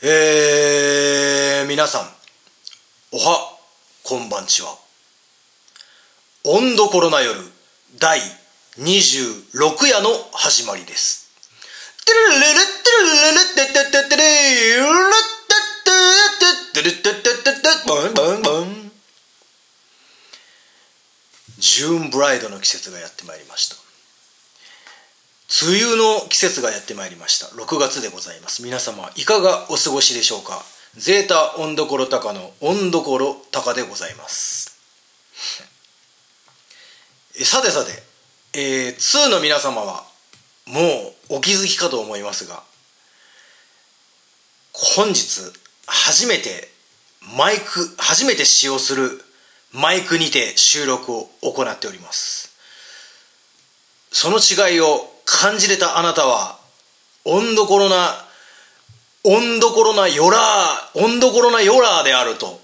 えー、皆さん、おは、こんばんちは。温度コロナ夜第26夜の始まりです。てるるるってるるるってってってってれるってってってってってってってバンバンバンジューンブライドの季節がやってまいりました。梅雨の季節がやってまいりました。6月でございます。皆様いかがお過ごしでしょうか？ゼータ温どころ高の温どころ高でございます。さてさて、えー、2の皆様はもうお気づきかと思いますが本日初めてマイク初めて使用するマイクにて収録を行っております。その違いを感じれたあなたは温度コロナ温度コロナヨラー温度コロナヨラーであると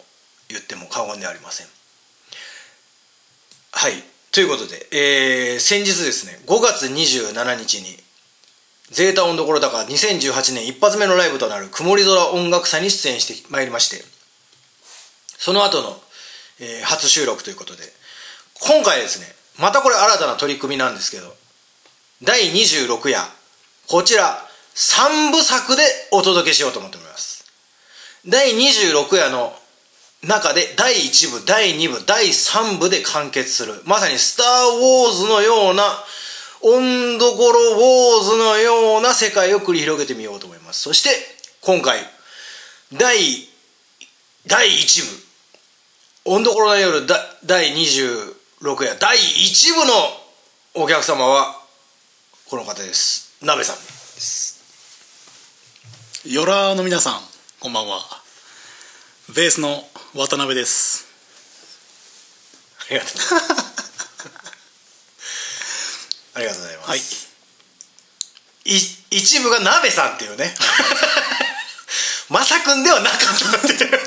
言っても過言ではありません。はい。ということで、えー、先日ですね5月27日にゼータ温度コロ高2018年一発目のライブとなる曇り空音楽祭に出演してまいりましてその後の、えー初収録ということで今回ですねまたこれ新たな取り組みなんですけど第26夜こちら3部作でお届けしようと思っております。第26夜の中で第1部第2部第3部で完結するまさに「スター・ウォーズ」のような温度コロウォーズのような世界を繰り広げてみようと思います。そして今回第第1部温度コロナ夜第26夜第1部のお客様はこの方です。鍋さん。ですヨラーの皆さんこんばんは。ベースの渡辺です。ありがとうございます。ありがとうございます、はい。い一部が鍋さんっていうね。まさくんではなかったっていう。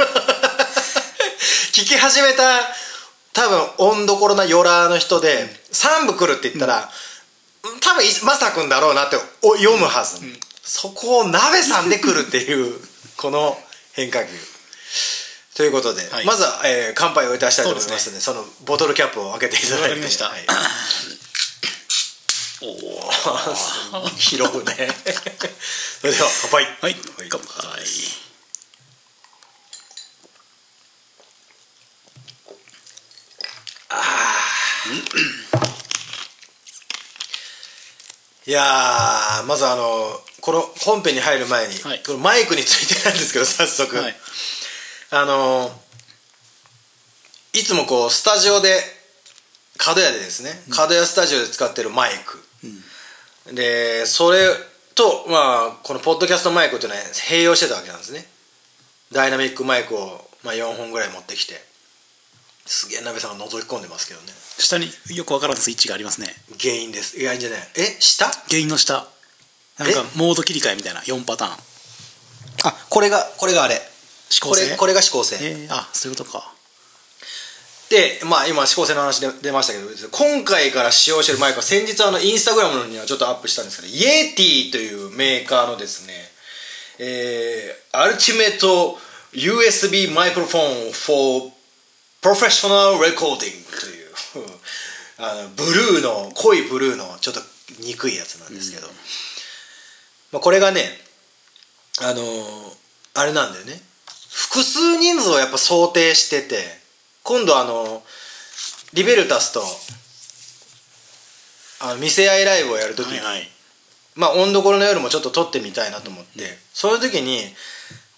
聞き始めた多分温度コロナヨラーの人で3部来るって言ったら、多分いまさくんだろうなってお読むはず、そこを鍋さんで来るっていう この変化球。ということで、はい。まずは、えー乾杯をいたしたいと思いますのでそのボトルキャップを開けていただいて。ました。はい。おお拾うね。それでは乾杯。はい。はい。乾杯いやーまずあのこの本編に入る前に、はい。このマイクについてなんですけど早速、はい。あのいつもこうスタジオで角屋でですね、角屋スタジオで使ってるマイク、でそれとまあこのポッドキャストマイクっていうのは併用してたわけなんですね。ダイナミックマイクを、まあ、4本ぐらい持ってきてすげえ鍋さんが覗き込んでますけどね。下によくわからんスイッチがありますね。原因です。いやいいんじゃない？え？下？原因の下。なんかモード切り替えみたいな。4パターン。あこれがこれがあれ。指向性？これこれが指向性、えー、あそういうことか。でまあ今指向性の話で出ましたけど今回から使用してるマイクは先日あのインスタグラムにはちょっとアップしたんですけどイエティというメーカーのですねえー、アルティメット USB マイクロフォン for professional recording という あのブルーの濃いブルーのちょっと憎いやつなんですけど、まあ、これがねあのーあれなんだよね。複数人数をやっぱ想定してて今度あのリベルタスとあの見せ合いライブをやるときに、はいはい。まあ温度コロナ夜もちょっと撮ってみたいなと思って、そういう時に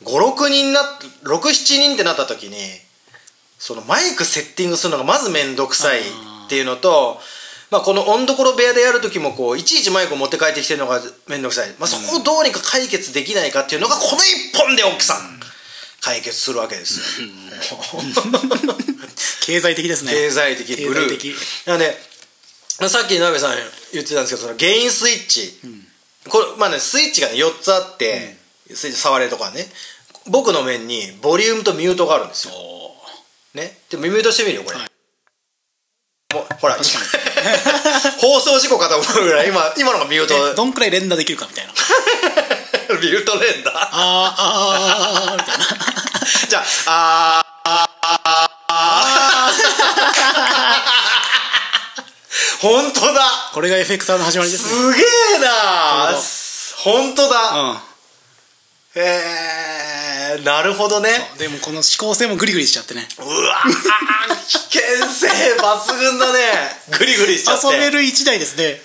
56人な67人ってなった時にそのマイクセッティングするのがまず面倒くさいっていうのとまあ、この温どころ部屋でやる時もこういちいちマイクを持って帰ってきてるのが面倒くさい、まあ、そこをどうにか解決できないかっていうのがこの一本で奥さん解決するわけですよ。経済的ですね。経済的ブルー。なのでさっき鍋さん言ってたんですけどそのゲインスイッチ、これまあねスイッチがね4つあって、スイッチ触れるとこはね。僕の面にボリュームとミュートがあるんですよ。おね。でもミュートしてみるよこれ、はい。もうほら確か 放送事故かと思うぐらい今今のがミュート。えどんくらい連打できるかみたいな。ビルトレーンだあーあーみたいな。じゃああーあー。本当だ。これがエフェクターの始まりですね。すげえな。本当だ。うんへえなるほどね。でもこの指向性もグリグリしちゃってね。うわー危険性抜群だね。グリグリしちゃって。遊べる1台ですね。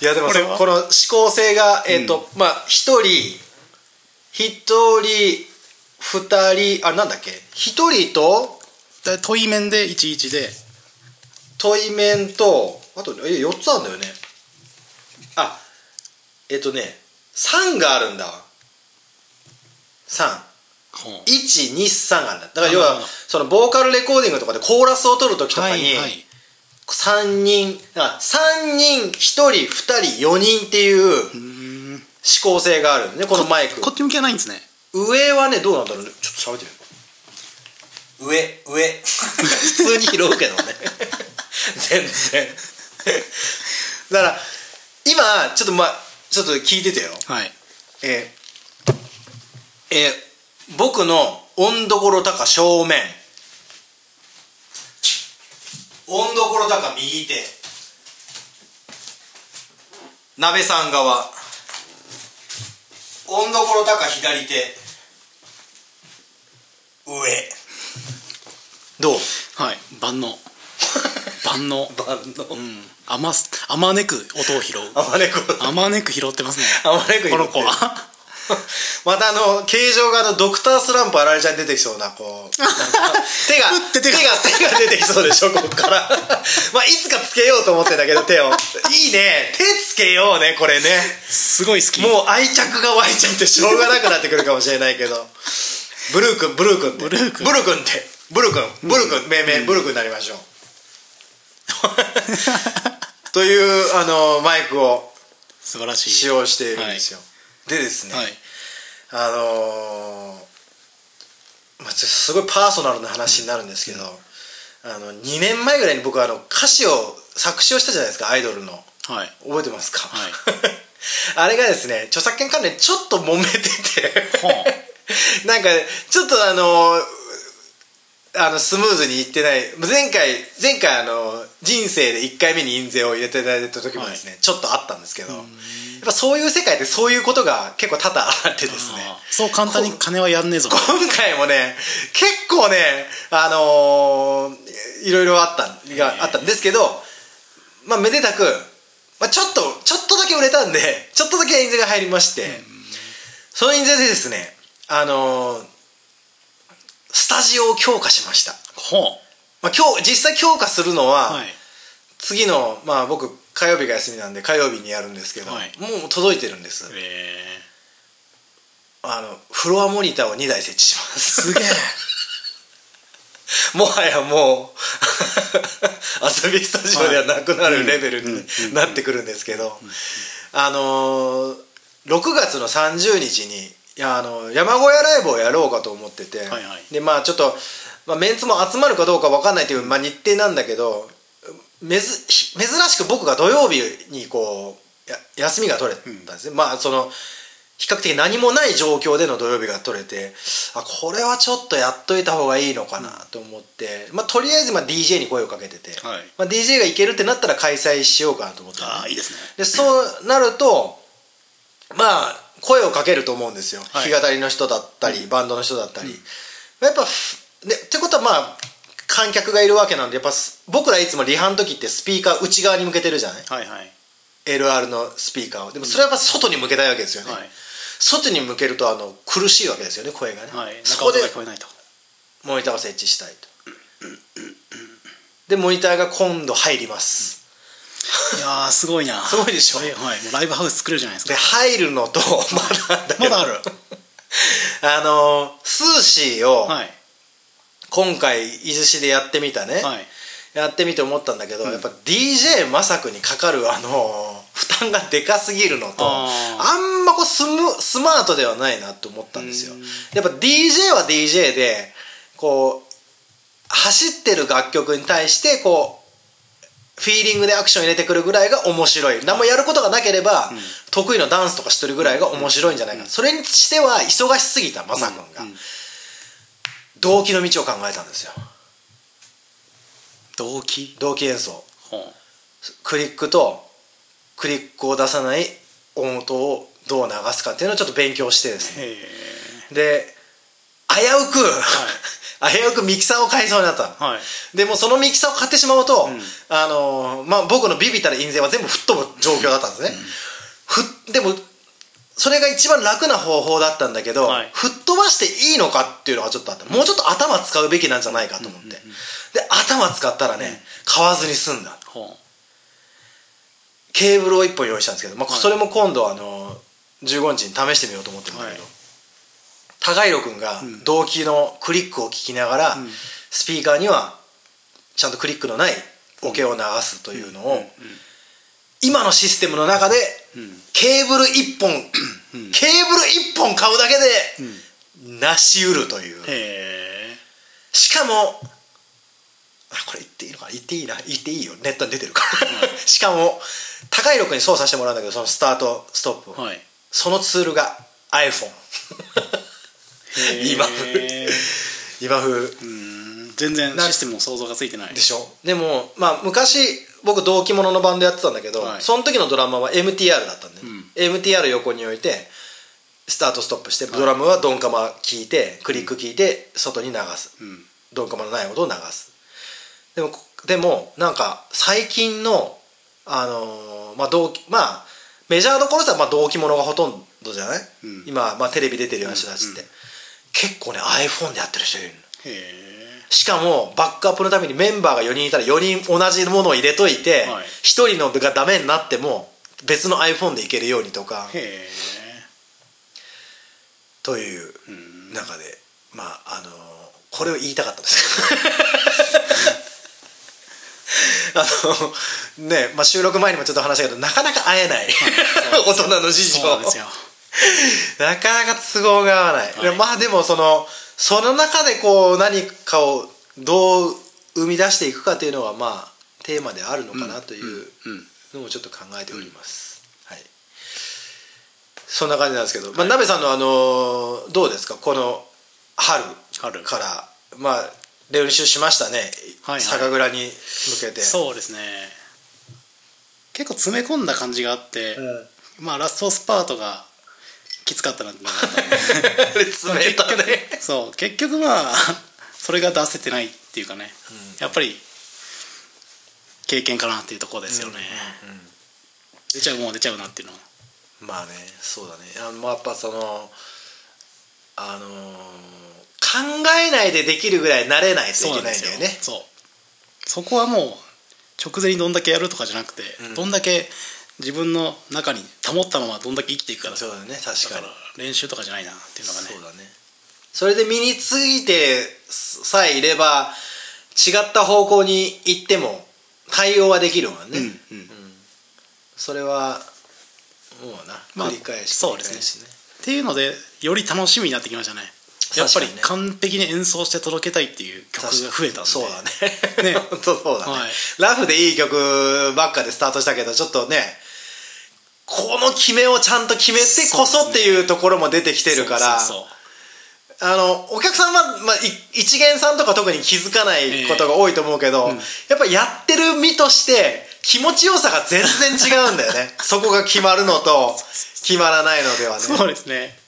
いやでもこの指向性がえっ、と、まあ一人一人二人あなんだっけ？一人とだ問い面で11で。対面とあとえ4つあるんだよね。あえっ、とね3があるんだわほう。3123があるんだ。だから要はそのボーカルレコーディングとかでコーラスを取る時とかに、はいはい。3人あ3人1人2人4人っていう指向性があるんでねこのマイク。こっち向きはないんですね。上はねどうなんだろうね。ちょっと喋ってみよう。上上。普通に拾うけどね。全然。だから今ちょっとまあちょっと聞いててよ。はい。えーえー僕の温どころ高正面。温どころ高右手。鍋さん側。温どころ高左手。上。どう？はい。万能。万能。万能。うん。あますあまねく音を拾う。あまねこあまねく拾ってますね。あまねく拾ってこの子は またあの形状があのドクタースランプあられちゃんに出てきそうなこう。手が手が。手が出てきそうでしょここから。まあいつかつけようと思ってんだけど手を。いいね。手つけようねこれね。すごい好き。もう愛着が湧いちゃってしょうがなくなってくるかもしれないけど。ブルー君ブルー君ブルー君。ブルー君って。ブルー君。ブルー君。命名ブルー君になりましょう。というあのマイクを素晴らしい。使用しているんですよ、でですね、はいあのーまあ、すごいパーソナルな話になるんですけど、あの2年前ぐらいに僕あの歌詞を作詞をしたじゃないですかアイドルの。はい。覚えてますか、はい。あれがですね著作権関連ちょっと揉めてて。ほ なんかちょっとあのあのスムーズにいってない。前回前回あの人生で1回目に印税を入れていただいた時もですね、ちょっとあったんですけどやっぱそういう世界ってそういうことが結構多々あってですね。そう簡単に金はやんねえぞ今回もね結構ねあのーいろいろあったんがあったんですけどまあめでたく、まあ、ちょっとちょっとだけ売れたんでちょっとだけ印税が入りまして、その印税でですねあのースタジオを強化しました、ほまあ、今日実際強化するのは、うはい。次のまあ僕火曜日が休みなんで火曜日にやるんですけど、はい。もう届いてるんです。えあのフロアモニターを2台設置します。すげえ。もはやもう 遊びスタジオではなくなるレベルになってくるんですけどあのー6月の30日にいやあの山小屋ライブをやろうかと思ってて、はいはい。でまあちょっと、まあ、メンツも集まるかどうか分かんないという、まあ、日程なんだけどめずひ珍しく僕が土曜日にこうや休みが取れたんですね、まあその比較的何もない状況での土曜日が取れてあこれはちょっとやっといた方がいいのかなと思って、まあ、とりあえずまあ DJ に声をかけてて、はい。まあ、DJ が行けるってなったら開催しようかなと思って、ああいいですね。でそうなるとまあ声をかけると思うんですよ、はい。弾き語りの人だったり、バンドの人だったり、やっぱふでってことはまあ観客がいるわけなんでやっぱす僕らいつもリハの時ってスピーカー内側に向けてるじゃない？はいはい。LR のスピーカーを。でもそれはやっぱ外に向けたいわけですよね、はい。外に向けるとあの苦しいわけですよね声がね、はい。そこでモニターを設置したいと。でモニターが今度入ります、いやーすごいな。すごいでしょ？はいはいもうライブハウス作れるじゃないですでか入るのとまだまだある？あのスーシーをはい。今回伊豆市でやってみたね、はい。やってみて思ったんだけど、やっぱ DJ まさくにかかるあの負担がでかすぎるのとあんまこうスムスマートではないなと思ったんですよ。やっぱ DJ は DJ でこう走ってる楽曲に対してこうフィーリングでアクション入れてくるぐらいが面白い。何もやることがなければ、得意のダンスとかしてるぐらいが面白いんじゃないか、それにしては忙しすぎたマサ君が、動機の道を考えたんですよ。動機？動機演奏。クリックとクリックを出さない音をどう流すかっていうのをちょっと勉強してですね。で危うく、危うくミキサーを買いそうになった。のはい。でもそのミキサーを買ってしまうと、ん。あのーまあ、僕のビビたる印税は全部吹っ飛ぶ状況だったんですね、ふでもそれが一番楽な方法だったんだけど、はい。吹っ飛ばしていいのかっていうのがちょっとあった。もうちょっと頭使うべきなんじゃないかと思って、で頭使ったらね、買わずに済んだ。ほケーブルを1本用意したんですけど、まあ、はい。それも今度あの15日に試してみようと思ってるんだけど、はい高弘君がん。動機のクリックを聞きながら、ん。スピーカーにはちゃんとクリックのないオケを流すというのを、今のシステムの中で、ん。ケーブル1本、うん。ケーブル1本買うだけで、なしうるという。しかもあこれ言っていいのかな？言っていいな？言っていいよ。ネットに出てるから、しかも高弘君に操作してもらうんだけどそのスタートストップを、はい。そのツールが iPhone 今へえ今風うん。全然システムの想像がついてない。でしょ。でもまあ昔僕同期者のバンドやってたんだけど、はい。その時のドラマは MTR だったんで、うん。MTR 横に置いてスタートストップしてドラムはドンカマ聞いてクリック聞いて外に流す、うん。ドンカマのない音を流す。でもでもなんか最近のあのーまあ同期まあメジャーどころさまあ同期者がほとんどじゃない、うん。今、まあ、テレビ出てるような人たちって、結構ね iPhone でやってる人いるの。へえ。しかもバックアップのためにメンバーが4人いたら4人同じものを入れといて、はい。1人のがダメになっても別の iPhone でいけるようにとか。へというえうん。中でまああのーこれを言いたかったんです。けど あのね、まあ、収録前にもちょっと話したけどなかなか会えない、大人の事情ですよなかなか都合が合わない、はい。まあでもそのその中でこう何かをどう生み出していくかというのがまあテーマであるのかなといううんのもちょっと考えております、はい。そんな感じなんですけど、まあ、鍋さんのあのどうですか？この春春。から。まあ練習しましたね、はいはい。酒蔵に向けて。そうですね。結構詰め込んだ感じがあって、うん。まあラストスパートがきつかったなってった冷たね。そう結局まあそれが出せてないっていうかね、やっぱり経験かなっていうところですよね、出ちゃうもんは出ちゃうなっていうのは。まあねそうだね。あのやっぱそのあのー考えないでできるぐらい慣れないといけないんだよね。そうそこはもう直前にどんだけやるとかじゃなくて、ん。どんだけ自分の中に保ったままどんだけ生きていくかだそうだね。確かに。練習とかじゃないなっていうのがね。そうだね。それで身についてさえいれば違った方向に行っても対応はできるもんね、うんうん。それはもうな、まあ繰り返しそうですね。っていうのでより楽しみになってきましたね。やっぱり完璧に演奏して届けたいっていう曲が増えたんで。そうだね。ね。本当そうだね、はい。ラフでいい曲ばっかでスタートしたけどちょっとねこの決めをちゃんと決めてこそっていうところも出てきてるからあのお客さんは、まあ、い一元さんとか特に気づかないことが多いと思うけど、ええうん。やっぱやってる身として気持ちよさが全然違うんだよね。そこが決まるのと決まらないのではね。そうですね。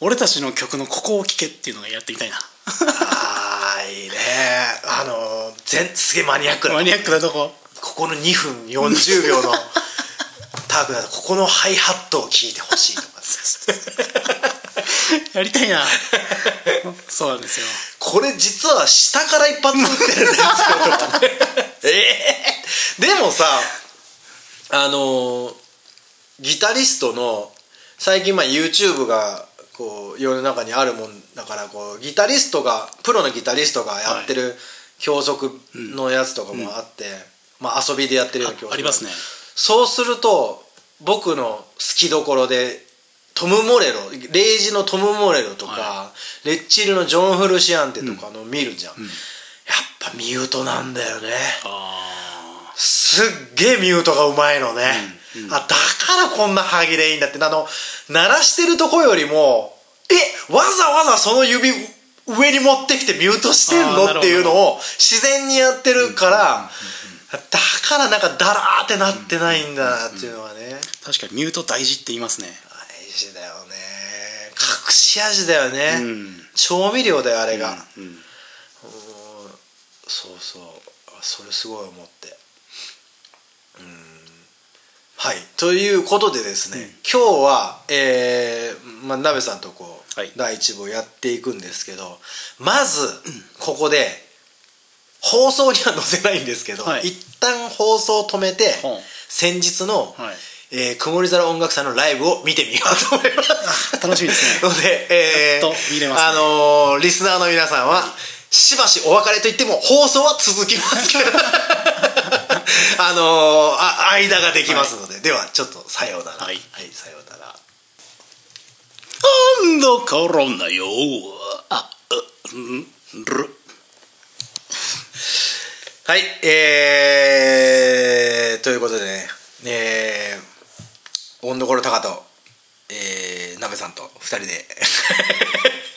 俺たちの曲のここを聴けっていうのがやってみたいな。あーいいね。あの全すげえマニアックなマニアックなとこ。ここの2分40秒のタークだとここのハイハットを聞いてほしいとか やりたいな。そうなんですよ。これ実は下から一発撃ってるんですよ。とかねえー？でもさあのギタリストの最近まあ YouTube がこう世の中にあるもんだからこうギタリストがプロのギタリストがやってる教則のやつとかもあって、まあ遊びでやってるような教則ありますね。そうすると僕の好きどころでトム・モレロレイジのトム・モレロとか、はレッチリのジョン・フルシアンテとかの見るじゃん、ぱミュートなんだよね。あすっげえミュートがうまいのね、あだからこんな歯切れいいんだって。あの鳴らしてるとこよりもえわざわざその指上に持ってきてミュートしてんのっていうのを自然にやってるから、だからなんかダラーってなってないんだなっていうのはね、あ確かにミュート大事って言いますね。大事だよね。隠し味だよね、うん。調味料だよあれが、うんそうそう。あそれすごい思って。うん。はい。ということでですね、今日はえー、まあ、鍋さんとこう、はい。第一部をやっていくんですけどまずここで放送には載せないんですけど、はい。一旦放送を止めて、先日の、はい。えー曇り空音楽祭のライブを見てみようと思います。楽しみですね。ので、えーね。あのーリスナーの皆さんは、しばしお別れと言っても放送は続きますけど。あのーあ間ができますので、ではちょっとさようなら。はい。さようなら。今度コロナよあうんるはいえー、ということでねえー、温どころ高とえー、鍋さんと2人で。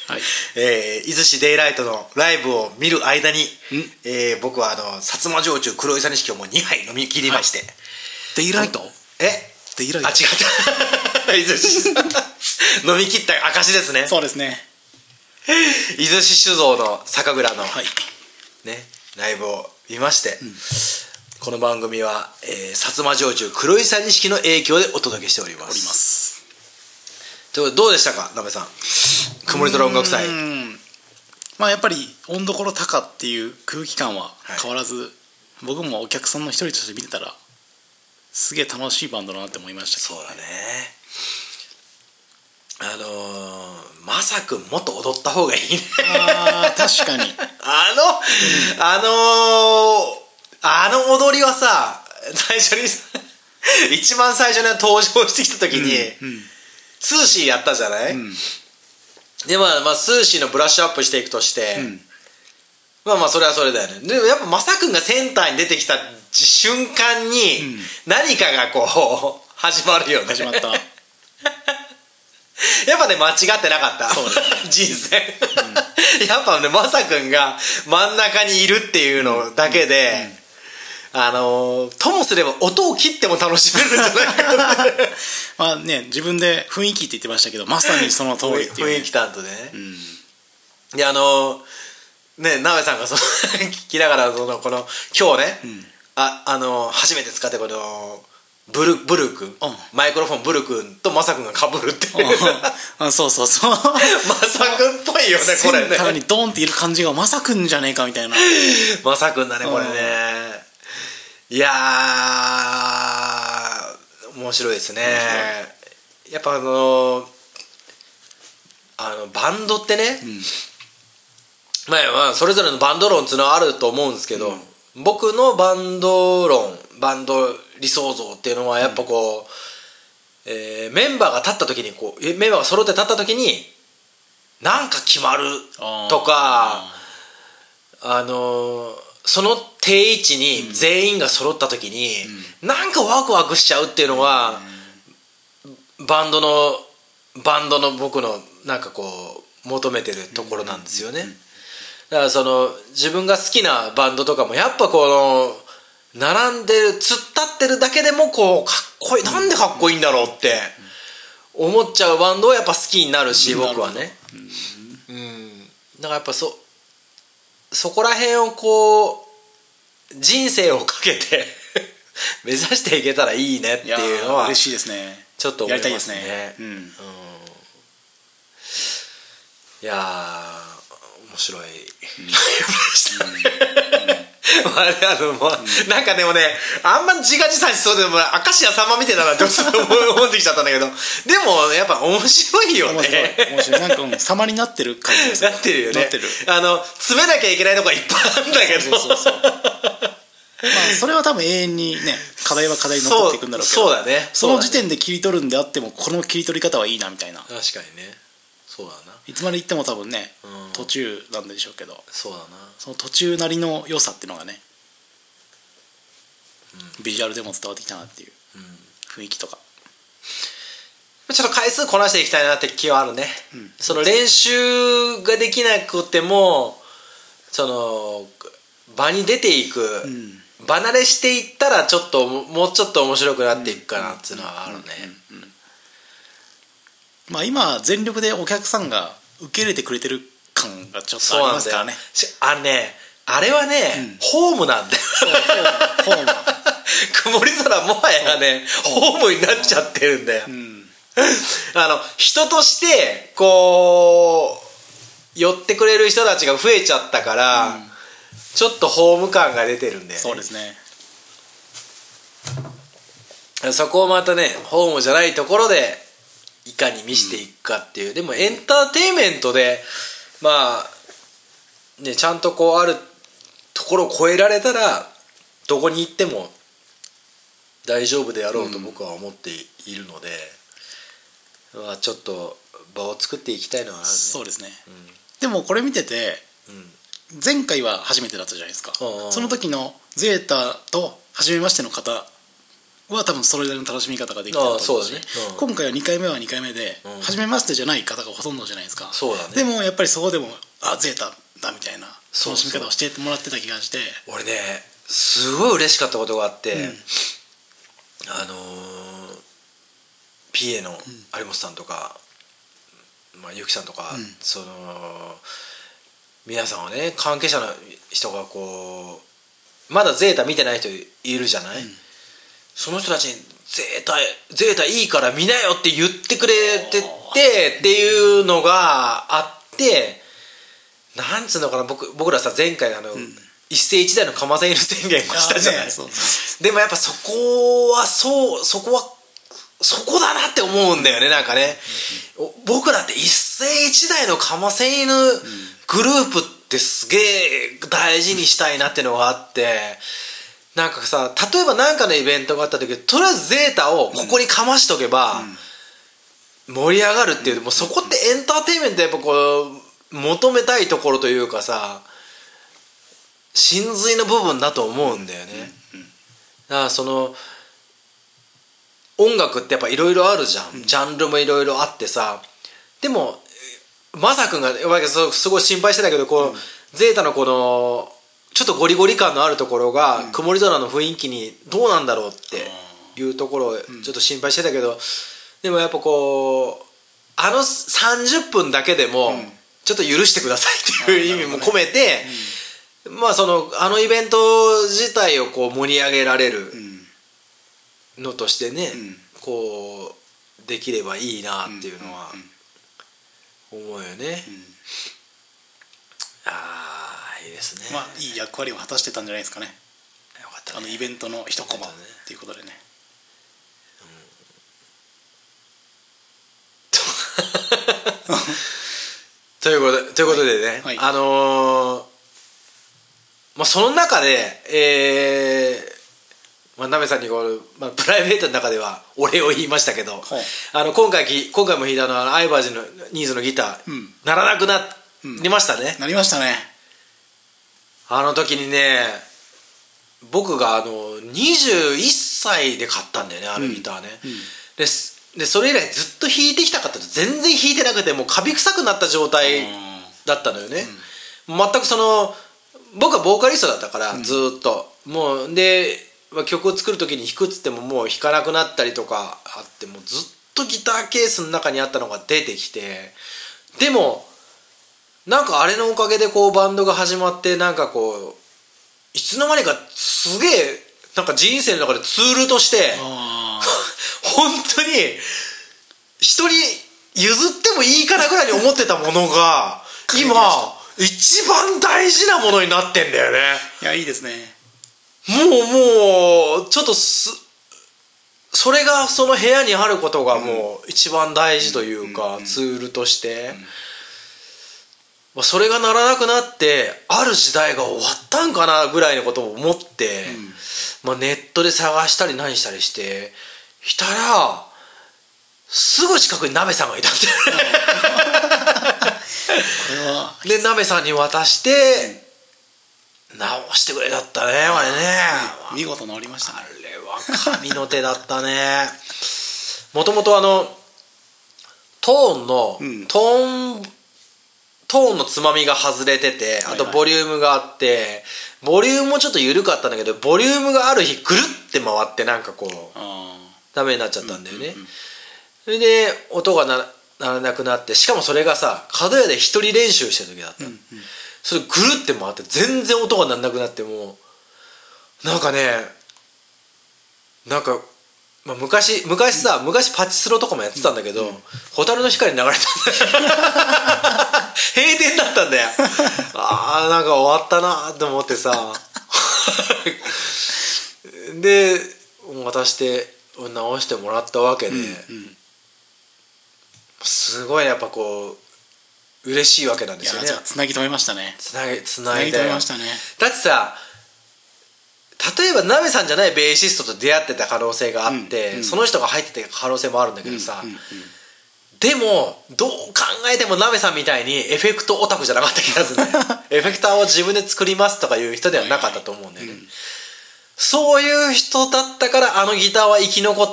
はい。えー、伊豆市デイライトのライブを見る間に、えー僕はあの薩摩焼酎黒いさ錦をもう2杯飲み切りまして、デイライト？え？デイライト。あ違った。伊豆市飲み切った証ですね。そうですね。伊豆市酒造の酒蔵の、はい。ねライブを見まして、この番組は、えー、薩摩焼酎黒いさ錦の影響でお届けしております。ということでどうでしたかなべさん。曇り空音楽祭。うん。まあやっぱり温どころ高っていう空気感は変わらず、僕もお客さんの一人として見てたらすげえ楽しいバンドだなって思いましたけどそうだねあのー、まさくんもっと踊った方がいいね。確かに。あの、あのーあの踊りはさ最初にさ 一番最初に登場してきた時に、うんスーシーやったじゃない、うん。でまあ、まあスーシーのブラッシュアップしていくとして、うん。まあまあそれはそれだよね。でもやっぱまさくんがセンターに出てきた瞬間に、うん。何かがこう 始まるよね。始まった やっぱね間違ってなかった。そうですね。人生、やっぱねまさくんが真ん中にいるっていうのだけで、あのーともすれば音を切っても楽しめるんじゃないか まあね自分で雰囲気って言ってましたけどまさにその通りっていう、ね、雰囲気担当でね、うん。であのねなべさんがその聞きながらそのこの今日ね、ああの初めて使ってこのブルブル君、うん。マイクロフォンブル君とマサ君がかぶるっていう。あそうそうそう。マサ君っぽいよねこれセンターねにドーンっている感じがまさくんじゃねえかみたいなマサ君だねこれねいやー面白いですねやっぱあのあのバンドってね、まあまあそれぞれのバンド論っていうのはあると思うんですけど、僕のバンド論バンド理想像っていうのはやっぱこう、えーメンバーが立った時にこうえメンバーが揃って立った時になんか決まるとかあのーその定位置に全員が揃った時に、なんかワクワクしちゃうっていうのは、バンドのバンドの僕のなんかこう求めてるところなんですよね、だからその自分が好きなバンドとかもやっぱこの並んでる突っ立ってるだけでもこうかっこいい。なんでかっこいいんだろうって。思っちゃうバンドはやっぱ好きになるし僕はね。うん。だからやっぱそそこら辺をこう人生をかけて 目指していけたらいいねっていうのは嬉しいですね。ちょっと思いますすね。ねうん。いやー面白い。ライブでしたね。まあねあのもうなんかでもねあんま自画自賛しそうでも明石家さんまみたいだなって思思ってきちゃったんだけど。でもやっぱ面白いよ面白いね面白い。なんかうん様になってる感じなってるよね。あの詰めなきゃいけないとこがいっぱいあるんだけど。そうそうそう。まあそれは多分永遠にね課題は課題に残っていくんだろうけど。そうだね。その時点で切り取るんであってもこの切り取り方はいいなみたいな。確かにねそうだな。いつまで行っても多分ね、うん。途中なんでしょうけど。そうだな。その途中なりの良さっていうのがね、ビジュアルでも伝わってきたなっていう雰囲気とか。ちょっと回数こなしていきたいなって気はあるね、ん。その練習ができなくてもその場に出ていく、ん。離れしていったらちょっともうちょっと面白くなっていくかなっていうのはあるね、まあ今全力でお客さんが受け入れてくれてる感がちょっとありますからね。しあれねあれはね、ホームなんだよ。ホーム。曇り空もはやねホームになっちゃってるんだよ、うん。あの人としてこう寄ってくれる人たちが増えちゃったから、ちょっとホーム感が出てるんだよね。そうですね。そこをまたねホームじゃないところでいかに見せていくかっていう、でもエンターテインメントでまあねちゃんとこうあるところを超えられたらどこに行っても大丈夫であろうと僕は思っているので、まあ、ちょっと場を作っていきたいのはあるね。そうですね、でもこれ見てて前回は初めてだったじゃないですか、うんうん。その時のゼータと初めましての方は多分それなりの楽しみ方ができたと思うしあそうだね。うん。今回は2回目は2回目で、うん。初めましてじゃない方がほとんどじゃないですか。そうだね。でもやっぱりそこでもあゼータだみたいな楽しみ方をしてもらってた気がして。俺ねすごい嬉しかったことがあって、ん。あのー、PA の有本さんとか、まあ、ゆきさんとか、うん。その皆さんはね関係者の人がこうまだゼータ見てない人いるじゃない、その人たちにゼータゼータいいから見なよって言ってくれててっていうのがあってなんつうのかな僕僕らさ前回あの、一世一代の鎌瀬犬宣言をしたじゃない、あねでもやっぱそこはそうそこはそこだなって思うんだよねなんかね、お僕らって一世一代の鎌瀬犬グループってすげえ大事にしたいなっていうのがあってなんかさ例えば何かのイベントがあった時とりあえずゼータをここにかましとけば、盛り上がるっていうもうそこってエンターテインメントやっぱこう求めたいところというかさ真髄の部分だと思うんだよね、だからその音楽ってやっぱいろいろあるじゃん、ジャンルもいろいろあってさ。でもまさくんがすごい心配してたけどこう、ゼータのこのちょっとゴリゴリ感のあるところが、曇り空の雰囲気にどうなんだろうっていうところをちょっと心配してたけど、でもやっぱこうあの30分だけでもちょっと許してくださいっていう意味も込めて、まあそのあのイベント自体をこう盛り上げられるのとしてね、ん。こうできればいいなっていうのは思うよね、ああいいですね、まあいい役割を果たしてたんじゃないですかね。よかったね。あのイベントの一コマっていうことでね。ということということでね、はい。あのーまあ、その中で、えーまあ、なめさんにこう、まあ、プライベートの中ではお礼を言いましたけど、はいあの今回き今回も弾いたのはアイバージのニーズのギター、うん。鳴らなくなりましたね、なりましたねあの時にね僕があの21歳で買ったんだよねあのギターね、ですでそれ以来ずっと弾いてきたかった。と全然弾いてなくてもうカビ臭くなった状態だったのよね、全くその僕はボーカリストだったから、ずーっと。もうでまあ曲を作る時に弾くっつってももう弾かなくなったりとかあってもうずっとギターケースの中にあったのが出てきて。でもなんかあれのおかげでこうバンドが始まってなんかこういつの間にかすげえなんか人生の中でツールとしてあ 本当に人に譲ってもいいかなぐらいに思ってたものが 今一番大事なものになってんだよね。あいやいいですね。もうもうちょっとすそれがその部屋にあることがもう一番大事というか、ツールとして、まあ、それがならなくなってある時代が終わったんかなぐらいのことを思って、まあ、ネットで探したり何したりしてしたらすぐ近くに鍋さんがいたんだよ。ねれはで鍋さんに渡して直してくれだったねあれね見事治りましたね。あれは神の手だったね。もともとあのトーンの、うん。トーントーンのつまみが外れててあとボリュームがあって、ボリュームもちょっと緩かったんだけどボリュームがある日ぐるって回ってなんかこうあダメになっちゃったんだよね、それで音がなならなくなってしかもそれがさ角屋で一人練習してる時だったの、それぐるって回って全然音が鳴らなくなってもうなんかねなんか、まあ、昔昔さ、昔パチスロとかもやってたんだけど「蛍、の光」流れたんだよ。閉店だったんだよ。ああなんか終わったなと思ってさ。で渡して直してもらったわけで、うんすごいやっぱこう嬉しいわけなんですよね。つなぎ止めましたね。つなげつつないで。止めましたね。だってさ例えば鍋さんじゃないベーシストと出会ってた可能性があって、うんうん。その人が入ってた可能性もあるんだけどさ、うんうん。うんでもどう考えても鍋さんみたいにエフェクトオタクじゃなかった気がするんだよエフェクターを自分で作りますとかいう人ではなかったと思うんだよね、はいはいうんそういう人だったからあのギターは生き残っ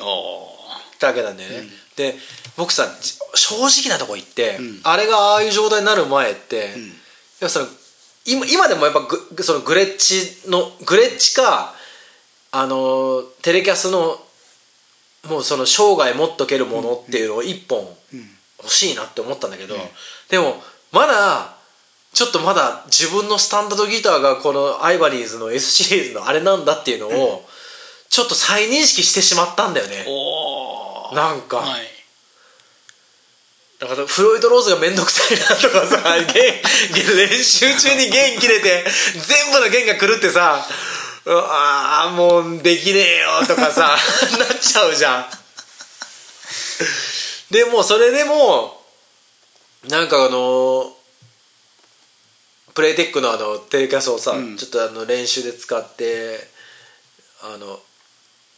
おたわけなんだよね、で僕さじ正直なとこ行って、ん。あれがああいう状態になる前って、ん。やっぱその今今でもやっぱグそのグレッチのグレッチかあのテレキャスのもうその生涯持っとけるものっていうのを一本欲しいなって思ったんだけど、でもまだちょっとまだ自分のスタンダードギターがこのアイバリーズの S シリーズのあれなんだっていうのをちょっと再認識してしまったんだよね、なんか。はいだからフロイド・ローズが面倒くさいなとかさ 練習中に弦切れて全部の弦が狂ってさうああもうできねえよとかさ なっちゃうじゃん。でもそれでもなんかあのプレイテックのあのテレキャスをさ、うん。ちょっとあの練習で使ってあの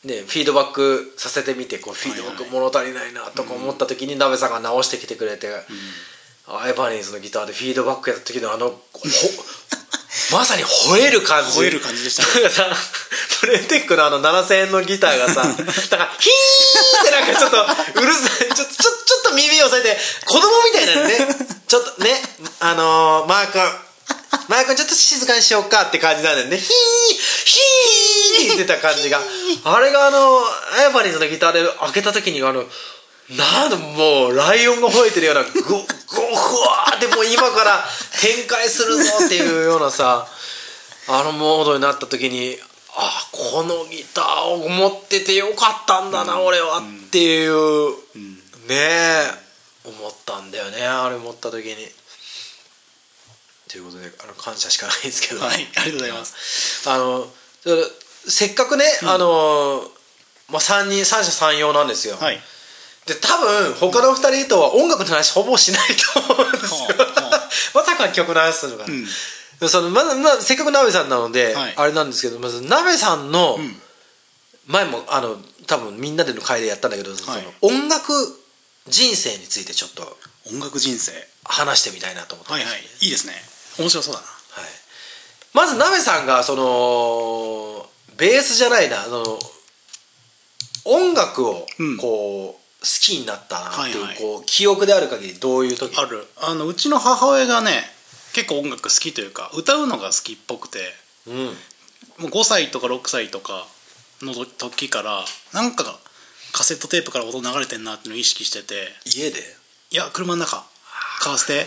ね、フィードバックさせてみてこうフィードバック物足りないなとか思った時に鍋さんが直してきてくれて、アイバニーズのギターでフィードバックやった時のあのほ まさに吠える感じ。吠える感じでしたね。なんかさプレテックのあの7000円のギターがさ だからヒーってなんかちょっとうるさい。ちょちょちょっと耳を押さえて子供みたいなのね。ちょっとねあのー、マー君。マー君ちょっと静かにしようかって感じなんだよね。ヒーヒーって言ってた感じが。あれがあのアイバニーズのギターで開けた時にあのなんだもうライオンが吠えてるようなゴゴフワーってもう今から展開するぞっていうようなさあのモードになった時にあこのギターを持っててよかったんだな、俺はっていう、ねえ思ったんだよねあれ持った時に。ということであの感謝しかないですけど、はいありがとうございます。あのせっかくね、あのまあ、3人三者三様なんですよ、はい。で多分他の2人とは音楽の話ほぼしないと思うんですよ。はあは まさか曲の話するのかな、ん。でそのまず、まあ、せっかく鍋さんなので、はい。あれなんですけどまず鍋さんの、ん。前もあの多分みんなでの会でやったんだけど、その音楽人生についてちょっと。音楽人生。話してみたいなと思って、はいはい。いいですね面白そうだな。はい、まず鍋さんがそのベースじゃないなあの音楽をうん。こう、好きになったなっていう,、はいはい。こう記憶である限りどういう時？ある。あのうちの母親がね結構音楽好きというか歌うのが好きっぽくてうん。もう5歳とか6歳とかの時からなんかカセットテープから音流れてんなっていうのを意識してて。家で？いや車の中。買わせて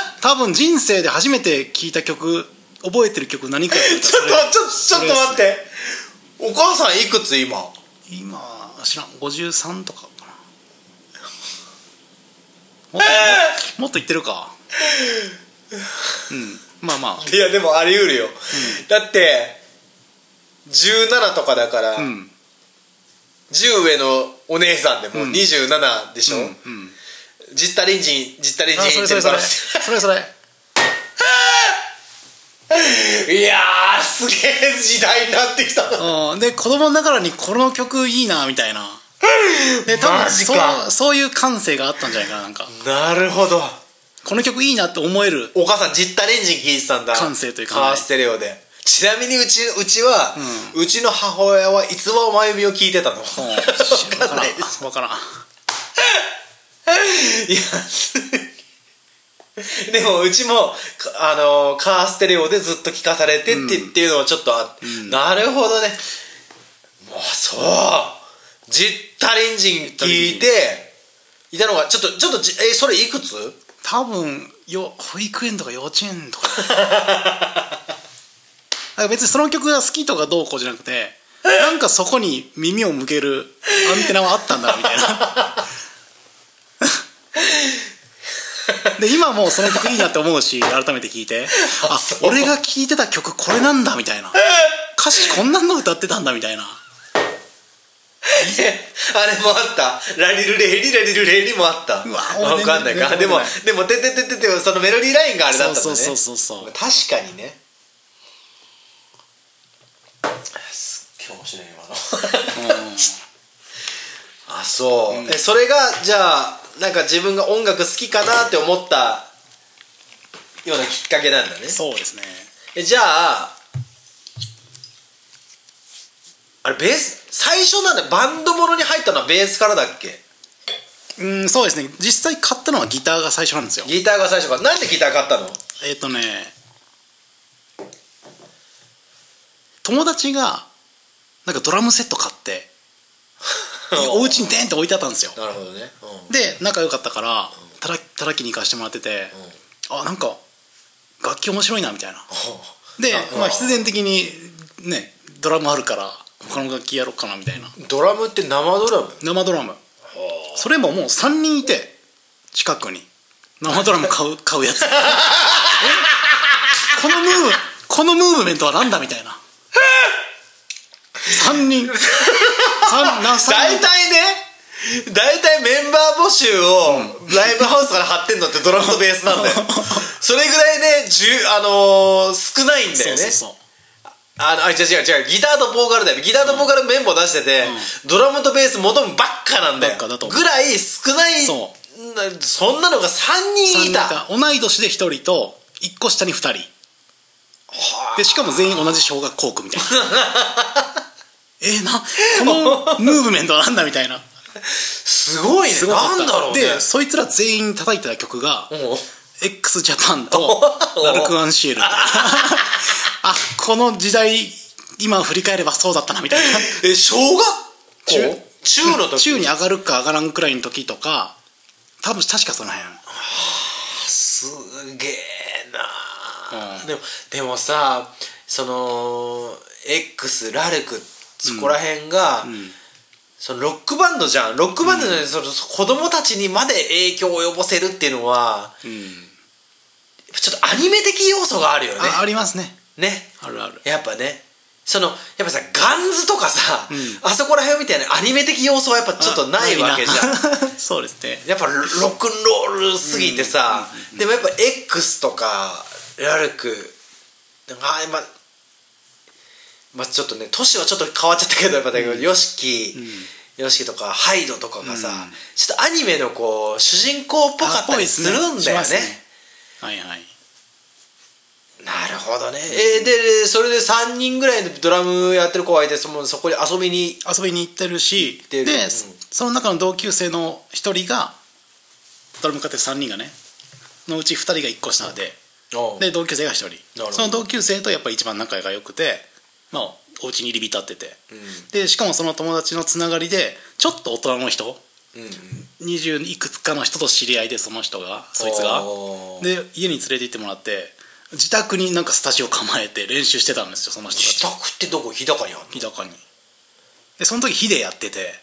多分人生で初めて聴いた曲覚えてる曲何かって言ったちょっとらちょちょっと待って。お母さんいくつ今？今知らん。53とかかな。もっと,、もっと言ってるか。うん。まあまあ。いやでもあり得るよ、だって17とかだから、うん。10上のお姉さんでもうん。27でしょ、うん。うんジッタリンジンジッタリンジンあそれそれそれそれそれ。いやーすげえ時代になってきたな。うん。で子供ながらにこの曲いいなみたいな。で多分そうそういう感性があったんじゃないかななんか。なるほど。この曲いいなって思える。お母さんジッタレンジン聞いてたんだ。感性というかカーステレオで。ちなみにうちうちは、うちの母親は逸話真由美を聞いてたの？うん。分かん。ないです。分からんいやでもうちもかあのカーステレオでずっと聞かされてって,、っていうのはちょっとあって、なるほどね。もうそう。ジッタリンジン聞いていたのがちょっとちょっとじえそれいくつ？多分よ保育園とか幼稚園と か別にその曲が好きとかどうこうじゃなくてなんかそこに耳を向けるアンテナはあったんだみたいなで今もうその曲いいなって思うし改めて聞いて。あ俺が聴いてた曲これなんだみたいな。歌詞こんなんの歌ってたんだみたいな。あれもあった。ラリルレイリラリルレイリもあった。うわわかんないか。でもでもてててててそのメロディーラインがあれだったんだね。そうそうそうそうそう。確かにね。すっげえ面白い今の。あそう、えそれがじゃあなんか自分が音楽好きかなって思ったようなきっかけなんだね。そうですね。えじゃああれベース最初なんだバンドものに入ったのはベースからだっけ？うんそうですね。実際買ったのはギターが最初なんですよ。ギターが最初か。らなんでギター買ったの？えっ、とね友達がなんかドラムセット買って お家にデンって置いてあったんですよ。なるほどね、うん。で仲良かったからたた叩きに行かしてもらってて、あなんか楽器面白いなみたいな。であまあ必然的にねドラムあるから他の楽器やろうかなみたいな。ドラムって生ドラム？生ドラム。それももう3人いて近くに。生ドラム買う 買うやつ。え？このムーブこのムーブメントはなんだみたいな。3人大人体ね大体メンバー募集をライブハウスから貼ってんのってドラムとベースなんだよ。それぐらいねじゅあのー少ないんだよね。そうそうそう。あのあ違う違う違うギターとボーカルだよ。ギターとボーカルメンバー出してて、ドラムとベース求むばっかなんだよ。ぐらい少ないそんなのが3人三人いいた。た同い年で1人と1個下に2人。はあ。でしかも全員同じ小学校区みたいな えー、なこのムーブメントはなんだみたいな。すごいね。なんだろうね。でそいつら全員叩いてた曲が x ジャパンと ラルク・アンシエル あこの時代今振り返ればそうだったなみたいな。え小学校？中の時？中に上がるか上がらんくらいの時とか多分確かその辺。すげえな、うん。でもでもさその X ラルクそこら辺が、んそのロックバンドじゃん。ロックバンドで、その子供たちにまで影響を及ぼせるっていうのはうん。ちょっとアニメ的要素があるよね。あありますね。ね。あるある。やっぱね。そのやっぱさガンズとかさ、ん。あそこら辺みたいなアニメ的要素はやっぱちょっとないわけじゃん。ん そうですね。やっぱロックンロールすぎてさ、でもやっぱ X とかラルクあまあまあちょっとね年はちょっと変わっちゃったけどやっぱだけど YOSHIKI、ヨシキとかハイドとかがさ、うん。ちょっとアニメのこう主人公っぽかったりするんだよね。しますはいはい。なるほどね、えーでそれで3人ぐらいのドラムやってる子がいてそのそこに遊びに？遊びに行ってるしで、うん。その中の同級生の1人がドラム買って3人がねのうち2人が1個下でで同級生が1人。その同級生とやっぱり一番仲が良くてまあお家に入り浸ってて、ん。でしかもその友達のつながりでちょっと大人の人。うんうん。20いくつかの人と知り合いでその人がそいつが。で家に連れて行ってもらって自宅になんかスタジオ構えて練習してたんですよその人たち。自宅ってどこ？日高にあるの？日高に。でその時ヒデやってて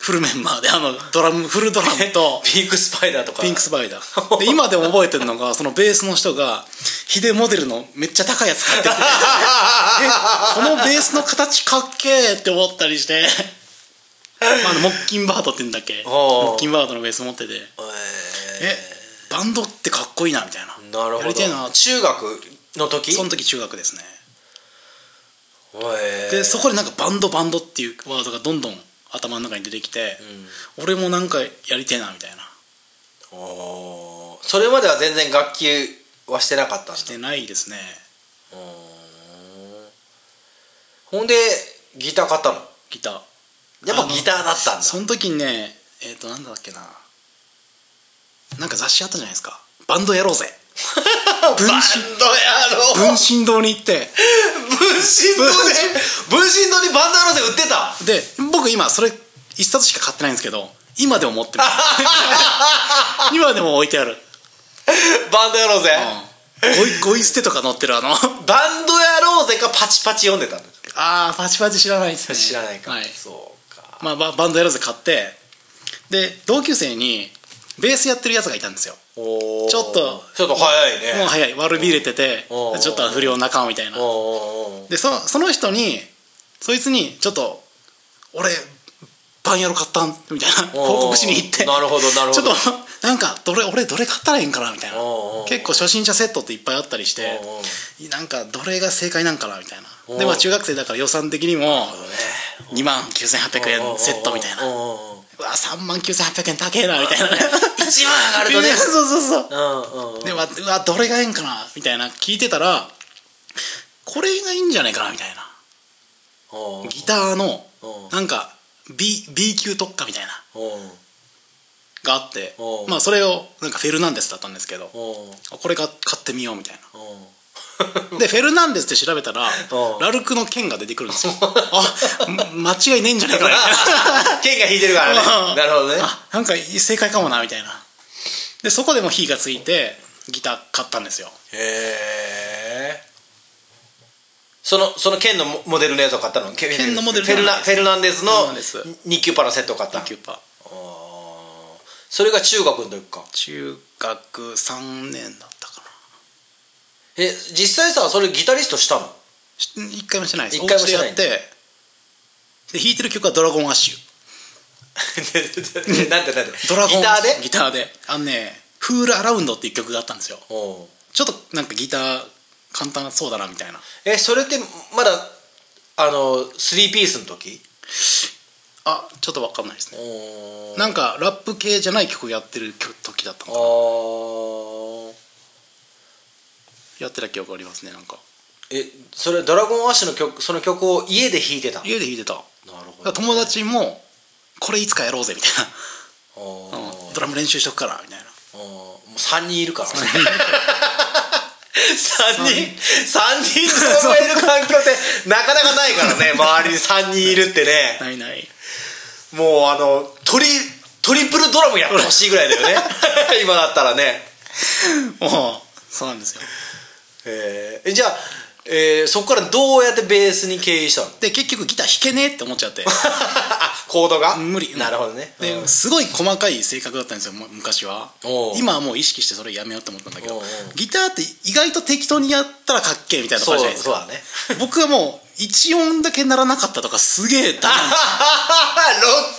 フルメンバーであのドラムフルドラムと ピンクスパイダーとか。ピンクスパイダー。で今でも覚えてるのがそのベースの人がヒデモデルのめっちゃ高いやつ買ってて えこのベースの形かっけーって思ったりして。まああのモッキンバードって言うんだっけ？モッキンバードのベース持ってて。ええバンドってかっこいいなみたいな。ーなるほやりたいな。ど中学の時？その時中学ですね。えー。でそこでなんかバンドバンドっていうワードがどんどん頭の中に出てきて、俺もなんかやりてえなみたいな。それまでは全然楽器はしてなかったんだ。してないですね。ほんでギター買ったの？ギター。やっぱギターだったんだ。その時にねえっ、となんだっけな。なんか雑誌あったじゃないですか。バンドやろうぜ分 身バンドやろ。う分身堂に行って。分身堂で？分身。堂にバンドやろうぜ売ってた。で僕今それ一冊しか買ってないんですけど今でも持ってます 今でも置いてある、バンドやろうぜ、うん、ゴイゴイ捨てとか載ってるあの。バンドやろうぜかパチパチ読んでたんだ。ああパチパチ知らないですね。知らないか、はい。そうか。まあ、ババンドやろうぜ買って。で同級生にベースやってるやつがいたんですよちょっと。ちょっと早いね。もう早い。悪びれててちょっと不良仲間みたいな。でそその人にそいつにちょっと俺パンやろ買ったんみたいな報告しに行って。なるほどなるほど。ちょっとなんかどれ俺どれ買ったらいいんかなみたいな。結構初心者セットっていっぱいあったりしてなんかどれが正解なんかなみたいな。でまあ中学生だから予算的にも2万9800円セットみたいな。おうわ3万9800円高えなみたいなね。1万上がるとね。そうそうそう。うんうんうん。でわうわどれがいいんかなみたいな聞いてたらこれがいいんじゃないかなみたいな。ギターのなんか B, B 級特化みたいな。があって。まあそれをなんかフェルナンデスだったんですけど。これが買ってみようみたいなでフェルナンデスって調べたらラルクの剣が出てくるんですよ。あ間違いねえんじゃないかな 剣が引いてるからね。なるほどね。あなんか正解かもなみたいな。でそこでも火がついてギター買ったんですよ。へえ。そのその剣のモモデルのやつを買ったの？剣剣のモデルフェルナフェルナンデスのナンデス。2級パラセットを買った。キューパーあー。それが中学の時か。中学3年だえ実際さそれギタリストしたの？し一回もしてないです。一回もしてないお家でやって。で弾いてる曲は 「ドラゴンアッシュ」なんてなんてドラゴンギターで？ギターで。あのね「フールアラウンド」っていう曲があったんですよ。おう。ちょっとなんかギター簡単そうだなみたいな。えそれってまだあの3ピースの時？あちょっと分かんないですね。おなんかラップ系じゃない曲やってる曲時だったあのかな。ーやってた記憶ありますねなんか。えそれドラゴンアッシュの曲その曲を家で弾いてた？なる家で弾いてた。だかほら友達も「これいつかやろうぜ」みたいな。おうん。ドラム練習しとくからみたいな。もう3人いるから 3人。三人。ドラムがいる環境ってなかなかないからね。周りに3人いるってね。ないない。もうあのトリトリプルドラムやってほしいぐらいだよね。今だったらね。もうそうなんですよえー。えじゃあ、えーそこからどうやってベースに経由したの？で結局ギター弾けねえって思っちゃって。あコードが？無理。なるほどね。うん。ですごい細かい性格だったんですよむ昔は。今はもう意識してそれやめようって思ったんだけどギターって意外と適当にやったらかっけえみたいなとこそうあるじゃないですか。そうだね。僕はもう1音だけ鳴らなかったとかすげえ ロッ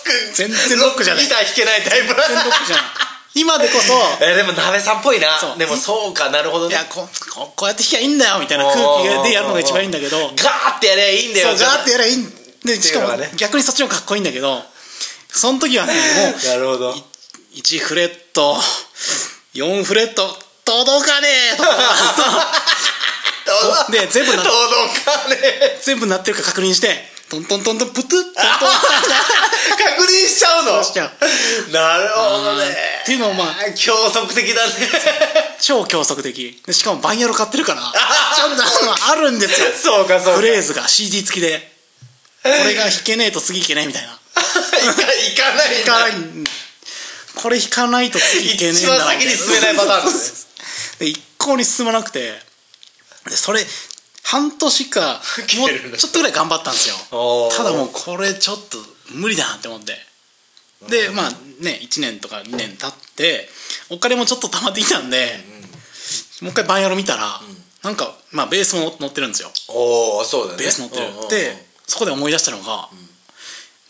ク。全然ロックじゃない。ギター弾けないタイプ。全然ロックじゃない今でこそ えーでも鍋さんっぽいな。でもそうかなるほどね。いやこここうやって弾きゃいいんだよみたいな空気でやるのが一番いいんだけど。ガーってやればいいんだよガーってやればいいんでしかもね。逆にそっちの方がかっこいいんだけどその時はねもうなるほど。1フレット4フレット届かねえとか。で全部な届かねえ。全部鳴ってるか確認してトントントントンプトゥットントン。確認しちゃうの？しちゃう。なるほどね。っていうのをまあ教則的だね。超教則的。でしかもバンヤロ買ってるからちゃんとあるんですよ。そうかそうか。フレーズが CD 付きで。これが弾けねえと次弾けねえみたいな。行かないんだ。弾かない。これ弾かないと次弾けねえんだ一番先に進めないパターン でで一向に進まなくて。でそれ半年かもうちょっとぐらい頑張ったんですよ。ただもうこれちょっと無理だなって思って。でまあね1年とか2年経ってお金もちょっと溜まってきたんで、もう一回バンヤロ見たら、なんかまあベースも乗ってるんですよ。おおそうだね。ベース乗ってる、うんうんうん。でそこで思い出したのが、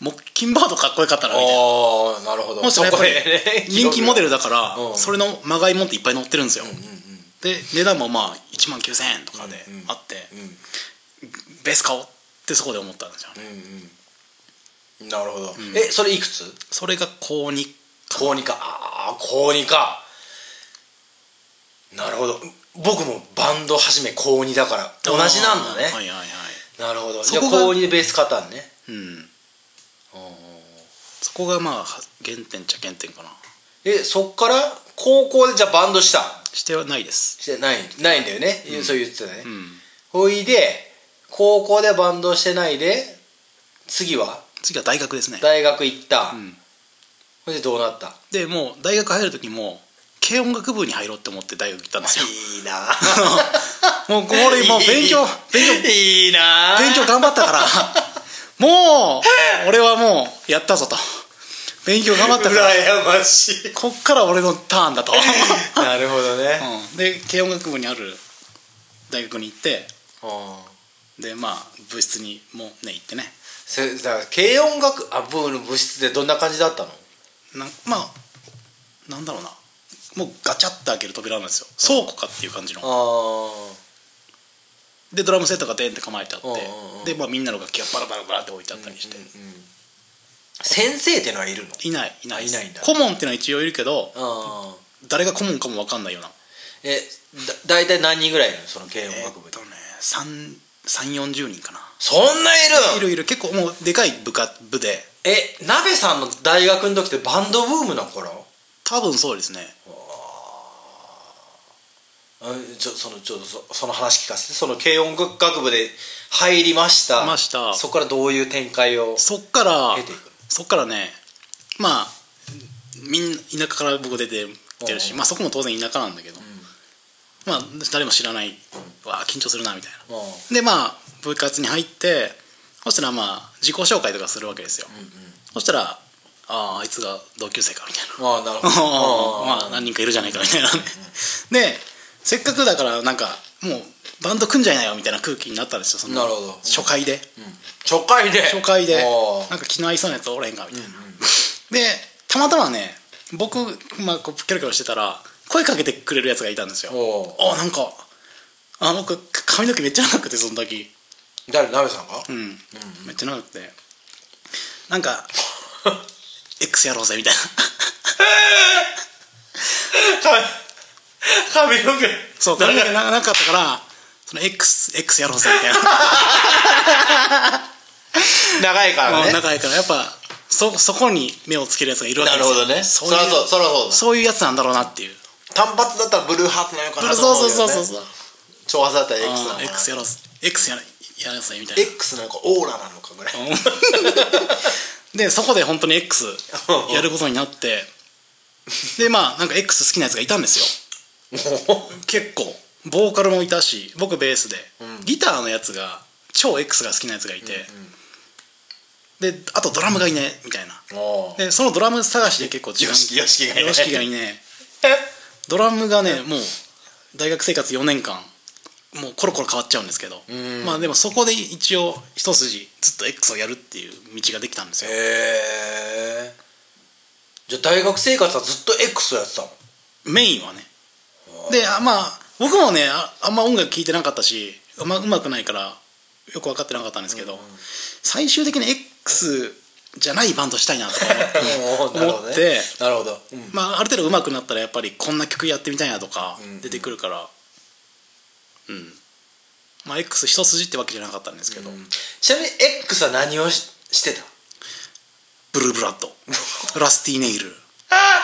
モッキンバードかっこよかったなみた。いなああなるほど。もしやっぱり人気モデルだから、うん。それのまがいもんっていっぱい載ってるんですよ、で値段もまあ1万9000円とかであって、ベース買おうってそこで思ったんですよね、なるほど、えそれいくつ？それが高2高2か。ああ高2か。なるほど。僕もバンド始め高2だから同じなんだね、はいはいはい。なるほど。そこがじゃあ高2でベース買ったんね。うん。そこがまあは原点っちゃ原点かな。えそっから高校でじゃあバンドしたしてはないです。してないないんだよね、そう言ってたね、うん。ほいで高校でバンドしてないで次は？次は大学ですね。大学行った、ん。ほいでどうなった？でもう大学入る時も軽音楽部に入ろうって思って大学行ったんですよ。いいな。もうこれもう勉強勉強いいな。勉強頑張ったから。もう俺はもうやったぞと勉強頑張ったから。羨ましい。こっから俺のターンだと、なるほどね、うん、で軽音楽部にある大学に行って。うん。でまあ部室にもね行ってね。それだから軽音楽あ部の部室でどんな感じだったの？なまあなんだろうな。もうガチャッて開ける扉なんですよ。倉庫かっていう感じの。あでドラムセットがデンって構えてあって。うんうんうん。で、まあ、みんなの楽器がバラバラバラって置いてあったりして、先生ってのはいるの？いないいないいないんだ。顧問っていうのは一応いるけどああ誰が顧問かも分かんないような。えだ大体何人ぐらいいるの？その軽音楽部に、えっとね3 4 0人かな。そんないるいるいる。結構もうでかい部下部で。え鍋さんの大学の時ってバンドブームの頃？多分そうですね。あちょそのちょっとそその話聞かせて。その軽音楽部で入りました。ました。そこからどういう展開を？そっから経ていく？そっからねまあみんな田舎から僕出てきてるしうんまあそこも当然田舎なんだけど、まあ誰も知らない、わあ緊張するなみたいな。う。んでまあ部活に入ってそしたらまあ自己紹介とかするわけですよ、そしたらあああいつが同級生かみたいな。ああなるほど。まあ何人かいるじゃないかみたいなね。でせっかくだからなんかもうバンド組んじゃいなよみたいな空気になったんですよそのなるほど。初回で、初回で？初回で。なんか気の合いそうなやつおれへんかみたいな、でたまたまね僕、まあ、こうキョロキョロしてたら声かけてくれるやつがいたんですよ。おあなんかあ僕髪の毛めっちゃ長くてその時誰？鍋さんが？うん、めっちゃ長くて。なんか X やろうぜみたいな 髪の毛。そう髪の毛ななかったからその X, X やろうぜみたいな。長いからね。仲いいから。やっぱそそこに目をつけるやつがいるわけですよ。なるほどね。そそうりゃそうそそうだ。そういうやつなんだろうなっていう。単発だったらブルーハーツなのかなとそう思う。そうそうそうそう。長髪だったら X なのかな。X やろう X ややらせみたいな。X なのかオーラなのかぐらいでそこで本当に X やることになって。でまあなんか X 好きなやつがいたんですよ 結構ボーカルもいたし僕ベースで、ギターのやつが超 X が好きなやつがいて、であとドラムがいねみたいな。でそのドラム探しで結構時間よしよしきがいね。よしきがいねドラムがねもう大学生活4年間もうコロコロ変わっちゃうんですけど。ん。まあでもそこで一応一筋ずっと X をやるっていう道ができたんですよ。へえ。じゃあ大学生活はずっと X をやってたの？メインはねであまあ僕もねああんま音楽聴いてなかったしあんまうまくないからよく分かってなかったんですけど、最終的に X じゃないバンドしたいなとか思って なるほどまあ、ある程度上手くなったらやっぱりこんな曲やってみたいなとか出てくるからうん、まあ X 一筋ってわけじゃなかったんですけど、ちなみに X は何をししてた？ブルーブラッド。ラスティネイル。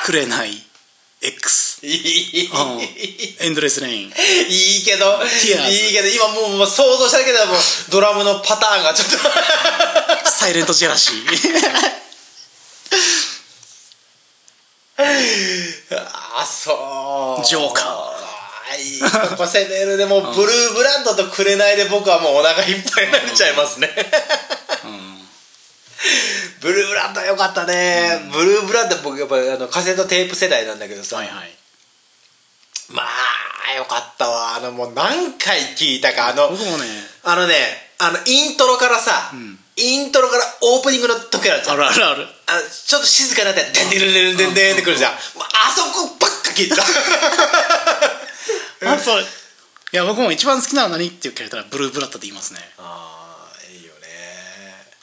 くれない X いいうん。エンドレスレインいいけどいいけど今もう想像しただけでもうドラムのパターンがちょっと。サイレントジェラシーああそう。ジョーカーーい。いここ攻める。でもうブルーブランドとくれないで僕はもうお腹いっぱいになっちゃいますね、ブルーブラッドよかったね、ブルーブラッド僕やっぱりあのカセットテープ世代なんだけどさ、はいはい。まあよかったわ。あのもう何回聞いたかあの僕もね。あのねあのイントロからさ、イントロからオープニングの時あるじゃん。あるあるある。あちょっと静かになって「デンデンデンデンデンデン」ってくるじゃんもうあそこばっか聞いてたあそういや僕も一番好きなのは何って言われたらブルーブラッドって言いますねああ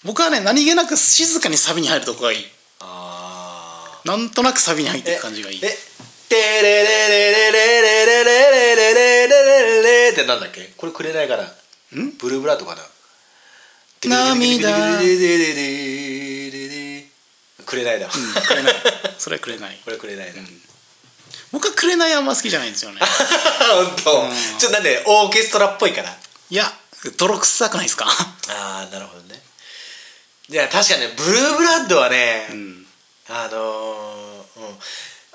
僕はね何気なく静かにサビに入るとこがいい。ああなんとなくサビに入っていく感じがいい。えテレレレレレレレレレレレレレレレってなんだっけ？これくれないかな？ん？ブルーブラッドかな？涙くれないだくれないそれはくれないこれくれないだ僕はくれないあんま好きじゃないんですよね本当ちょっとなんでオーケストラっぽいからいや泥臭くないですかああなるほどねいや確かにねブルーブラッドはね、うん。あのーうん。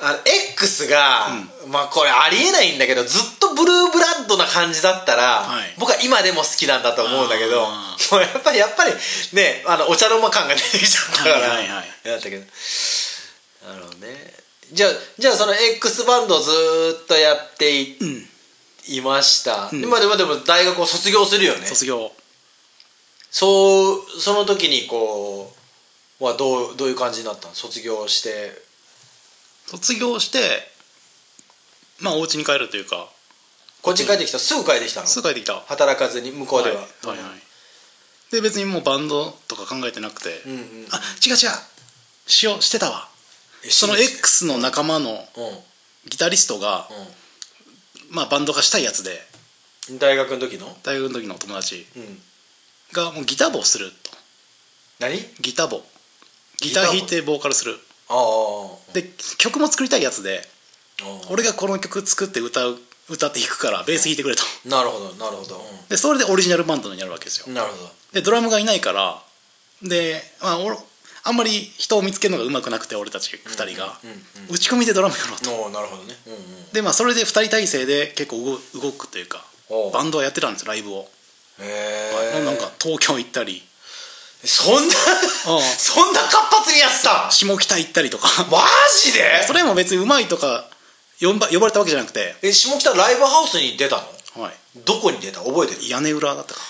あの X が、まあこれありえないんだけどずっとブルーブラッドな感じだったら、はい。僕は今でも好きなんだと思うんだけどもあうやっぱりやっぱりねあのお茶の間感が出てきちゃったから、はいはいはい。だったけど。なるほどね。じゃあじゃあその X バンドをずーっとやってい,、ん。いました、今でもでも大学を卒業するよね。卒業そうその時にこうはどうどういう感じになったの？卒業して。卒業してまあお家に帰るというか。こっちに帰ってきた？すぐ帰ってきたの？すぐ帰ってきた。は働かずに向こうでは、いはいはい。で別にもうバンドとか考えてなくて、うんうん。あ違う違う。しようしてたわ。えそのし X の仲間のうギタリストが、まあ、バンド化したいやつで。ん大学の時の？大学の時の友達。うんがもうギターボをすると。何？ギターボ。ギター弾いてボーカルする。ああで曲も作りたいやつで俺がこの曲作って歌う歌って弾くからベース弾いてくれと。なるほどなるほど、でそれでオリジナルバンドになるわけですよ。うん、なるほど。でドラムがいないからで、まあ、俺あんまり人を見つけるのがうまくなくて俺たち2人が、打ち込みでドラムやろうと。なるほどね。うんうん。でまあそれで2人体制で結構動動くというかバンドはやってたんですよライブを、へえなんか東京行ったり。そんなうん。そんな活発にやってた下北行ったりとか。マジで？それも別にうまいとか呼ば呼ばれたわけじゃなくて、え下北ライブハウスに出たの？はい、どこに出た？覚えてる？屋根裏だったか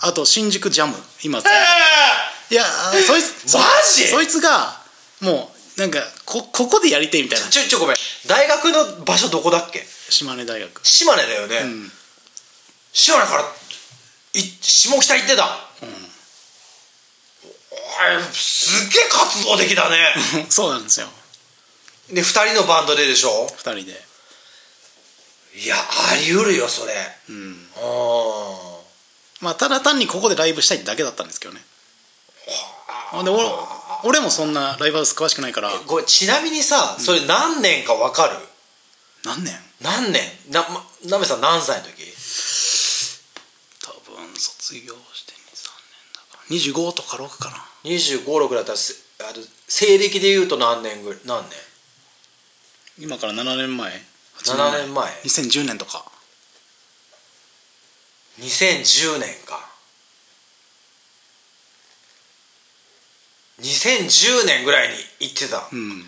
あと新宿ジャム。今。いやそいつそマジ？そいつがもうなんかこここでやりてえみたいな。ちょちょごめん。大学の場所どこだっけ？島根大学。島根だよね、ん島根からい下北行ってた、おいすっげえ活動的だね。そうなんですよ。で2人のバンドででしょ？2人で。いやあり得るよそれ。うん。あまあただ単にここでライブしたいだけだったんですけどね。で俺俺もそんなライブハウス詳しくないから。あごちなみにさそれ何年か分かる、何年？何年？なまなめさん何歳の時？卒業して23年だから。25とか6かな。2 5 6だったらせあの西暦でいうと何年ぐらい何年？今から7年前。8 7年前。2010年とか。2010年か。2010年ぐらいに行ってた、うん。っ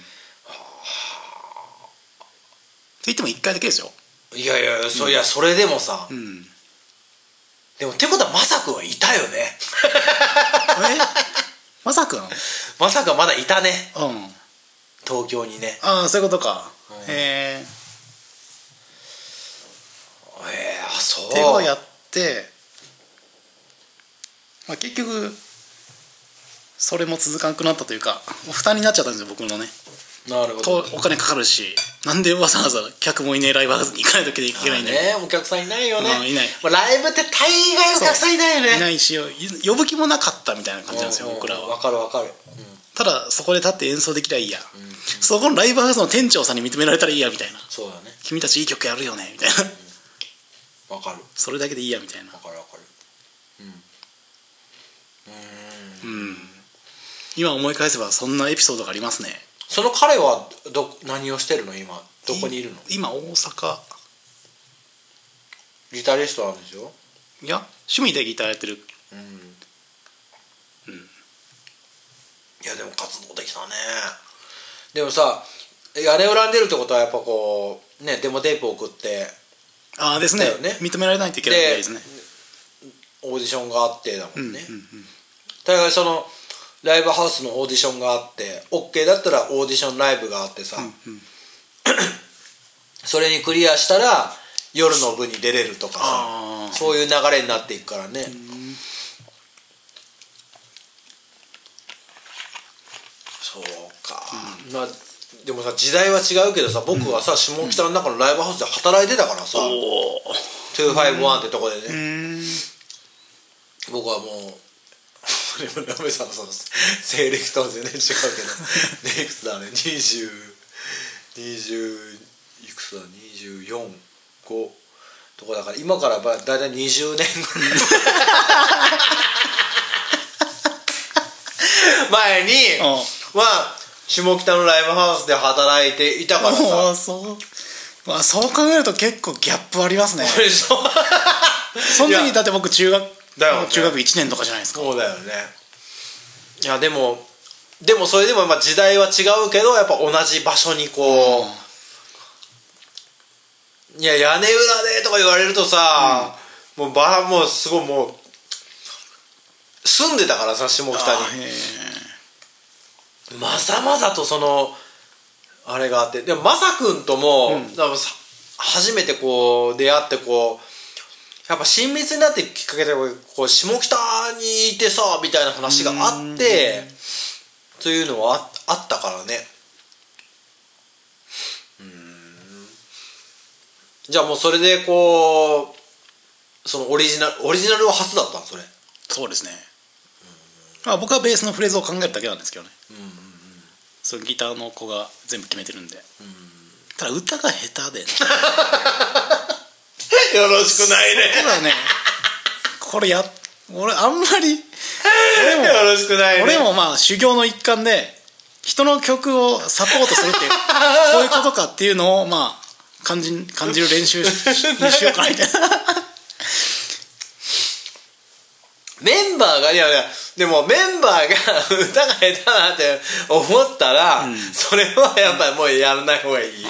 て言っても1回だけですよ。いやいやそ,、いやそれでもさ、うんでもってことはまさくんはいたよね。え？まさくんうんまさかまだいたね。東京にね。ああそういうことか。うん。へえ。ええあそう。っていうことをやって、まあ、結局それも続かなくなったというか負担になっちゃったんですよ僕のね。なるほとどお金かかるしなんでわざわざ客もいねえライブハウスに行かないといけないんだよ。ねお客さんいないよね。うんいない。まあライブって大概お客さんいないよね。いないし呼ぶ気もなかったみたいな感じなんですようん僕らわはかるわかる、ただそこで立って演奏できりゃいいや、そこのライブハウスの店長さんに認められたらいいやみたいな。そうだね。君たちいい曲やるよねみたいな。わかる。それだけでいいやみたいな。わかるわかる。うん。今思い返せばそんなエピソードがありますねその彼はど何をしてるの？今どこにいるの？今大阪。ギタリストなんですよいや趣味でギターやってる。うん。いやでも活動できたね。でもさ屋根裏に出るってことはやっぱこうねデモテープ送って。ああですね。ね。認められないといけないですね。オーディションがあってだもんね、うんうん。大概そのライブハウスのオーディションがあって OK だったらオーディションライブがあってさ、うん それにクリアしたら夜の部に出れるとかさ。そういう流れになっていくからね、そうか、まあでもさ時代は違うけどさ僕はさ、下北の中のライブハウスで働いてたからさ、おお251ってとこでね、うん。僕はもうでもラメさんのその西暦とは全然違うけどで いくつだね2020いくつだ？245とこだから今からば大体20年ぐらい前には下北のライブハウスで働いていたからさ。ああそう。まあそう考えると結構ギャップありますね。その時だって僕中学だよね。中学1年とかじゃないですか。そうだよね。いやでもでもそれでもまあ時代は違うけどやっぱ同じ場所にこう、いや屋根裏でとか言われるとさ、もうばもうすごいもう住んでたからさ下北あにへまざまざとそのあれがあって。でもまさくんとも、うん。初めてこう出会ってこうやっぱ親密になってきっかけでこう下北にいてさみたいな話があってというのはああったからね。うん。じゃあもうそれでこうそのオリジナルオリジナルは初だったのそれ。そうですね。まあ僕はベースのフレーズを考えるだけなんですけどね。そのギターの子が全部決めてるんで。ただ歌が下手でね よろしくないね。ただね。これや俺あんまり俺もよろしくないね。俺もまあ修行の一環で人の曲をサポートするって こういうことかっていうのをまあ感じ感じる練習しにしようかなみたいな。メンバーがいやいやでもメンバーが歌が下手だなって思ったら、それはやっぱりもうやらない方がいい、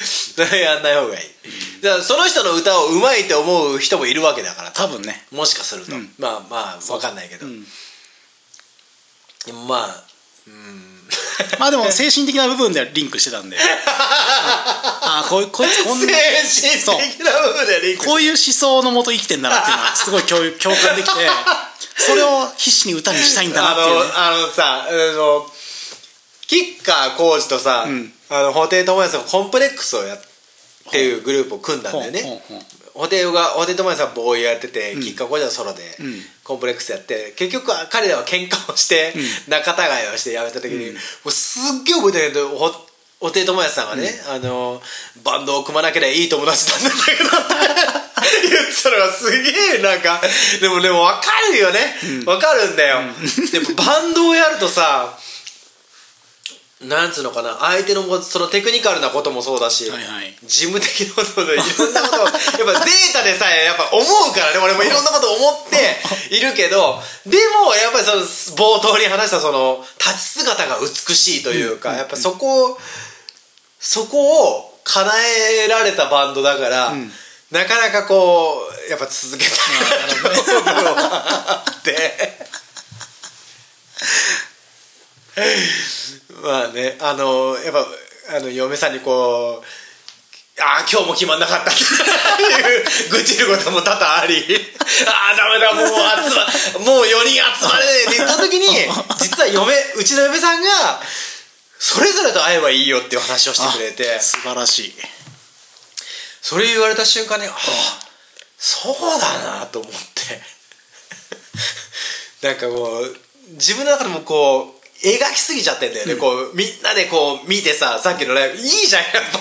それはやらない方がいい、だからその人の歌をうまいって思う人もいるわけだから多分ね。もしかすると、うん。まあまあ分かんないけど、ん。でもまあうん。まあでも精神的な部分ではリンクしてたんで。ああこいこいつこん精な神的な部分でリンクこういう思想のもと生きてんだなっていうのはすごい共有共感できて それを必死に歌にしたいんだなあっていう、ね、のあのさあの吉川浩司とさ、んあの布袋寅泰さんがコンプレックスをやっていうグループを組んだんだよね。布袋が布袋寅泰さんボーイやってて、ん。吉川浩司はソロで、んコンプレックスやって結局は彼らは喧嘩をして、仲違いをしてやめた時に、もうすっげえ覚えてるけどほ布袋寅泰さんがね、あのバンドを組まなければいい友達なんだけど 言ってたのがすげえなんかでもでも分かるよね、分かるんだよ、でもバンドをやるとさなんつうのかな相手のもそのテクニカルなこともそうだし、はいはい。事務的なことでいろんなことを やっぱデータでさえやっぱ思うからね俺もいろんなこと思って いるけどでもやっぱりその冒頭に話したその立ち姿が美しいというか、やっぱそこをそこを叶えられたバンドだから、なかなかこうやっぱ続けたいなと思う部分はあって。まあねあのやっぱあの嫁さんにこうああ今日も決まんなかった。っ ていう愚痴ることも多々あり。ああダメだもう集まもう4人集まれねえ。って言った時に実は嫁うちの嫁さんがそれぞれと会えばいいよっていう話をしてくれて。素晴らしい。それ言われた瞬間にああそうだなと思って。なんかもう自分の中でもこう描きすぎちゃってんだよね、こうみんなでこう見てささっきのライブ。いいじゃんやっぱ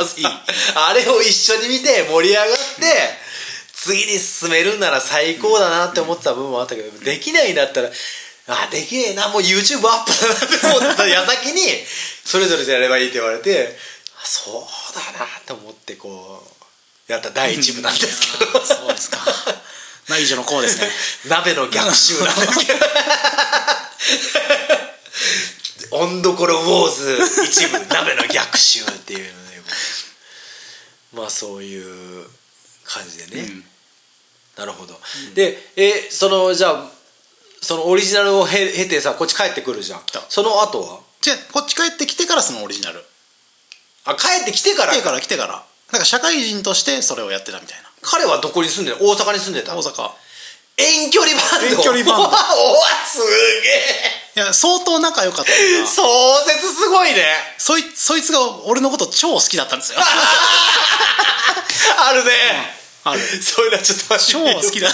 あれを一緒に見て盛り上がって次に進めるんなら最高だなって思ってた部分もあったけどできないんだったらあできねえな。もう YouTube アップだなって思ってた矢先にそれぞれでやればいいって言われてあそうだなと思ってこうやった第一部なんですけど。そうですか。内助の功ですね。鍋の逆襲なんですけど 温どころウォーズ一部鍋の逆襲っていうのね。まあそういう感じでね、うん。なるほど、でえそのじゃあそのオリジナルをへ経てさこっち帰ってくるじゃん。た。その後は？じゃあこっち帰ってきてからそのオリジナル。あ帰ってきてから来てから来てから。なんか社会人としてそれをやってたみたいな。彼はどこに住んでる大阪に住んでた。大阪。遠距離バンド。遠距離バンド。おわすげえいや相当仲良かったから壮絶すごいね。そいそいつが俺のこと超好きだったんですよ。あるね、ある。そういうのはちょっと超好きだ。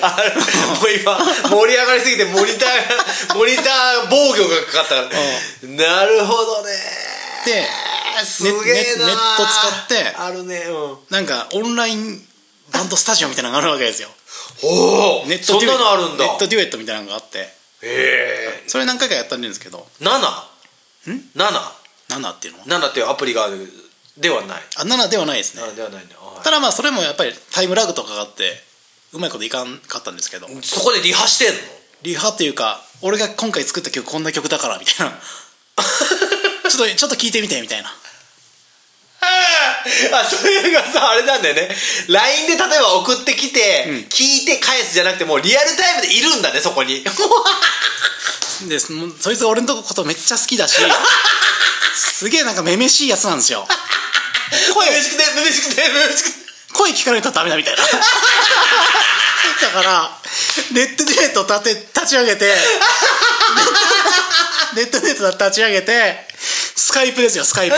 ある。もう今盛り上がりすぎてモニター モニター防御がかかったから、なるほどね。ですげえな。ネット使って。あるね。うん。なんかオンラインバンドスタジオみたいなのがあるわけですよおおネットデュエなのあるんだ。ネットデュエットみたいなのがあって。へえそれ何回かやったんですけど。7?7 ん？7っていうのは？7っていうアプリがあるではない。あ7ではないですね。7ではない。ただまあそれもやっぱりタイムラグとかがあってうまいこといかんかったんですけど。そこでリハしてんの？リハっていうか俺が今回作った曲こんな曲だからみたいな。ちょっとちょっと聞いてみてみたいな あそれがさあれなんだよね。LINE で例えば送ってきて、うん。聞いて返すじゃなくてもうリアルタイムでいるんだねそこに。でそいつが俺のことめっちゃ好きだし すげえなんかめめしいやつなんですよ。声。めしくてめしくてめしくて声聞かれたらダメだみたいな。だからネットデート立て立ち上げてネットデート立ち上げてスカイプですよスカイプ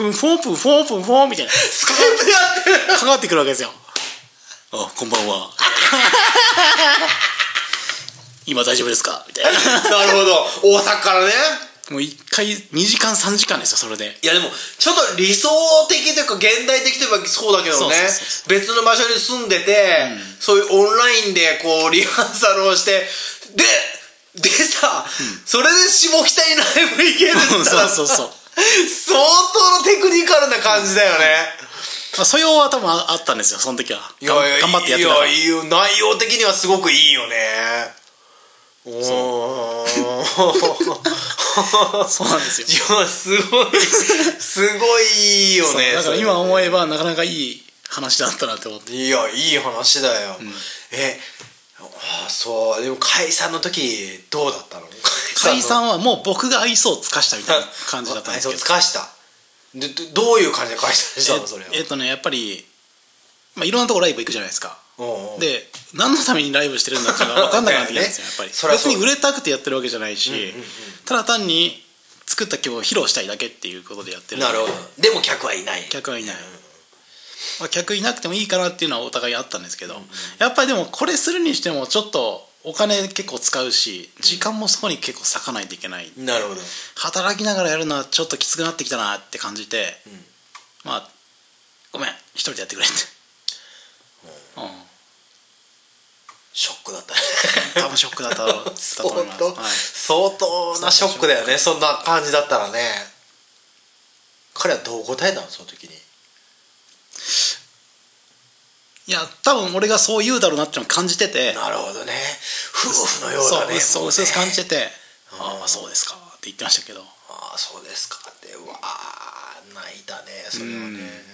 プンフォンプンフォンプンフォンみたいな。スカイプでやってるかかってくるわけですよ。あこんばんは。今大丈夫ですか？みたいな。なるほど。大阪からね。もう1回2時間3時間ですよそれで。いやでもちょっと理想的というか現代的といえばそうだけどね。別の場所に住んでて、そういうオンラインでこうリハーサルをしてででさ、それで下北にライブ行けるんだら そうそうそう相当のテクニカルな感じだよね、まあ、素養は多分ああったんですよその時は。がん頑張ってやってたから。いやいいよ。内容的にはすごくいいよね。おおそうなんですよ。いやすごいすごいいいよねだから今思えばなかなかいい話だったなって思って。いやいい話だよ、えああそう。でも解散の時どうだったの？解散はもう僕が愛想を尽かしたみたいな 感じだったんですけ愛ど想つかした。でどどういう感じで解散したの？それは。ええっとねやっぱり、まあ、いろんなとこライブ行くじゃないですか。で何のためにライブしてるんだっていうのが分かんなくなってきたんですよ ね。やっぱり。別に売れたくてやってるわけじゃないし、ただ単に作った曲を披露したいだけっていうことでやってるなるほど。でも客はいない。客はいない、まあ、客いなくてもいいかなっていうのはお互いあったんですけど、やっぱりでもこれするにしてもちょっとお金結構使うし時間もそこに結構割かないといけない。なるほど。働きながらやるのはちょっときつくなってきたなって感じて、まあごめん一人でやってくれって、うん、ショックだった。ね 多分ショックだったろうだと相思います、当はい、相当なショックだよねそんな感じだったらね。彼はどう答えたのその時にいや多分俺がそう言うだろうなってのを感じてて。なるほどね。夫婦のようだねそうもうね。そうそう感じてて「ああまあそうですか」って言ってましたけど。ああそうですか。ってうわあ泣いたねそれはね。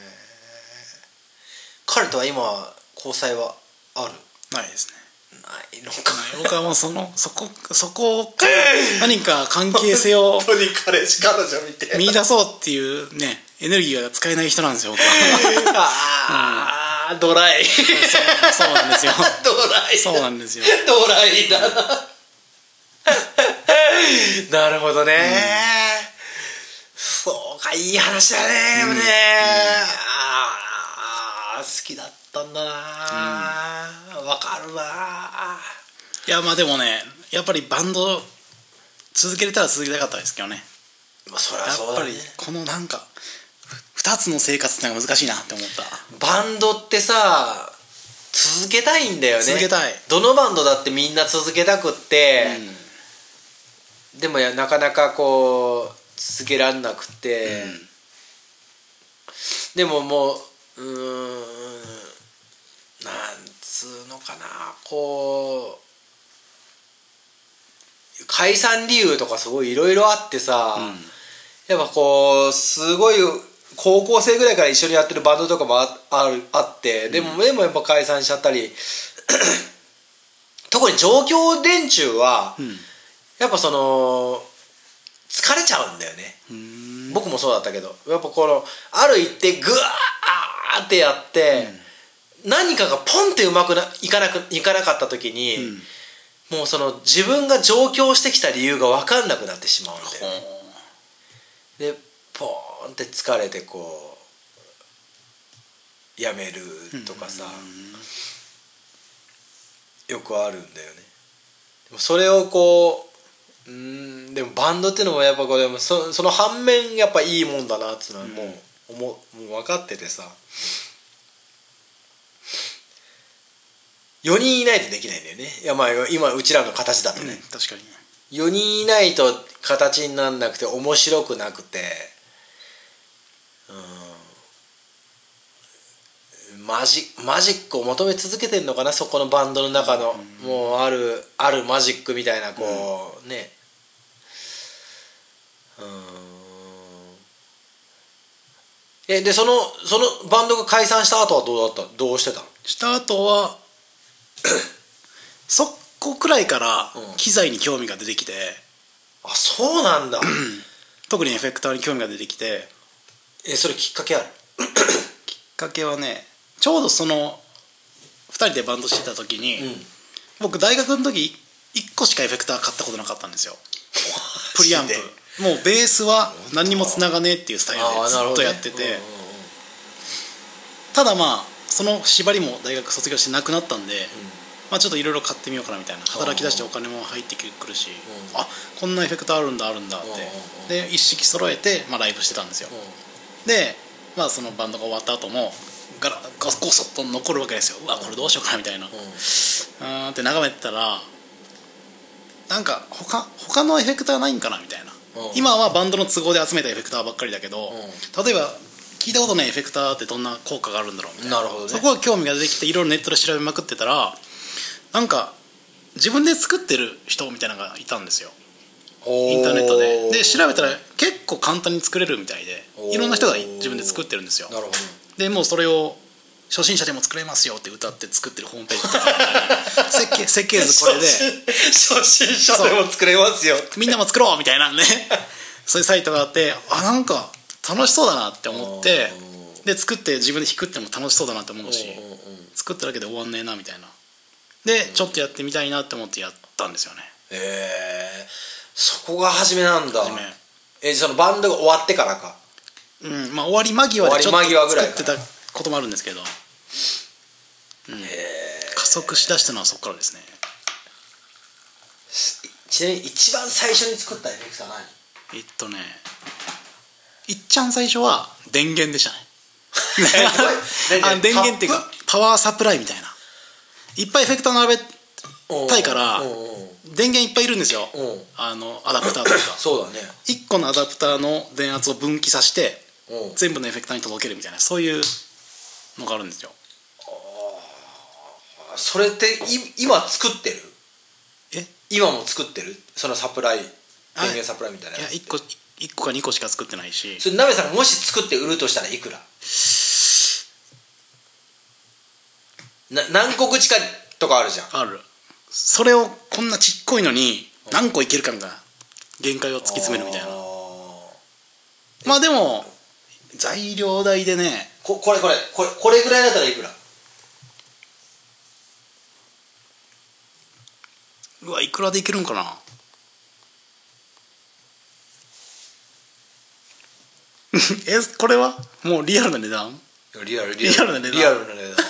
彼とは今交際はある？ないですね。ないのか。僕はもうそのそこそこから何か関係性を 本当に彼氏彼女見て見出そうっていうねエネルギーが使えない人なんですよ僕は。ああドライ。そうなんですよ。ドライ。そうなんですよ。ドライだな。なるほどね、そうかいい話だね、でもね、ああ好きだったんだな。わ、かるないやまあでもねやっぱりバンド続けれたら続けたかったですけどね。まあそりゃやっぱりそうだねこのなんか2つの生活ってのが難しいなって思った。バンドってさ続けたいんだよね。続けたい。どのバンドだってみんな続けたくって、でもやなかなかこう続けられなくて、でももううーんなんつうののかな。こう解散理由とかすごいいろいろあってさ、やっぱこうすごい高校生ぐらいから一緒にやってるバンドとかもああるあってでも,、でもやっぱ解散しちゃったり 特に上京連中は、うん。やっぱその疲れちゃうんだよね、うん。僕もそうだったけど。やっぱこのある一定グワーってやって、何かがポンってうまくないかなくいかなかった時に、もうその自分が上京してきた理由が分かんなくなってしまうんだよね。でポーンって疲れてこうやめるとかさ、よくあるんだよね。でもそれをこううーんでもバンドっていうのもやっぱこうでもそその反面やっぱいいもんだなっていうのはもう,、思うもう分かっててさ。4人いないとできないんだよね。いやまあ今うちらの形だとね、確かに。4人いないと形になんなくて面白くなくてうんマジマジックを求め続けてんのかなそこのバンドの中の、もうあるあるマジックみたいなこう、ね。うん。えでそのそのバンドが解散した後はどうだった？どうしてたの？した後は そこくらいからうん。機材に興味が出てきて、あそうなんだ。特にエフェクターに興味が出てきてえそれきっかけある？きっかけはねちょうどその2人でバンドしてた時に、うん。僕大学の時1個しかエフェクター買ったことなかったんですよ。プリアンプ。もうベースは何にもつながねえっていうスタイルでずっとやってて、うんうんうん。ただまあその縛りも大学卒業してなくなったんで、まあ、ちょっといろいろ買ってみようかなみたいな。働き出してお金も入ってくるし、うん。あこんなエフェクターあるんだあるんだって、うんうんうんで一式揃えて、まあ、ライブしてたんですよ、で、まあ、そのバンドが終わった後もガラゴソゴソっと残るわけですよ。うわこれどうしようかなみたいな、うーんって眺めてたらなんか他他のエフェクターないんかなみたいな、うん。今はバンドの都合で集めたエフェクターばっかりだけど、う例えば聞いたことないエフェクターってどんな効果があるんだろうみたいな。なるほどね。そこは興味が出てきていろいろネットで調べまくってたらなんか自分で作ってる人みたいなのがいたんですよインターネットで。で調べたら結構簡単に作れるみたいでいろんな人が自分で作ってるんですよ。なるほど。でもうそれを初心者でも作れますよって歌って作ってるホームページとか。設計設計図これで。初心者でも作れますよみんなも作ろうみたいなねそういうサイトがあってあなんか楽しそうだなって思ってで作って自分で弾くってのも楽しそうだなって思うし作っただけで終わんねえなみたいな。でちょっとやってみたいなって思ってやったんですよね。ええそこが初めなんだ。初め。えそのバンドが終わってからか。うんまあ終わり間際でちょっと終わり間際ぐらい作ってたこともあるんですけど、うん、加速しだしたのはそこからですね。ちなみに一番最初に作ったエフェクター何？えっとね。いっちゃん最初は電源でしたね。何あ電源っていうかパワーサプライみたいな。いっぱいエフェクター並べたいから電源いっぱいいるんですよ。うん。あのアダプターとか。そうだね。1個のアダプターの電圧を分岐させてうん。全部のエフェクターに届けるみたいなそういうのがあるんですよ。それってい今作ってる？え？今も作ってる？そのサプライ電あ源サプライみたいないややつ1個一個か2個しか作ってないし。それ鍋さんがもし作って売るとしたらいくら？な何個口かとかあるじゃん。あるそれをこんなちっこいのに何個いけるかみたいな限界を突き詰めるみたいな。まあでも材料代でね。ここれこれ。これこれぐらいだったらいくら？うわいくらでいけるんかな？えこれは？もうリアルな値段？リアル。リアルな値段。リアルな値段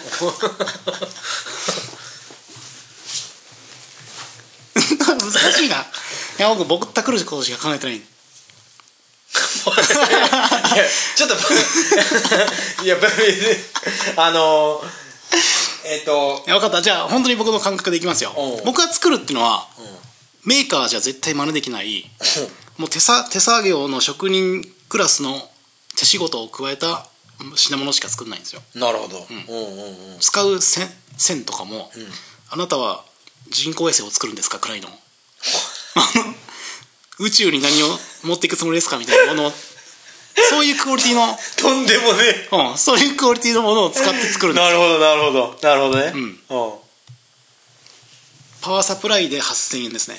難しいな。いや僕ぼったくることしか考えてない。いやちょっと いや別にあのえっ、といや分かった。じゃあ本当に僕の感覚でいきますよ。う。ん僕が作るっていうのはメーカーじゃ絶対真似できないもう手さ手作業の職人クラスの手仕事を加えた品物しか作んないんですよ。なるほど、うん、うんうんうん。使う線線とかも、あなたは人工衛星を作るんですかくらいの宇宙に何を持っていくつもりですかみたいなもの。をそういうクオリティの、とんでもねうん、そういうクオリティのものを使って作るんですよ。なるほどなるほど。なるほどね。うん。うん。パワーサプライで8000円ですね。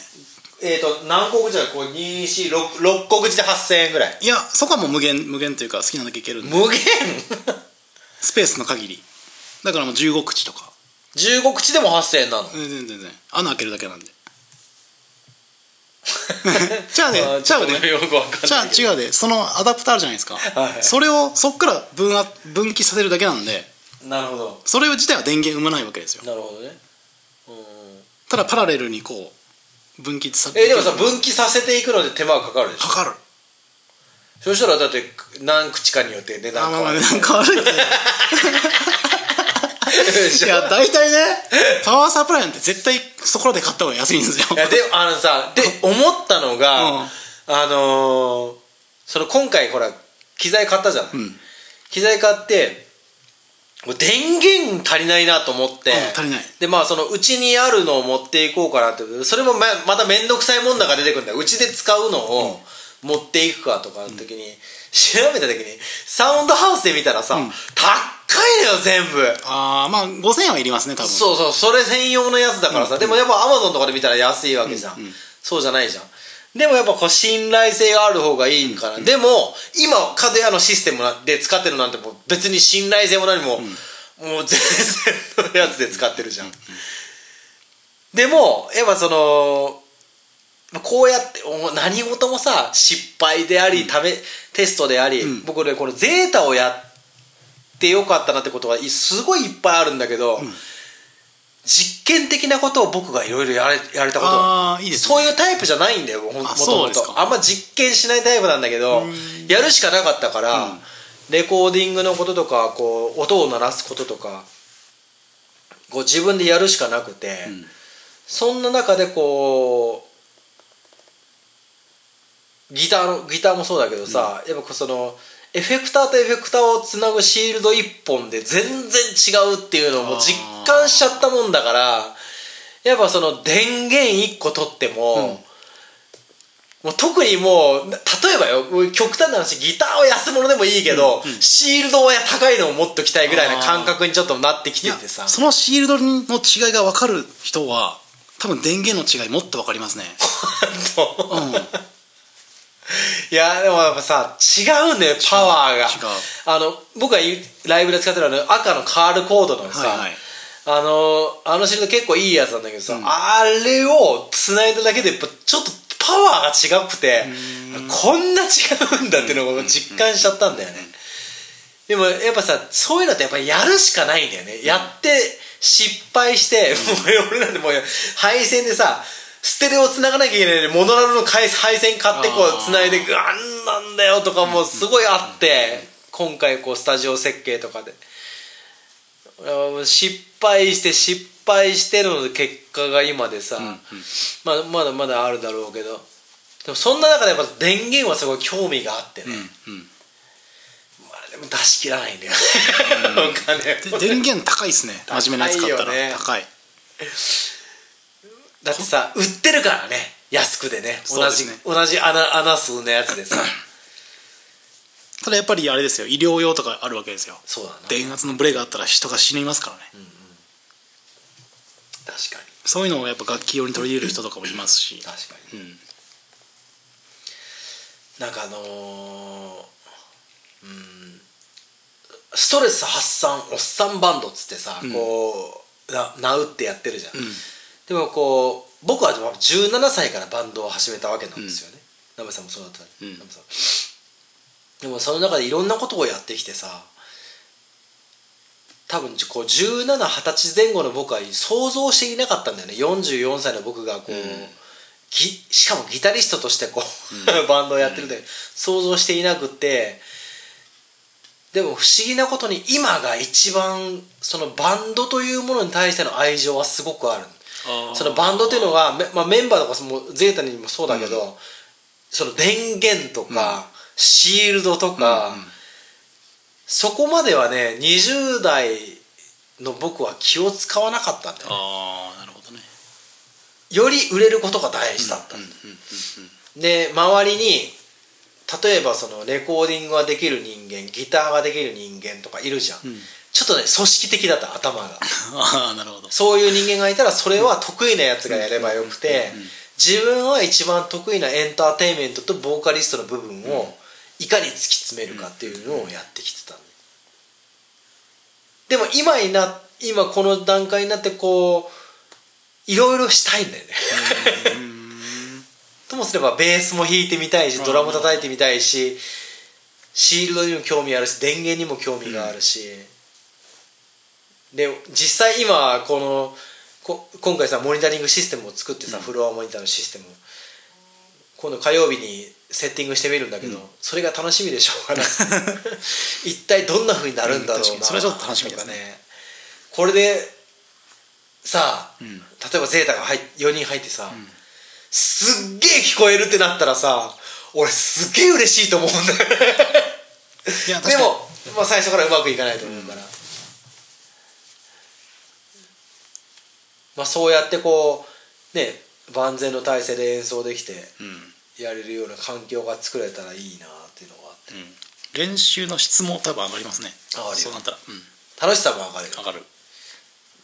えっ、と何個口だこう246 6個口で8000円ぐらい。いやそこはもう無限無限というか好きなだけいけるんで。無限？スペースの限り。だからもう15口とか15口でも8000円なの？全然全然。穴開けるだけなんで。じゃあねじゃあね。じゃあ違うで。そのアダプターあるじゃないですか、はい。それをそっから分あ分岐させるだけなんで。なるほど。それ自体は電源生まないわけですよ。なるほどね。うんただパラレルにこう分岐さえでもさ分岐させていくので手間がかかるでしょ？かかる。そしたらだって何口かによって値あまあまあ段変わる いや大体ねパワーサプライなんて絶対そこらで買った方が安いんですよ。いやであのさで思ったのが、うん。あのーその今回ほら機材買ったじゃない、うん。機材買って電源足りないなと思って、うん足りない。でまあそのうちにあるのを持っていこうかなって。それもままた面倒くさいもんだが出てくるんだよ。うちで使うのを持っていくかとかの時に、調べた時にサウンドハウスで見たらさ、ん。高いのよ全部。ああまあ5000円はいりますね多分。そうそうそれ専用のやつだからさ、でもやっぱアマゾンとかで見たら安いわけじゃん、うんうん。そうじゃないじゃん。でもやっぱこう信頼性がある方がいいから、でも今家電のシステムで使ってるなんてもう別に信頼性も何も、もう全然のやつで使ってるじゃん、でもやっぱそのこうやってお何事もさ失敗であり、試テストであり、うん。僕ねこのゼータをやってよかったなってことはいすごいいっぱいあるんだけど、実験的なことを僕がいろいろやれやれたこと。いいね。そういうタイプじゃないんだよももともとあんま実験しないタイプなんだけどやるしかなかったから、うん。レコーディングのこととかこう音を鳴らすこととかこう自分でやるしかなくて、ん。そんな中でこうギターのギターもそうだけどさ、やっぱそのエフェクターとエフェクターをつなぐシールド1本で全然違うっていうのをもう実感しちゃったもんだからやっぱその電源1個取っても、もう特にもう例えばよ極端な話ギターは安物でもいいけど、シールドは高いのを持っときたいぐらいな感覚にちょっとなってきててさそのシールドの違いが分かる人は多分電源の違いもっと分かりますね。うんいやでもやっぱさ違うんだよパワーが。違う。あの僕がライブで使ってるあの赤のカールコードのさ、はいはい。あのあのシールド結構いいやつなんだけどさ、あれを繋いだだけでやっぱちょっとパワーが違くてこんな違うんだっていうのを実感しちゃったんだよね、でもやっぱさそういうのってやっぱやるしかないんだよね、やって失敗して、もう俺なんてもう配線でさステレオ繋がなきゃいけないのにモノラルの配配線買ってこう繋いであんなんだよとかもすごいあって、今回こうスタジオ設計とかで。あ失敗して失敗しての結果が今でさ、まあ、まだまだあるだろうけど。でもそんな中でやっぱ電源はすごい興味があってね、うんでも出し切らないんだよね、お金を。で電源高いっすね。真面目なやつ買ったら。高いよね。高いだってさ売ってるからね。安くでね。同じね。同じ穴穴数のやつでさ。ただやっぱりあれですよ。医療用とかあるわけですよ。そうだな。電圧のブレがあったら人が死にますからね、確かに。そういうのをやっぱ楽器用に取り入れる人とかもいますし。確かに。うん。なんかあのーうん。ストレス発散おっさんバンドっつってさ、うん。こうなナウってやってるじゃん、うんでもこう僕は17歳からバンドを始めたわけなんですよね、ナムさんもそうだったね、うん。でもその中でいろんなことをやってきてさ多分こう1720歳前後の僕は想像していなかったんだよね。44歳の僕がこう、ぎしかもギタリストとしてこう、バンドをやってるで、想像していなくって。でも不思議なことに今が一番そのバンドというものに対しての愛情はすごくあるそのバンドというのが、めまあ、メンバーとかもゼータにもそうだけど、その電源とか、シールドとか、そこまではね20代の僕は気を使わなかったんだよね。ああなるほどね。より売れることが大事だった。で周りに例えばそのレコーディングができる人間ギターができる人間とかいるじゃん、うんちょっとね組織的だった頭が。ああなるほど。そういう人間がいたらそれは得意なやつがやればよくて自分は一番得意なエンターテインメントとボーカリストの部分をいかに突き詰めるかっていうのをやってきてたんででも今にな今この段階になってこういろいろしたいんだよね。ともすればベースも弾いてみたいしドラム叩いてみたいしシールドにも興味あるし電源にも興味があるし、で実際今このこ今回さモニタリングシステムを作ってさ、フロアモニターのシステムを。今度火曜日にセッティングしてみるんだけど、それが楽しみでしょうがない。一体どんなふうになるんだろうな、うんそれはちょっと楽しみですねとかこれでさあ、ん。例えばゼータが入っ4人入ってさ、すっげえ聞こえるってなったらさ俺すっげえ嬉しいと思うんだよでも、まあ、最初からうまくいかないと思うから、まあ、そうやってこうね万全の体制で演奏できてうん。やれるような環境が作れたらいいなっていうのがあって。うん。練習の質も多分上がりますね。上がそうなったら。うん。楽しさも上がる。よ上がる。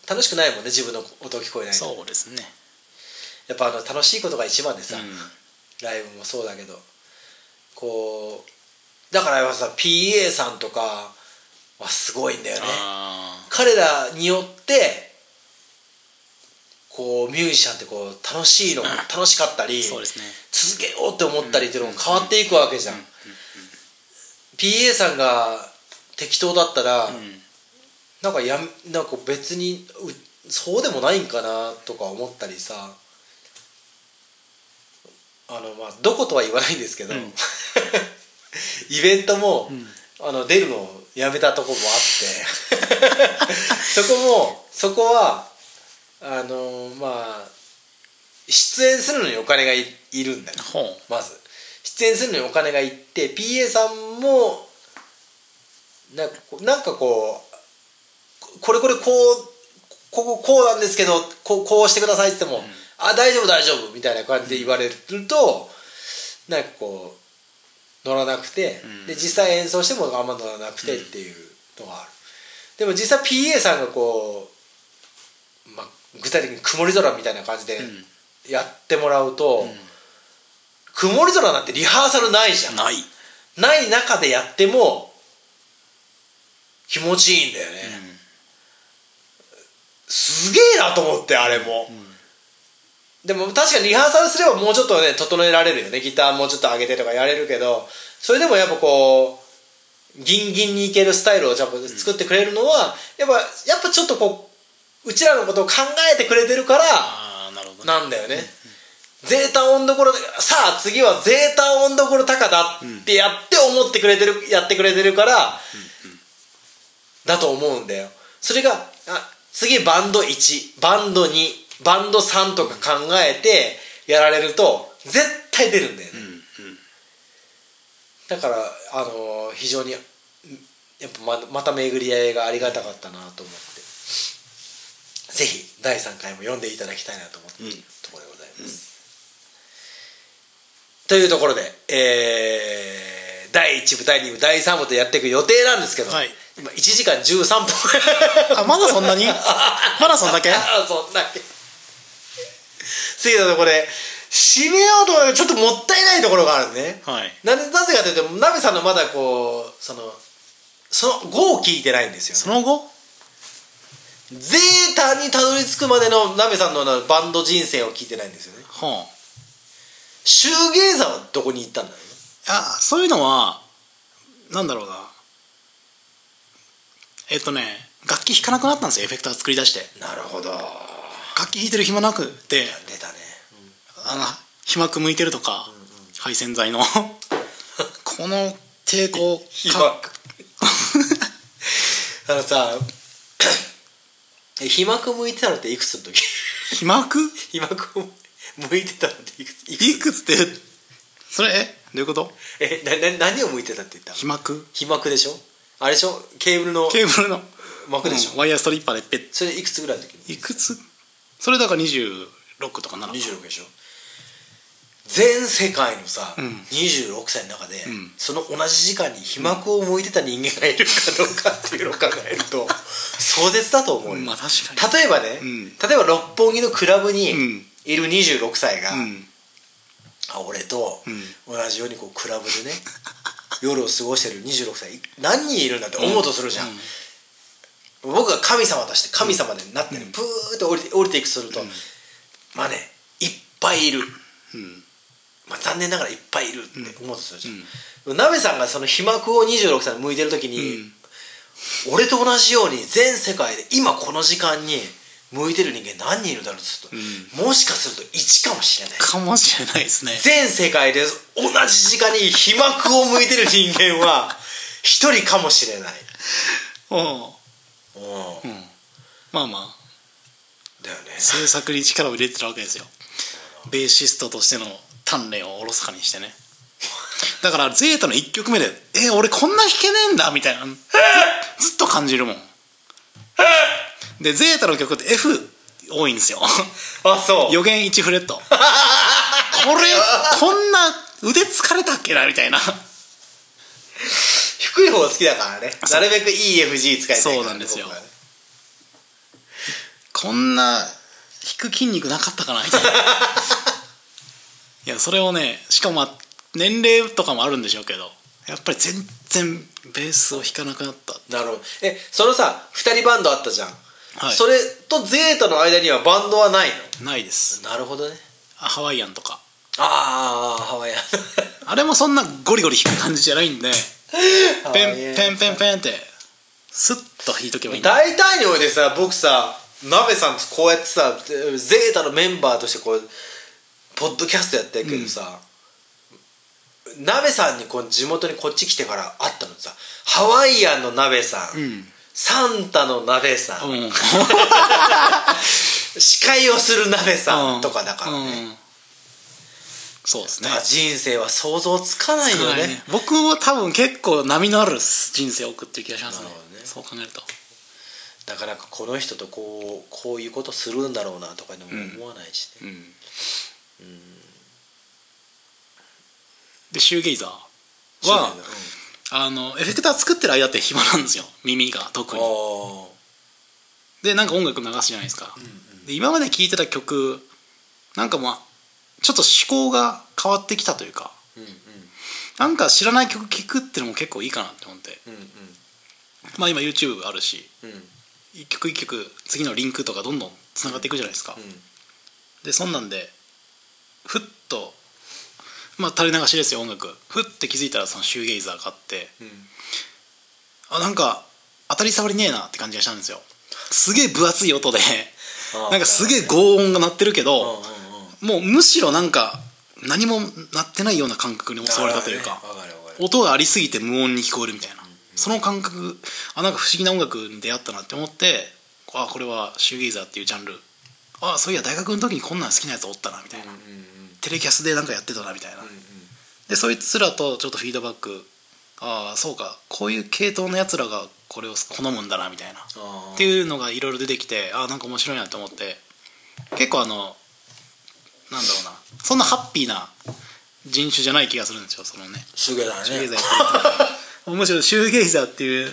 楽しくないもんね自分の音聞こえないとそうですね。やっぱあの楽しいことが一番でさ、うん。ライブもそうだけどこうだからやっぱさ PA さんとかはすごいんだよね。あ彼らによってこうミュージシャンってこう楽しいの楽しかったりね。続けようって思ったりっていうのも変わっていくわけじゃん。PA さんが適当だったらうん。なんかやなんか別にうそうでもないんかなとか思ったりさ。あのまあどことは言わないんですけど、うん。イベントも、ん。あの出るのをやめたとこもあって。そこもそこはあのまあ出演するのにお金がいいるんだよ。ほまず。出演するのにお金がいって PA さんもなんかこうなんかこうこれこれこうこここうなんですけどこうこうしてくださいって言っても、あ大丈夫大丈夫みたいな感じで言われると、なんかこう乗らなくて、うん。で実際演奏してもあんま乗らなくてっていうのがある、でも実際 PA さんがこう、まあ、具体的に曇り空みたいな感じでやってもらうと、曇り空なんてリハーサルないじゃん。ない。ない中でやっても気持ちいいんだよね、すげえなと思ってあれも、でも確かにリハーサルすればもうちょっとね整えられるよね。ギターもうちょっと上げてとかやれるけどそれでもやっぱこうギンギンにいけるスタイルを作ってくれるのは、やっぱやっぱちょっとこううちらのことを考えてくれてるからなんだよね、ゼータ音どころさあ次はゼータ音どころ高だってやって思ってくれてるやってくれてるから、だと思うんだよ。それがあ次バンド1バンド2バンド3とか考えてやられると絶対出るんだよね、うんうん。だからあのー非常にやっぱままた巡り合いがありがたかったなと思ってぜひ第3回も読んでいただきたいなと思っているところでございます、というところで、えー第1部第2部第3部とやっていく予定なんですけど、はい。今1時間13分。あまだそんなに？まだそんだけ？あそんだけ。過ぎたところで締めようと思っちょっともったいないところがあるね。はい。ななぜかというとナベさんのまだこうそのその5を聞いてないんですよ、ね、その後？ゼータにたどり着くまでのナベさんのバンド人生を聞いてないんですよね。はシューゲーザーはどこに行ったんだろうねああそういうのはなんだろうな。えっとね楽器弾かなくなったんですよエフェクター作り出して。なるほど。楽器弾いてる暇なくて。出たね、あの皮膜向いてるとか、配線材の。この抵抗 あのさえ皮膜向いてたのっていくつの時？皮膜？皮膜を向いてたのっていくつ？いくついくつって？それえどういうこと？えなな何を向いてたって言った？皮膜？皮膜でしょ？あれでしょ？ケーブルのケーブルの。膜でしょ、うんワイヤーストリッパーでペッ。それいくつぐらいの時？いくつ？それだから26とかなの26でしょ？全世界のさ、ん。26歳の中で、ん。その同じ時間に皮膜を向いてた人間がいるかどうかっていうのを考えると壮絶だと思うよ、まあ確かに。例えばね、ん。例えば六本木のクラブにん。いる26歳が、うん。あ俺とん。同じようにこうクラブでね 夜を過ごしてる26歳何人いるんだって思うとするじゃん、僕が神様として神様でなってね、プーッと降りて降りていくとすると、まあねいっぱいいる、うんまあ、残念ながらいっぱいいるって思うとするじゃん、鍋さんがその皮膜を26歳向いてる時に、俺と同じように全世界で今この時間に向いてる人間何人いるだろうとすると、もしかすると1かもしれない。かもしれないですね。全世界で同じ時間に皮膜を向いてる人間は 一人かもしれない。う。ん。うん。まあまあ。だよね。制作に力を入れてるわけですよ。ベーシストとしての鍛錬をおろそかにしてね。だからゼータの1曲目で「え俺こんな弾けねえんだ」みたいな。ずずっと感じるもん。でゼータの曲って F 多いんですよ。あそう。予言1フレット。これこんな腕疲れたっけなみたいな。低い方好きだからね。なるべく EFG 使いたいそうなんですよ。ね。こんな引く筋肉なかったかなみたいな いやそれをねしかもまあ年齢とかもあるんでしょうけどやっぱり全然ベースを弾かなくなった。なるほど。えそのさ2人バンドあったじゃん、はい。それとゼータの間にはバンドはないないです。のなるほどね。あハワイアンとか。ああハワイアン。あれもそんなゴリゴリ弾く感じじゃないんで ペンペンペンペンってスッと弾いとけばいい大体においてさ僕さ鍋さんとこうやってさゼータのメンバーとしてこうポッドキャストやってるけどさ、鍋さんにこう地元にこっち来てから会ったのさハワイアンの鍋さん、うん。サンタの鍋さん、うん。司会をする鍋さんとかだからね、うん。そうですね。人生は想像つかないよね。はい僕も多分結構波のある人生を送ってる気がしますね。ね。そう考えると。なかなかこの人とこうこういうことするんだろうなとかでも思わないしね、うんでシューゲイザーはあのエフェクター作ってる間って暇なんですよ。耳が特に。あでなんか音楽流すじゃないですか、で今まで聴いてた曲なんかまあちょっと思考が変わってきたというかあうんうん。なんか知らない曲聴くってのも結構いいかなって思って。うんまあ今 YouTube あるしうん。うん一曲一曲次のリンクとかどんどんつながっていくじゃないですか、でそんなんでふっとまあ垂れ流しですよ音楽。ふって気づいたらそのシューゲイザーがあって。うん。うんあなんか当たり障りねえなって感じがしたんですよ。すげえ分厚い音で。なんかすげえ轟音が鳴ってるけどもうむしろなんか何も鳴ってないような感覚に襲われたというか音がありすぎて無音に聞こえるみたいな。その感覚あなんか不思議な音楽に出会ったなって思ってあこれはシューゲイザーっていうジャンル。あそういや大学の時にこんなん好きなやつおったなみたいな。うんうんテレキャスでなんかやってたなみたいな。でそいつらとちょっとフィードバック。ああそうか。こういう系統のやつらがこれを好むんだなみたいな。っていうのがいろいろ出てきてああなんか面白いなと思って。結構あのなんだろうな。そんなハッピーな人種じゃない気がするんですよそのね。シューゲイザーやってるってむしろシューゲイザーっていうね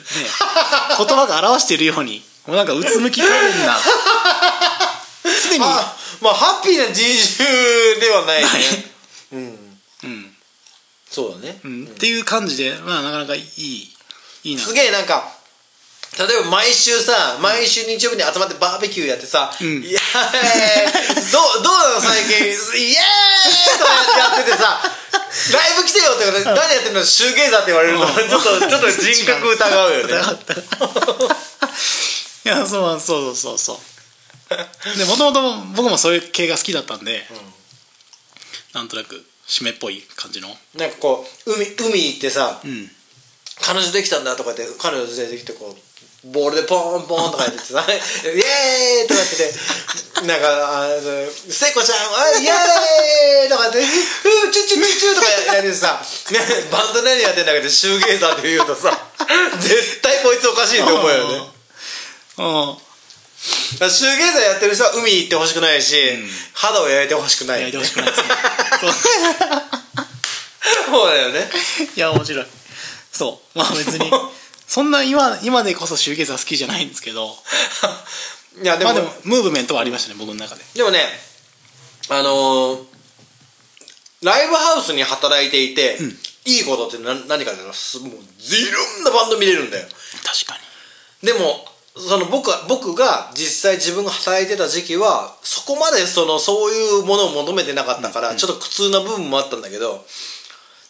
言葉が表しているようにもうなんかうつむき加減な。常にあまあハッピーな人種ではないね。うん。うん。そうだね、うん。っていう感じでまあなかなかいいいいな。すげえなんか例えば毎週さ毎週日曜日に集まってバーベキューやってさ「ん。イエーイ。どうどうなの最近？イエーイ!」とかやっててさ「ライブ来てよ」って言われて「何やってんの？シューゲイザー」って言われるとちょっとちょっと人格疑うよね。いやそうそうそうそう でもともと僕もそういう系が好きだったんで、なんとなく締めっぽい感じのなんかこう海海行ってさうん彼女できたんだとかって彼女連れてきてこうボールでポンポンとかやっててさ「イエーイ!」とかっててなんかあの「聖子ちゃんあイエーイ!」とかって「うーチュチュチュチュ」とかやってさ、ね、バンド何やってんだけどシューゲイザーって言うとさ絶対こいつおかしいと思うよねうんシューゲイザーやってる人は海行ってほしくないし、肌を焼いてほしくない。やいてほしくないですね。そうだよね。いや面白い。そう。まあ別にそんな今今でこそシューゲイザー好きじゃないんですけど。いやでも,、まあでもムーブメントはありましたね僕の中で。でもねあのーライブハウスに働いていて、いいことって何何かっていうとすもういろんなバンド見れるんだよ。確かに。でもその僕は僕が実際自分が働いてた時期はそこまでそのそういうものを求めてなかったから、ちょっと苦痛な部分もあったんだけど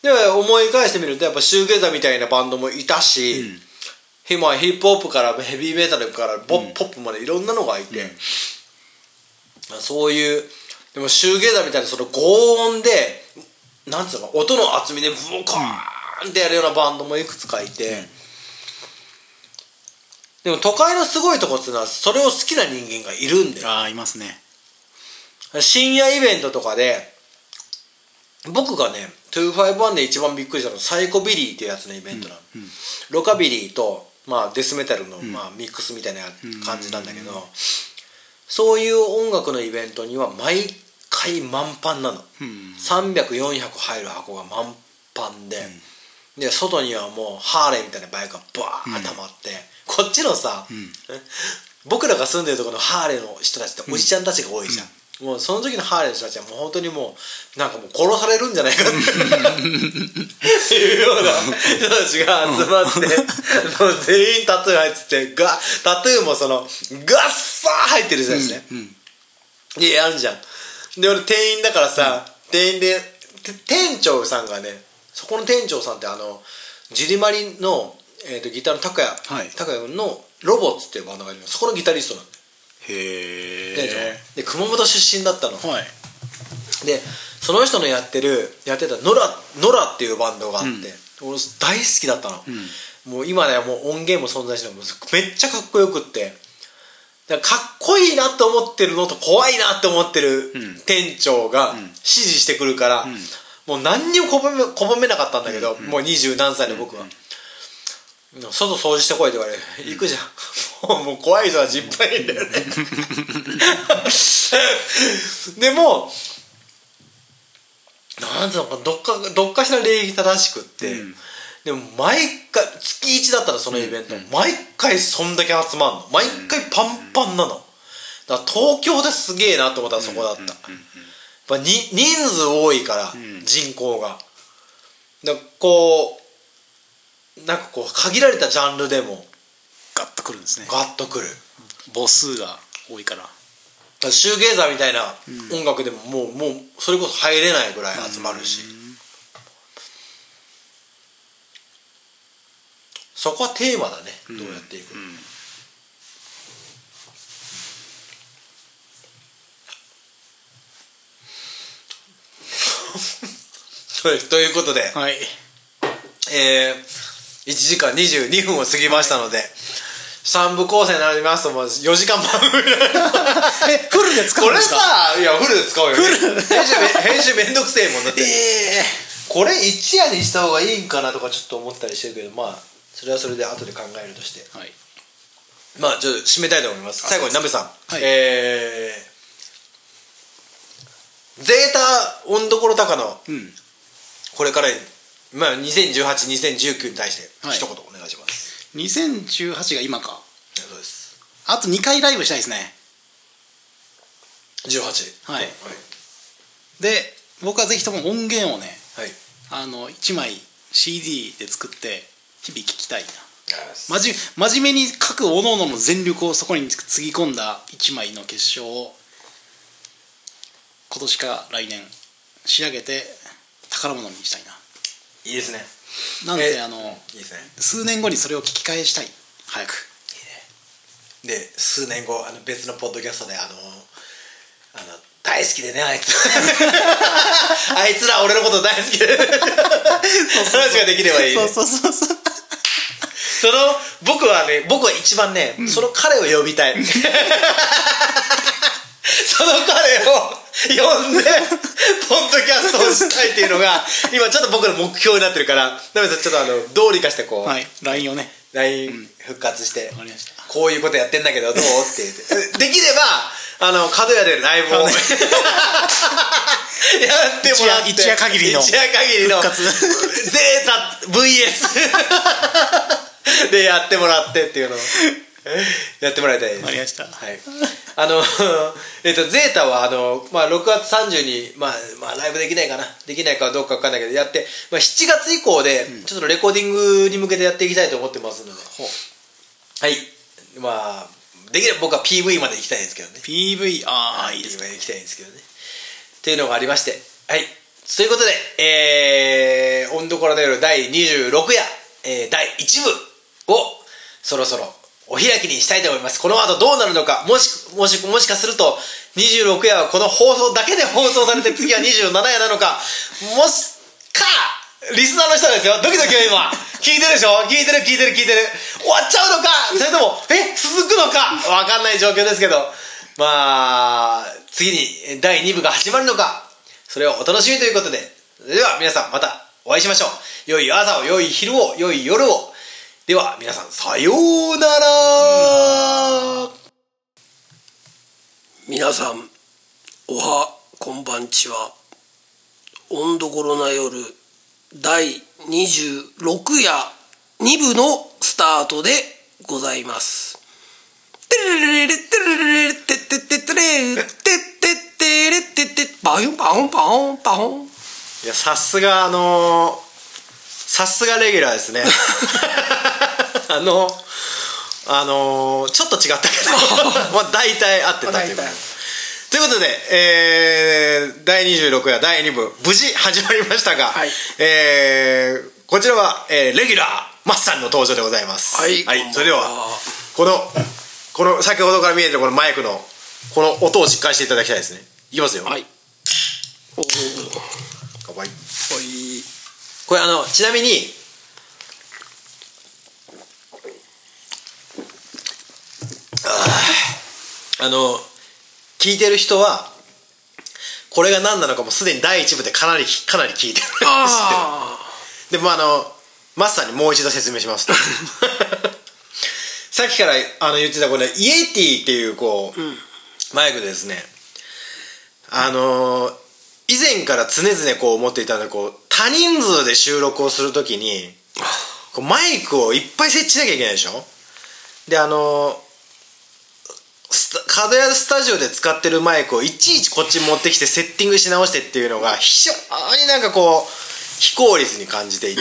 で思い返してみるとやっぱシューゲイザーみたいなバンドもいたし、今ヒップホップからヘビーメタルからポップ,、ポップまでいろんなのがいて、そういうでもシューゲイザーみたいなその高音でなんつうのか音の厚みでブコーンってやるようなバンドもいくつかいて、でも都会のすごいとこっていうのはそれを好きな人間がいるんだよ。ああいますね。深夜イベントとかで僕がね251で一番びっくりしたのはサイコビリーっていうやつのイベントなの、ロカビリーと、まあ、デスメタルの、まあ、ミックスみたいな感じなんだけど、そういう音楽のイベントには毎回満帆なの、300400入る箱が満帆で、で外にはもうハーレーみたいなバイクがバーッ溜まって、こっちのさ、僕らが住んでるところのハーレーの人たちっておじちゃんたちが多いじゃん、もうその時のハーレーの人たちはもう本当にもうなんかもう殺されるんじゃないかっていうような人たちが集まってもう全員タトゥー入っててガタトゥーもそのガッサー入ってる人たちね、でやるじゃん。で俺店員だからさ、店員でて店長さんがねそこの店長さんってあのジリマリの、えー、とギターの拓也はい。拓也君のロボッツっていうバンドがあります。そこのギタリストなんだよ。へえで熊本出身だったの。はい。でその人のやってるやってたノラノラっていうバンドがあって、俺大好きだったの、もう今ではもう音源も存在してめっちゃかっこよくって。だかっこいいなと思ってるのと怖いなって思ってる店長が指示してくるから、もう何にも拒め拒めなかったんだけど、もう二十何歳の僕は、外掃除してこいって言われる。行くじゃん。も うもう怖い人はいっぱいいんだよね。でもなんつうのかどっかどっかしら礼儀正しくって、でも毎回月1だったらそのイベント、毎回そんだけ集まんの。毎回パンパンなの。だから東京ですげえなと思ったらそこだった、やっぱに人数多いから、人口が。だこうなんかこう限られたジャンルでも。ガッとくるんですね。ガッとくる。母数が多いから。シューゲイザーみたいな音楽でももう,、もうそれこそ入れないぐらい集まるし、そこはテーマだね、どうやっていくの、はい ということで、はい。えー、1時間22分を過ぎましたので3部構成になりますともう4時間番組 えフルで使うこれんですか？さいやフルで使うよ、ね、編集め編集めんどくせえもんだって、えこれ一夜にした方がいいんかなとかちょっと思ったりしてるけどまあそれはそれで後で考えるとして。えはい。まあちょっと締めたいと思います。最後にナベさん、はい。えー、ゼータ温どころ高のうん。これから、まあ、20182019に対してはい。一言お願いします、2018が今か。そうです。あと2回ライブしたいですね。18はい。はい、で僕はぜひとも音源をねはい。あの1枚 CD で作って日々聴きたいな。ままじ真面目に各各々の全力をそこにつぎ込んだ1枚の結晶を今年か来年仕上げて宝物にしたいないいですね。なんえせあのいいですね。数年後にそれを聞き返したい。早く。で数年後あの別のポッドキャストであのあの大好きでねあいつ。あいつら俺のこと大好きで。話ができればいい、ね、そうそうそうそう。その僕はね僕は一番ね、その彼を呼びたい。その彼を呼んでポッドキャストをしたいっていうのが 今ちょっと僕の目標になってるからなべさんちょっとあのどうにかしてこう、はい LINE をね。LINE 復活して、わかりました。こういうことやってんだけどどう？って言ってできればあの角屋でライブを やってもらって一夜限りの一夜限りのゼータ VS でやってもらってっていうのを やってもらいたいです。わかりました。はい、あの えっとゼータはあの、まあ、6月30に、まあまあ、ライブできないかな。できないかどうか分かんないけどやって、まあ、7月以降でちょっとレコーディングに向けてやっていきたいと思ってますので、はい。まあできれば僕は PV まで行きたいんですけどね。PV ああい。いですで行きたいんですけどね。っていうのがありまして。はい。ということでえー「温どころの夜」第26夜、えー第1部をそろそろお開きにしたいと思います。この後どうなるのかもしもしもしかすると26夜はこの放送だけで放送されて次は27夜なのかもしかリスナーの人ですよ。ドキドキよ今。聞いてるでしょ？聞いてる聞いてる聞いてる。終わっちゃうのか？それともえ？続くのか？分かんない状況ですけど。まあ次に第2部が始まるのか？それをお楽しみということで。では皆さんまたお会いしましょう。良い朝を良い昼を良い夜を。では皆さんさようなら。皆さんおはこんばんちは。温どころな夜第26夜2部のスタートでございます。テレレレレテレレレテテテテレテテテレテテバヨンバホンバホンバホンいやさすがあのーさすがレギュラーですね あのあのーちょっと違ったけど まあ大体合ってたっていう。大体。ということで、えー、第26夜第2部無事始まりましたが、はい。えーこちらは、えーレギュラーマスさんの登場でございます。はいはそれではこのこの先ほどから見えてるこのマイクのこの音を実感していただきたいですね。いきますよ、はい。おお乾杯。おい。これあのちなみにあの聞いてる人はこれが何なのかもすでに第一部でかなりかなり聞いてるあでもあのマスターにもう一度説明しますと。さっきからあの言ってたこれイエティっていうこう、マイクでですねあの以前から常々こう思っていたのはこう多人数で収録をするときにこうマイクをいっぱい設置しなきゃいけないでしょ？であの角屋スタジオで使ってるマイクをいちいちこっちに持ってきてセッティングし直してっていうのが非常になんかこう非効率に感じていて、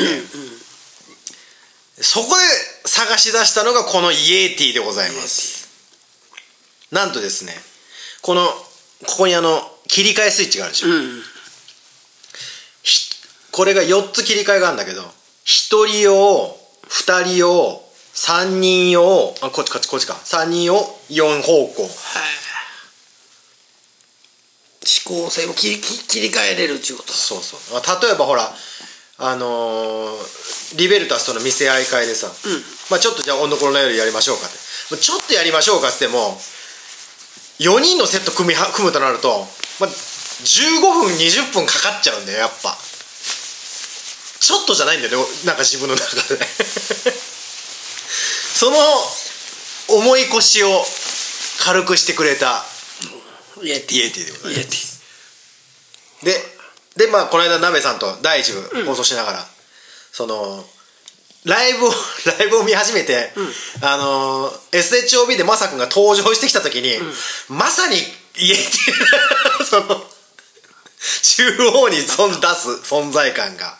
そこで探し出したのがこのイエティでございます。なんとですねこのここにあの切り替えスイッチがあるでしょ、うんひこれが4つ切り替えがあるんだけど1人用2人用3人用あこっちこっちこっちか。3人用4方向。指向性を切り切切り替えれるっていうこと。そうそう。まあ例えばほらあのーリベルタスとの見せ合い会でさ、まあ、ちょっとじゃあ温度ころの夜やりましょうかって。まあちょっとやりましょうかっつっても4人のセット組みは組むとなると、まあ、15分20分かかっちゃうんだよやっぱ。ちょっとじゃないんだよねなんか自分の中でその重い腰を軽くしてくれたイエテイエティでございます。ででまあこの間鍋さんと第一部放送しながら、そのライブを ライブを見始めて、あの SHOB でマサ君が登場してきた時に、まさにイエティ。その中央に存出す存在感が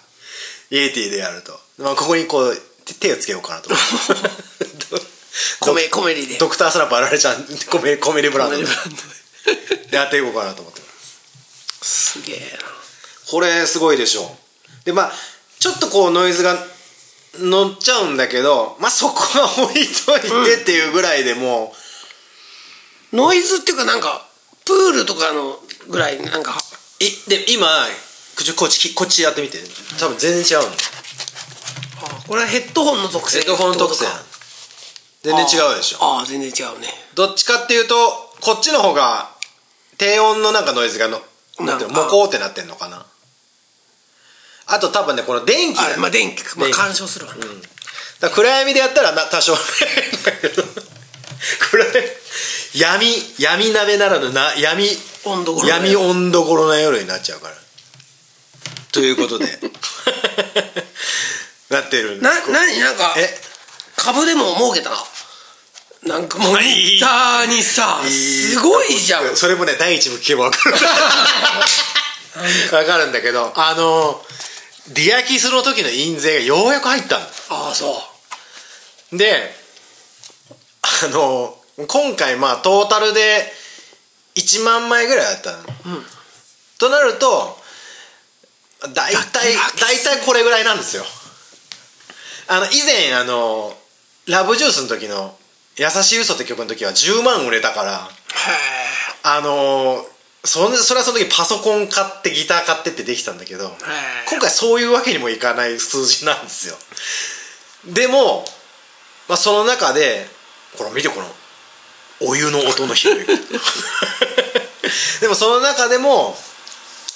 イエティであると、まあ、ここにこう手手をつけようかなと コメコメリで。ドクタースラップあられちゃんコメコメリブランド。でコメリブランドで。やっていこうかなと思って。ますすげえこれすごいでしょ。でまあちょっとこうノイズが乗っちゃうんだけどまあそこは置いといてっていうぐらいでもなノイズっていうかなんかプールとかのぐらいなんかういで今こっちこっちこっちやってみて。多分全然違うのあこれはヘッドホンの特性。ヘッドホン特性全然違うでしょ。ああ全然違うね。どっちかっていうとこっちの方が低音のなんかノイズがのなんていうのなんかモコーってなってんのかな。あと多分ねこの電気があまあ電気まあ干渉するわ。な、だから暗闇でやったらな多少暗闇闇闇鍋ならぬな闇温度頃闇温度頃な夜になっちゃうから。ということで。なってるんな何なんかえ？株でも儲けたななんかモニターにさすごいじゃん。それもね第一部聞けば分かる。分かるんだけどあのディアキスの時の印税がようやく入ったの。ああそう。であの今回まあトータルで1万枚ぐらいだったの、となると大体大体これぐらいなんですよ。あの以前あのラブジュースの時の「優しい嘘って曲の時は10万売れたからへあのそれそれはその時パソコン買ってギター買ってってできたんだけど今回そういうわけにもいかない数字なんですよ。でも、まあ、その中でこれ見てこのお湯の音の広い でもその中でも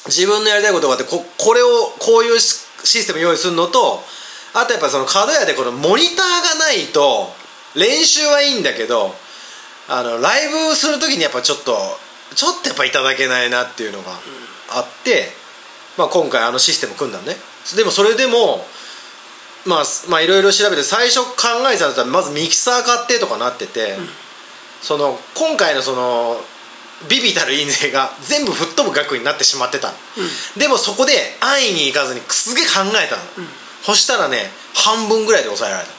自分のやりたいことがあってここれをこういうシシステム用意するのとあとやっぱその角屋でこのモニターがないと練習はいいんだけどあのライブする時にやっぱちょっとちょっとやっぱいただけないなっていうのがあって、まあ、今回あのシステム組んだのね。でもそれでもまあまあいろいろ調べて最初考えてたのはまずミキサー買ってとかなってて、その今回のそのビビたる印税が全部吹っ飛ぶ額になってしまってたの、でもそこで安易にいかずにすげえ考えたの、そしたらね半分ぐらいで抑えられた。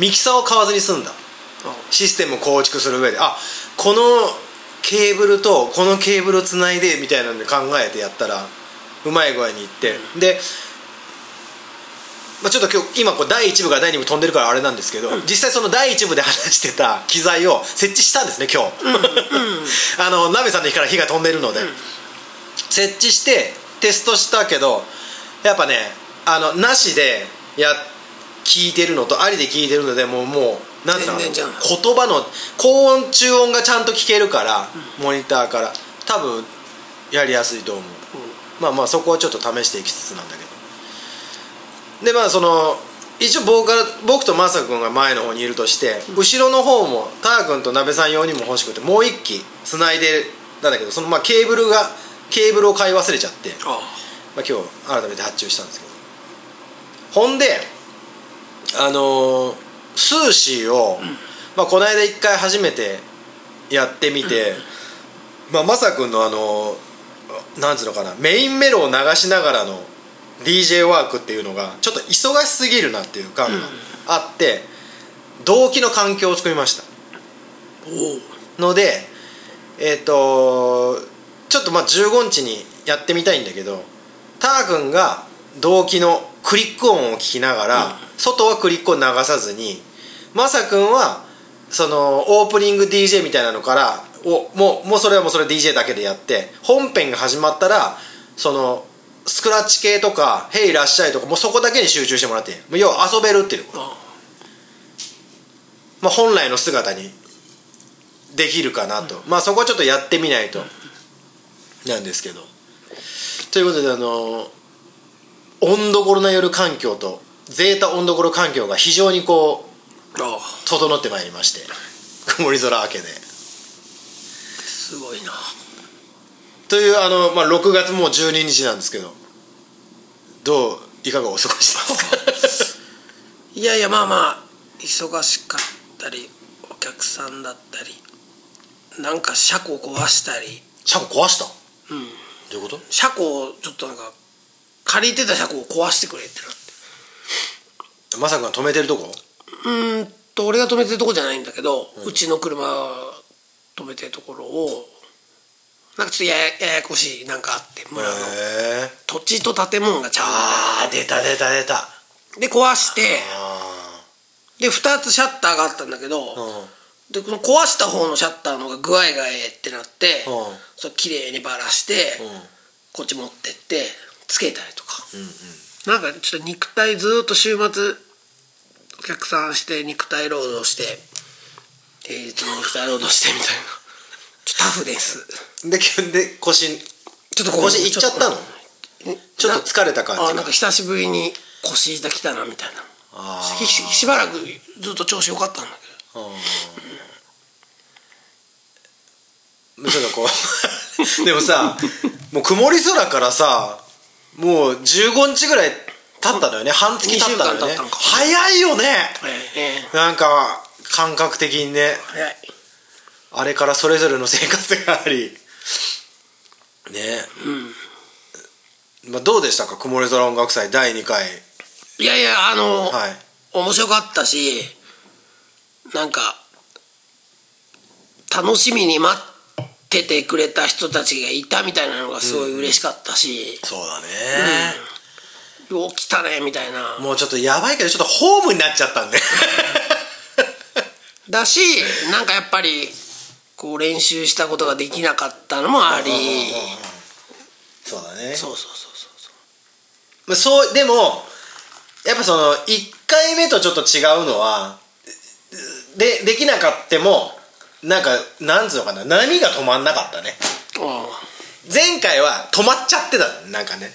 ミキサーを買わずに済んだ。システムを構築する上であこのケーブルとこのケーブルをつないでみたいなので考えてやったらうまい具合にいって、で、まあ、ちょっと今日今こう第1部から第2部飛んでるからあれなんですけど、実際その第1部で話してた機材を設置したんですね今日、あの鍋さんの日から火が飛んでるので、設置してテストしたけどやっぱねあのなしでや聞いてるのとありで聞いてるのでもうもうなんていう言葉の高音中音がちゃんと聞けるから、モニターから多分やりやすいと思う、まあまあそこはちょっと試していきつつなんだけど。でまあその一応僕から僕とマサ君が前の方にいるとして、後ろの方もター君と鍋さん用にも欲しくてもう一機つないでたんだけどそのまあケーブルがケーブルを買い忘れちゃって、あ。まあ、今日改めて発注したんですけどほんであのースーシーを、まあ、この間一回初めてやってみて、まあ、マサ君のあのーなんつうのかなメインメロを流しながらの DJ ワークっていうのがちょっと忙しすぎるなっていう感があって、同期の環境を作りました。のでえっ、とちょっとまあ15日にやってみたいんだけどター君が同期のクリック音を聞きながら、外はクリックを流さずにマサ君はそのオープニング DJ みたいなのからをもうもうそれはもうそれ DJ だけでやって本編が始まったらそのスクラッチ系とか「へいいらっしゃい」とかもうそこだけに集中してもらってもう要は遊べるっていうことあまあ、本来の姿にできるかなと、まあそこはちょっとやってみないと。なんですけど。ということであの温どころな夜環境とゼータ温どころ環境が非常にこうあ整ってまいりまして曇り空明けで。すごいな。というあの、まあ、6月もう12日なんですけどどういかがお過ごしですか？いやいやまあまあ忙しかったりお客さんだったりなんか車庫壊したり。車庫壊した？うん。どういうこと？車庫をちょっとなんか借りてた車庫を壊してくれってなって。まさか止めてるとこ？うーんと俺が止めてるとこじゃないんだけど、うちの車止めてるところをなんかちょっとややややこしいなんかあって村の。土地と建物がちゃああ出た出た出た。うで壊してあで2つシャッターがあったんだけど、あうん。でこの壊した方のシャッターの方が具合がええってなって、うん。それ綺麗にバラして、うん。こっち持ってってつけたりとか、うんうん。なんかちょっと肉体ずーっと週末お客さんして肉体労働して平日も肉体労働してみたい タフです。でで腰ちょっと腰いっちゃったの？ちょっと疲れた感じが。あなんか久しぶりに腰痛きたなみたいな。あしししばらくずっと調子良かったんだけど。ー。ちょっとこうでもさ もう曇り空からさもう15日ぐらい経ったのよね。半月経ったのよね。早いよね。ええなんか感覚的にね。早い。あれからそれぞれの生活があり。ね。まあ、どうでしたか？曇り空音楽祭。第2回。いやいやあの、はい。面白かったしなんか楽しみに待っててくれた人たちがいたみたいなのがすごい嬉しかったし、そうだね、よう来たねみたいな。もうちょっとやばいけどちょっとホームになっちゃったんで。だしなんかやっぱりこう練習したことができなかったのもあり。そうだね。そうそうそうそうまあそうでもやっぱその1回目とちょっと違うのはでできなかってもなんかなんつうのかな波が止まんなかったね。あ前回は止まっちゃってたのなんかね、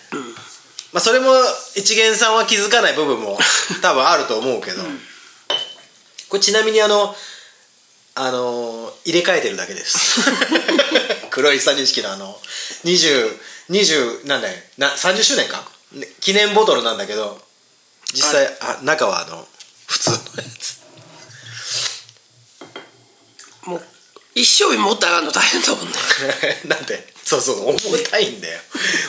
まあ、それも一元さんは気づかない部分も 多分あると思うけど、これちなみにあのあの入れ替えてるだけです。黒いサニ式のあの2020なんだよな30周年か？ね記念ボトルなんだけど実際あ中はあの普通のやつもう一生日持って上がるの大変だもんね。なんでそうそう重たいんだよ。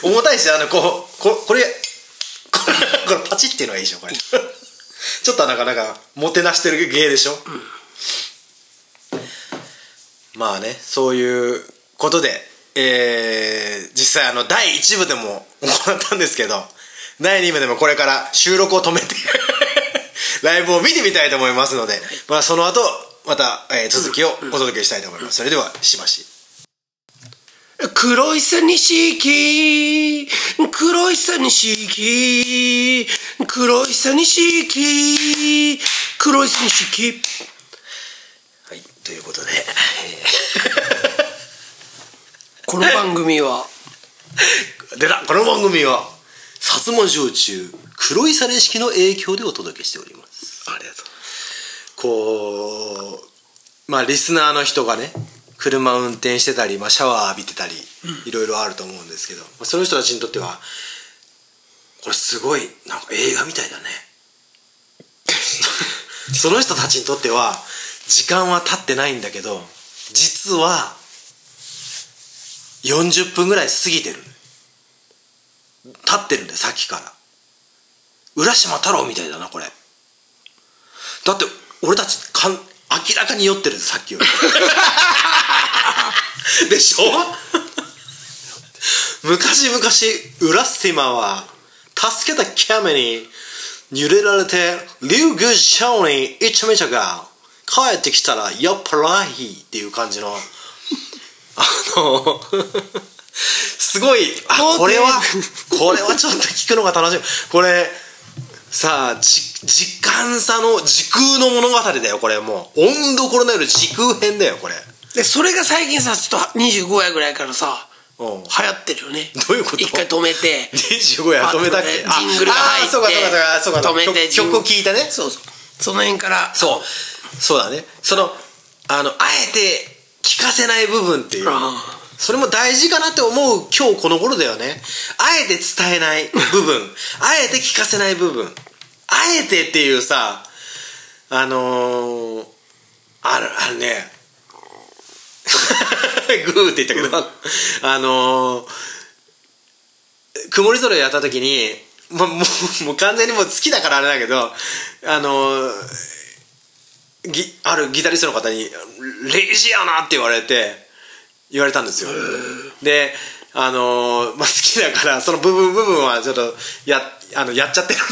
重たいしあのこうここれこれパチっていうのがいいでしょこれ。ちょっとなかなかもてなしてる芸でしょ、まあねそういうことでえー、実際あの第1部でも 行ったんですけど第2部でもこれから収録を止めて ライブを見てみたいと思いますので、まあ、その後また、えー続きをお届けしたいと思います。それではしばし。黒いさ錦黒いさ錦黒いさ錦黒いさ錦はいということで、この番組は。えー出たこの番組は薩摩焼酎黒いサレ式の影響でお届けしております。ありがとうこうまあリスナーの人がね車運転してたり、まあ、シャワー浴びてたり、いろいろあると思うんですけど、まあ、その人たちにとってはこれすごいなんか映画みたいだね。その人たちにとっては時間は経ってないんだけど実は40分ぐらい過ぎてる。経ってるんだよさっきから。浦島太郎みたいだなこれ。だって俺たちかん明らかに酔ってるさっきより。でしょ？昔々浦島は助けたキャメに揺れられて竜宮城に一めちゃが帰ってきたら酔っ払いっていう感じのあのすごいあこれはこれはちょっと聞くのが楽しい。これさあじ時間差の時空の物語だよこれもう。温度ころの夜時空編だよこれ。でそれが最近さちょっと25夜ぐらいからさうん。流行ってるよね。どういうこと？一回止めて。25夜止めたっけ？ジングルが入ってあそうかそうかそうかそうか。止めて曲曲を聴いてね。そうそう。その辺から。そう。そうだね。そのあのあえて聞かせない部分っていう。あそれも大事かなって思う今日この頃だよね。あえて伝えない部分。あえて聞かせない部分。あえてっていうさあのー、あるあるね。グーって言ったけど。あのー、曇り空やった時にもうもうもう完全にもう好きだからあれだけどあのーギあるギタリストの方に「レイジやな」って言われて言われたんですよ。であのーまあ、好きだからその部分部分はちょっとやあのやっちゃってるんだ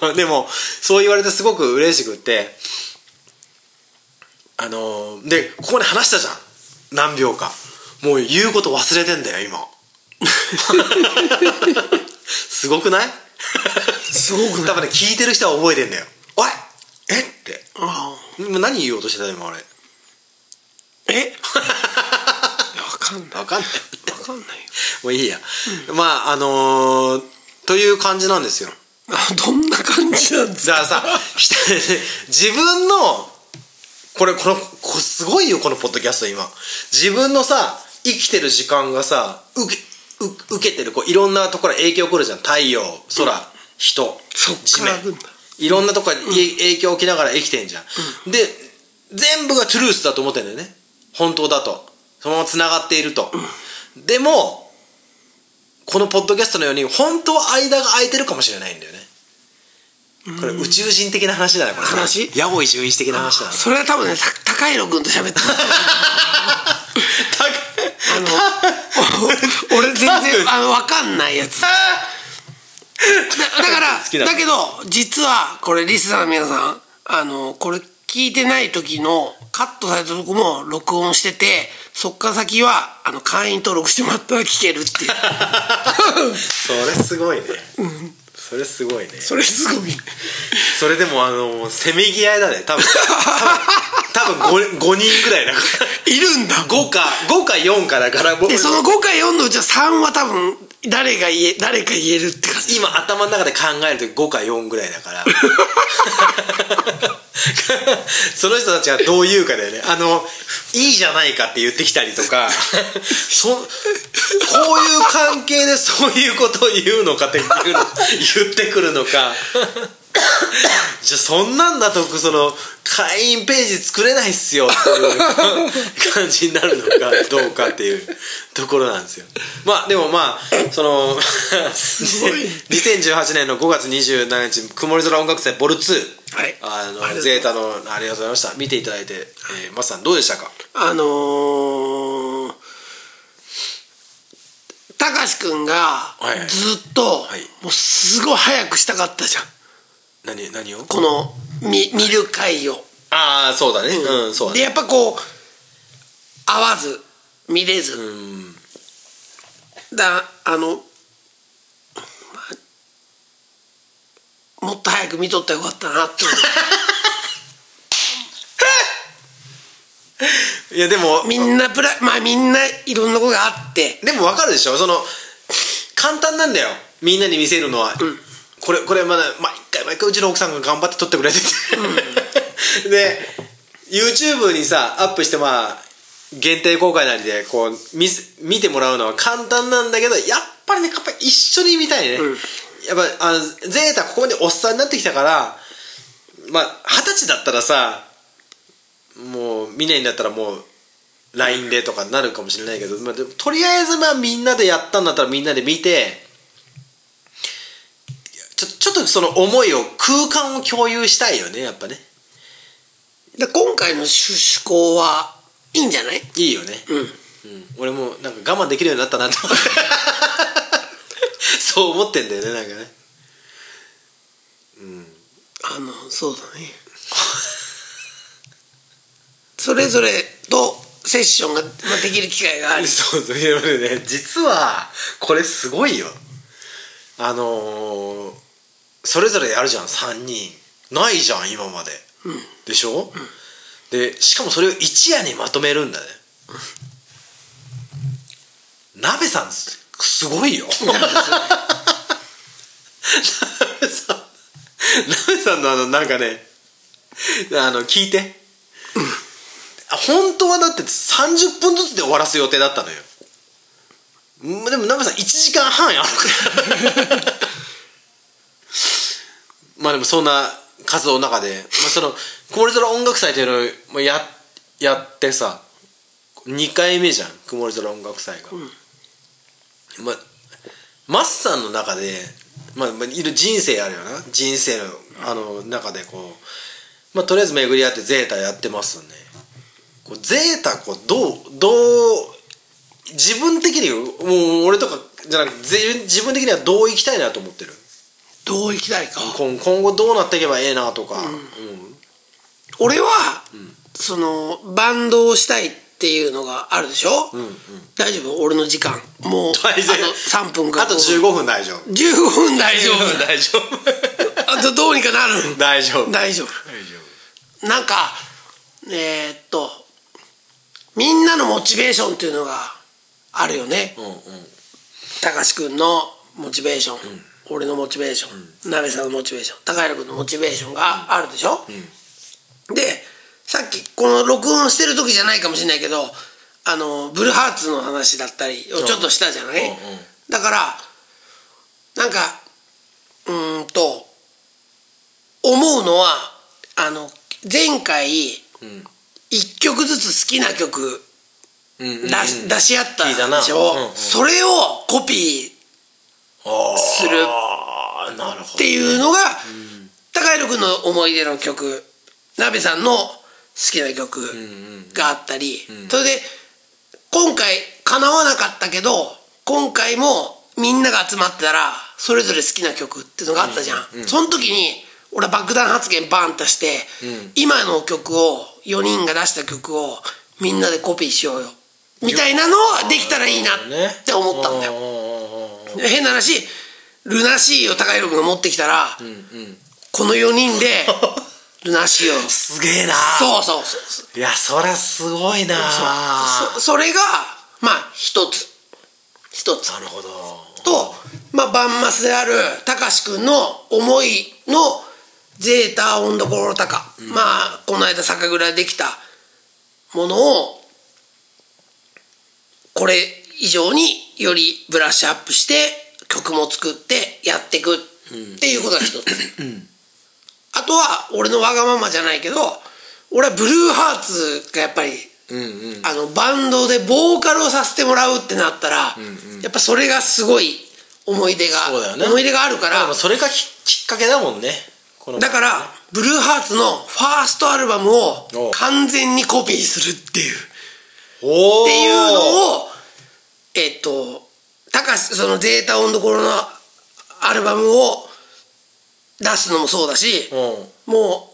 けど。でもそう言われてすごく嬉しくって。あのーでここで話したじゃん。何秒か。もう言うこと忘れてんだよ今。すごくない？すごくない？多分ね聞いてる人は覚えてんだよ「おい！え？っ?」て。あ今何言おうとしてた今俺。え？かんないわかんない。わかんないよ。もういいや、まああのーという感じなんですよ。あ どんな感じなんですか？だからさひ 自分のこれこのこすごいよこのポッドキャスト今。自分のさ生きてる時間がさ受けう受けてるこういろんなところ影響来るじゃん。太陽空、人そっ地面。いろんなところにい影響を受けながら生きてんじゃん、で全部がトゥルースだと思ってんだよね。本当だとそのままつながっていると、でもこのポッドキャストのように本当は間が空いてるかもしれないんだよね。これ宇宙人的な話だねこれ。話？野暮純一的な話だね。それは多分ねた高弘君と喋ってる。あのお俺全然あの分かんないやつ。だだからだけど実はこれリスナーの皆さんあのこれ聞いてない時のカットされたとこも録音しててそっから先はあの会員登録してもらったら聞けるっていう。それすごいね、それすごいね。それすごい。それでもあのせめぎ合いだね。多分多分多分 5, 5人ぐらいだから。いるんだ。5か5か4かだから僕でその5か4のうちは3は多分誰が言え誰か言えるって感じ。今頭の中で考えると5か4ぐらいだから。その人たちはどう言うかだよね。あのいいじゃないかって言ってきたりとか そこういう関係でそういうことを言うのかっていうの言ってくるのかじゃあそんなんだとその会員ページ作れないっすよっていう感じになるのかどうかっていうところなんですよ。まあでもまあその2018年の5月27日曇り空音楽祭ボル2はい。あのゼータのありがとうございました。見ていただいて、えー、マスさんどうでしたか？あのーたかし君がはいはい。ずっとはい。もうすごい早くしたかったじゃん何何を？この見見る会を。ああそうだね。うん、そうだね。でやっぱこう会わず見れず、うん。だあの、まあもっと早く見とったらよかったなって。いやでもみんなプラまあみんないろんなことがあって。でも分かるでしょ？その簡単なんだよ。みんなに見せるのは、これこれまだ毎回毎回うちの奥さんが頑張って撮ってくれてて、で YouTube にさアップしてまあ限定公開なりでこう見せ見てもらうのは簡単なんだけどやっぱりねやっぱり一緒に見たいね、うん。やっぱあのゼータここまでおっさんになってきたからまあ二十歳だったらさもう見ないんだったらもう LINE でとかなるかもしれないけど、まあ、とりあえずまあみんなでやったんだったらみんなで見てちょちょっとその思いを空間を共有したいよねやっぱね。で今回の趣向はいいんじゃない？いいよね、うん。うん、俺もなんか我慢できるようになったなと。思ってそう思ってんだよねなんかね。あのそうだね。それぞれとセッションがまあできる機会がありそうそういやね実はこれすごいよ。あのーそれぞれやるじゃん3人。ないじゃん今まで、でしょ、でしかもそれを一夜にまとめるんだね。鍋さんすすごいよ。鍋さん。鍋さんのあのなんかねあの聞いて。本当はだって30分ずつで終わらす予定だったのよ。うんでも鍋さん1時間半やるからまあでもそんな活動の中で、まあ、その曇り空音楽祭というのをまあややってさ2回目じゃん曇り空音楽祭が、まあマッさんの中で、まあ、まあいる人生あるよな。人生のあの中でこう、まあ、とりあえず巡り合ってゼータやってますよねこうゼータこうどうどう自分的にもう俺とかじゃなくて自分自分的にはどう生きたいなと思ってる？どう行きたいか。今今後どうなっていけばええなとか、うん。俺は、そのバンドをしたいっていうのがあるでしょ、大丈夫？俺の時間。もうあと大丈夫。3分かあと15分大丈夫。15分大丈夫。大丈夫。あとどうにかなる？大丈夫。大丈夫。なんかえーっとみんなのモチベーションっていうのがあるよね。うんうん。高志君のモチベーション、俺のモチベーション、鍋さんのモチベーション高平君のモチベーションがあるでしょ、でさっきこの録音してる時じゃないかもしれないけどあのブルーハーツの話だったりをちょっとしたじゃない、うんうん。だからなんかうーんと思うのはあの前回うん。1曲ずつ好きな曲うんうんうん。出し,、出し合ったでしょ、うんうん。それをコピーする。っていうのが、高弘君の思い出の曲。鍋さんの好きな曲があったり、それで今回叶わなかったけど今回もみんなが集まってたらそれぞれ好きな曲っていうのがあったじゃん、その時に俺は爆弾発言バーンとして、今の曲を4人が出した曲をみんなでコピーしようよ。みたいなのができたらいいなって思ったんだよ。よ変な話ルナシーを高弘君が持ってきたら、この4人でルナシーを。すげえな。そうそうそうそう。いやそりゃすごいな。そそれがまあ一つ。一つ。なるほど。と、まあ、バンマスであるたかし君の思いのゼータ温度コロタカ、まあこの間酒蔵でできたものをこれ以上によりブラッシュアップして曲も作ってやっていくっていうことが一つ、あとは俺のわがままじゃないけど俺はブルーハーツがやっぱりうんうん。あのバンドでボーカルをさせてもらうってなったら、やっぱそれがすごい思い出が、ね。思い出があるからそれがききっかけだもんね。だからブルーハーツのファーストアルバムをお完全にコピーするっていう。っていうのをえっと高しそのゼータ・オンドコロのアルバムを出すのもそうだし、うん。も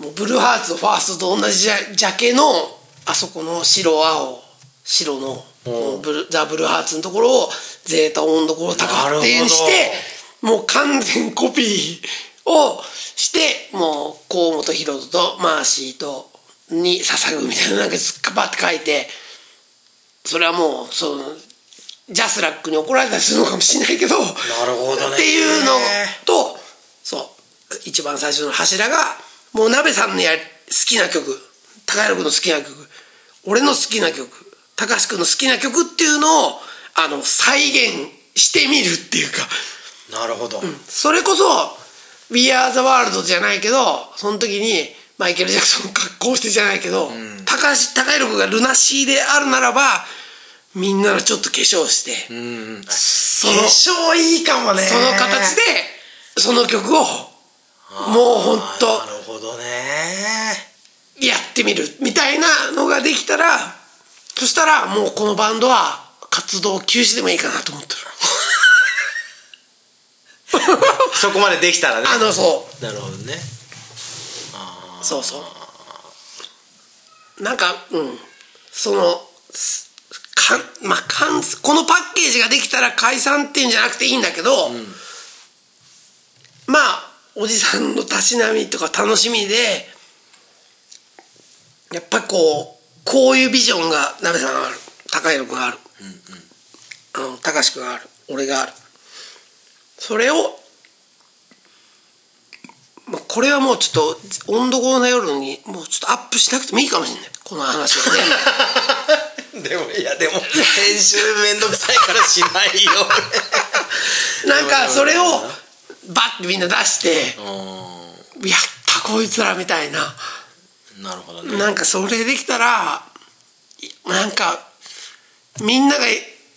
うもうブルーハーツのファーストと同じジャジャケのあそこの白青白のうん。ブルザ・ブルーハーツのところをゼータ・オンドコロ高っていうにしてもう完全コピーをしてもう河本大翔とマーシーとに捧ぐみたいななんかずっかばって書いてそれはもうそのジャスラックに怒られたりするのかもしれないけどなるほどね。っていうのとそう一番最初の柱がもう鍋さんのや好きな曲高弘君の好きな曲俺の好きな曲高橋君の好きな曲っていうのをあの再現してみるっていうか。なるほど、それこそ「We Are the World」じゃないけどその時にマイケル・ジャクソン格好してじゃないけど、高橋高弘君がルナシーであるならばみんながちょっと化粧して、うんその化粧いいかもね。その形でその曲をもうほんとなるほどね。やってみるみたいなのができたらそしたらもうこのバンドは活動休止でもいいかなと思ってる。そこまでできたらね。あのそう。なるほどね。そうそう。なんかうん。そのすかんまあかんこのパッケージができたら解散っていうんじゃなくていいんだけど、まあおじさんのたしなみとか楽しみでやっぱこうこういうビジョンが鍋さんがある。高弘君がある、あの高志君がある。俺がある。それをまあ、これはもうちょっと温度後の夜にもうちょっとアップしなくてもいいかもしれない。この話は全部 でもいやでも編集めんどくさいからしないよなんかそれをバッてみんな出してうやったこいつらみたいな。んなるほどね。なんかそれできたらいなんかみんなが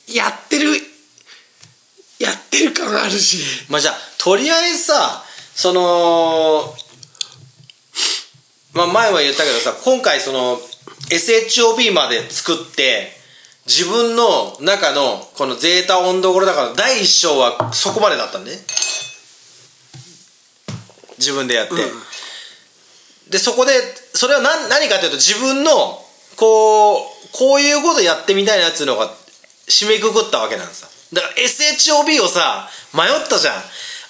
やってるやってる感あるし。まあじゃあとりあえずさそのまあ前は言ったけどさ今回その SHOP まで作って自分の中のこのゼータ温度頃だから第一章はそこまでだったんでね。自分でやって、でそこでそれは何何かというと自分のこうこういうことやってみたいなっていうのが締めくくったわけなんですよ。だから SHOB をさ迷ったじゃん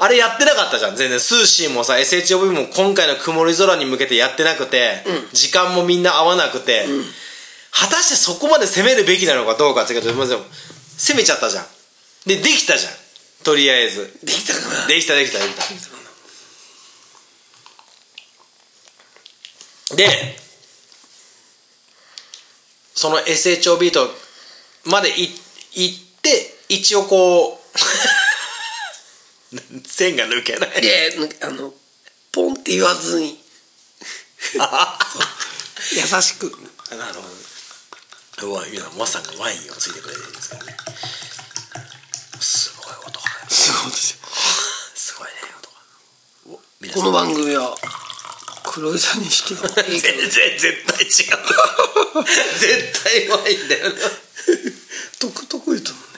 あれやってなかったじゃん。全然。スーシーもさ SHOB も今回の曇り空に向けてやってなくて、時間もみんな合わなくて、果たしてそこまで攻めるべきなのかどうかっていうけどでも攻めちゃったじゃん。でできたじゃん。とりあえず。できたかな？できたできたできた。でその SHOB とまでい行って一応こう線が抜けない。いやあのポンって言わずに。優しく。なるほど。うわさかワインをついてくれてるんですからね。すごい音が。すごいですよすごいね音が。この番組は黒井さんにし全然絶対違う。絶対ワインだよな。得得意と思う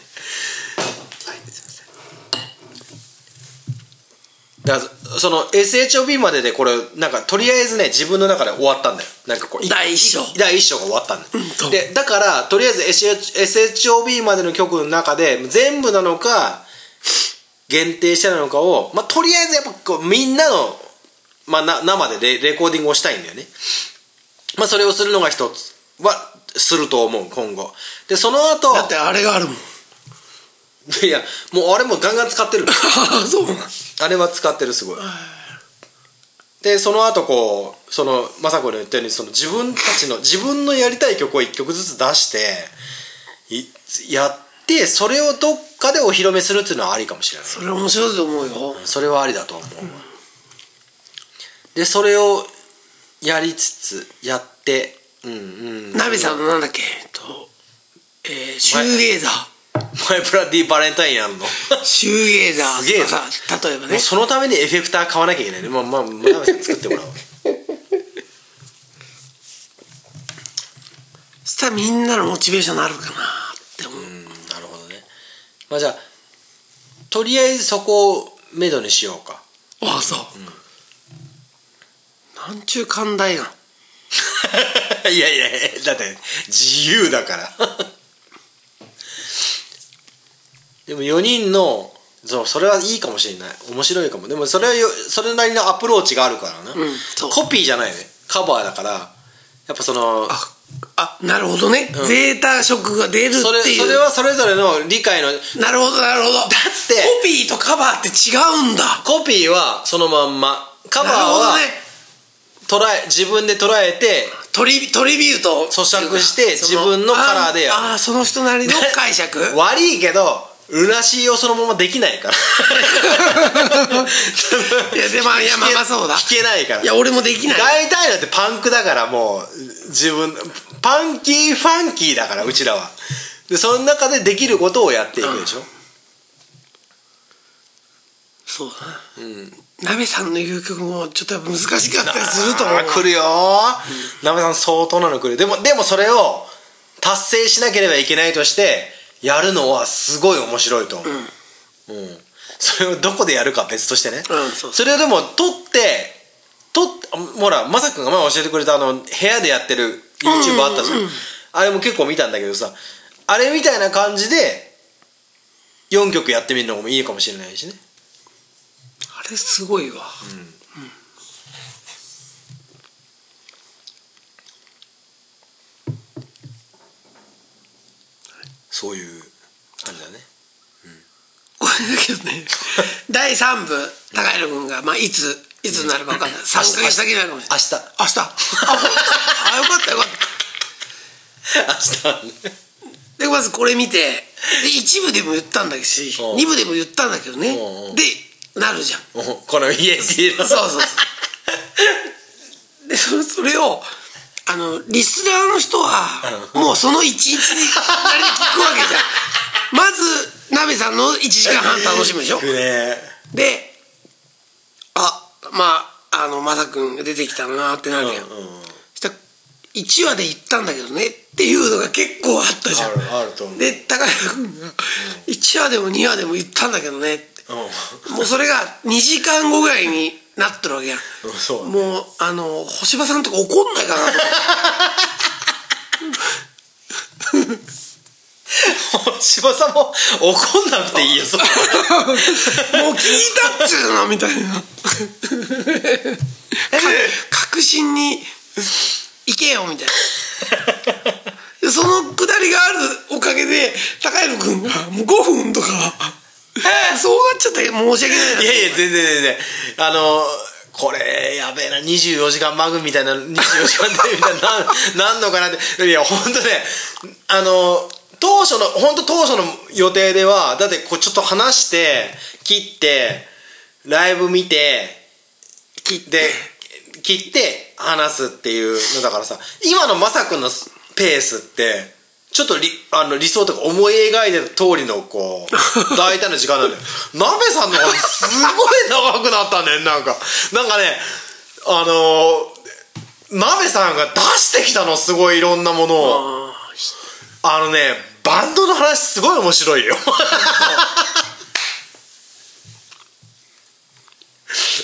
だその SHOB まででこれなんかとりあえずね自分の中で終わったんだよ。なんかこうい第一章。第一章が終わったんだよ、そう。でだからとりあえず SH SHOB までの曲の中で全部なのか限定してなのかを、まあ、とりあえずやっぱこうみんなの、まあ、な生でレレコーディングをしたいんだよね。まあそれをするのが一つはすると思う今後。でその後だってあれがあるもん いやもうあれもガンガン使ってる。そうあれは使ってるすごい。でその後こうその雅子の言ったようにその自分たちの自分のやりたい曲を1曲ずつ出していやってそれをどっかでお披露目するっていうのはありかもしれない。それ面白いと思うよ。それはありだと思う、でそれをやりつつやってうんうん。ナビさんのなんだっけ？えっとえー、シューゲーザーマイブラディバレンタインやんの。シューゲーザーすげさ例えばもねうそのためにエフェクター買わなきゃいけない。ねまあまあ村上さん作ってもらおう。そしたらみんなのモチベーションになるかなって思う、うんなるほどね。まあじゃあとりあえずそこをめどにしようか。ああそう、なんちゅう寛大な いやいやいやだって自由だから でも4人のそうそれはいいかもしれない。面白いかも。でもそれはよそれなりのアプローチがあるからな、うんそう。コピーじゃないね。カバーだから。やっぱそのああなるほどね、うん。ゼータ色が出るっていう。それそれはそれぞれの理解の。なるほどなるほど。だってコピーとカバーって違うんだ。コピーはそのまんま。カバーなるほどはね。捉え自分で捉えてトリトリビュート咀嚼して自分のカラーでやる。ああーその人なりの解釈？悪いけどルナシーをそのままできないから。いやでもいやまあまあそうだ。弾けないから。いや俺もできない。大体のってパンクだからもう自分パンキーファンキーだからうちらは。でその中でできることをやっていくでしょ、そうだな。うん鍋さんの言う曲もちょっとやっぱ難しかったりすると思う。来るよ。ーなべさん相当なの来る。でもでもそれを達成しなければいけないとしてやるのはすごい面白いと思う、うん。それをどこでやるかは別としてね、うんそうそう。れをでも撮って撮ってほらまさくんが前教えてくれたあの部屋でやってる YouTube あったじゃん,、あれも結構見たんだけどさあれみたいな感じで4曲やってみるのもいいかもしれないしね。あれすごいわ、そういう感じだね。これだけどね第3部高弘君が、まあ、いついつになるか分かんない。3ヶ月先になるかもしれない明日。明日。ああよかったよかった。明日ね。でまずこれ見てで一部でも言ったんだしうん。二部でも言ったんだけどね。うん。うんでなるじゃん。おこの ESP のそうそうそう。でそそれをあのリスナーの人はもうその一日になり聞くわけじゃん。まず鍋さんの1時間半楽しむでしょ？であまああのまさくんが出てきたなってなるやん、うん。そしたら1話で言ったんだけどねっていうのが結構あったじゃん。で高橋君が1話でも2話でも言ったんだけどねって。うん。もうそれが2時間後ぐらいになってるわけやん。そうもうあの星葉さんとか怒んないかなと。思って柴さんも怒んなくていいよそれ。もう聞いたっつうのみたいな。か確信に行けよみたいな。そのくだりがあるおかげで高弘君がもう5分とか そうなっちゃって申し訳ないいやいや全然全然。あのこれやべえな24時間番組みたいな24時間テレビみたいななん なんのかなって。いや本当ねあの当初の本当当初の予定ではだってこうちょっと話して切ってライブ見て切って切って話すっていうのだからさ今のまさくんのペースってちょっと理あの理想とか思い描いてた通りのこう 大体の時間なんだよ。鍋さんの方がすごい長くなったね。なんかなんかねあの鍋さんが出してきたのすごいいろんなものを。あのねバンドの話すごい面白いよ。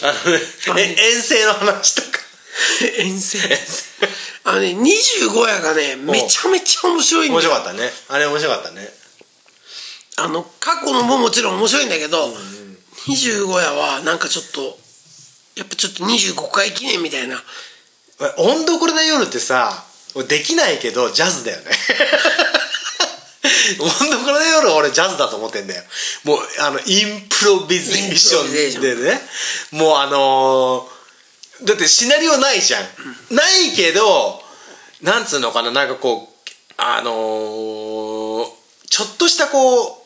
あのね え遠征の話とか。遠征あのね25夜がねめちゃめちゃ面白いんだよ。面白かったね。あれ面白かったね。あの過去のももちろん面白いんだけど、25夜はなんかちょっとやっぱちょっと25回記念みたいな。温どころな夜ってさできないけどジャズだよね。温どころな夜は俺ジャズだと思ってんだよ。もうあのインプロビゼーションでね。もうあのーだってシナリオないじゃん、ないけどなんつうのかななんかこうあのーちょっとしたこ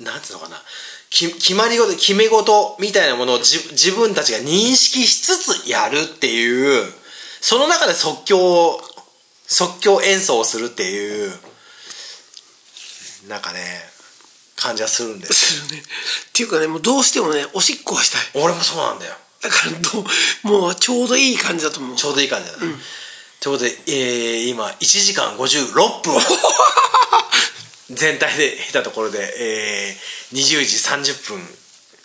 うなんつうのかなき決まり事決め事みたいなものを自自分たちが認識しつつやるっていうその中で即興即興演奏をするっていうなんかね感じはするんです するね。っていうかねもうどうしてもねおしっこはしたい。俺もそうなんだよだからどうもうちょうどいい感じだと思う。ちょうどいい感じだね、ということで、えー今1時間56分。全体で経たところで、えー20時30分。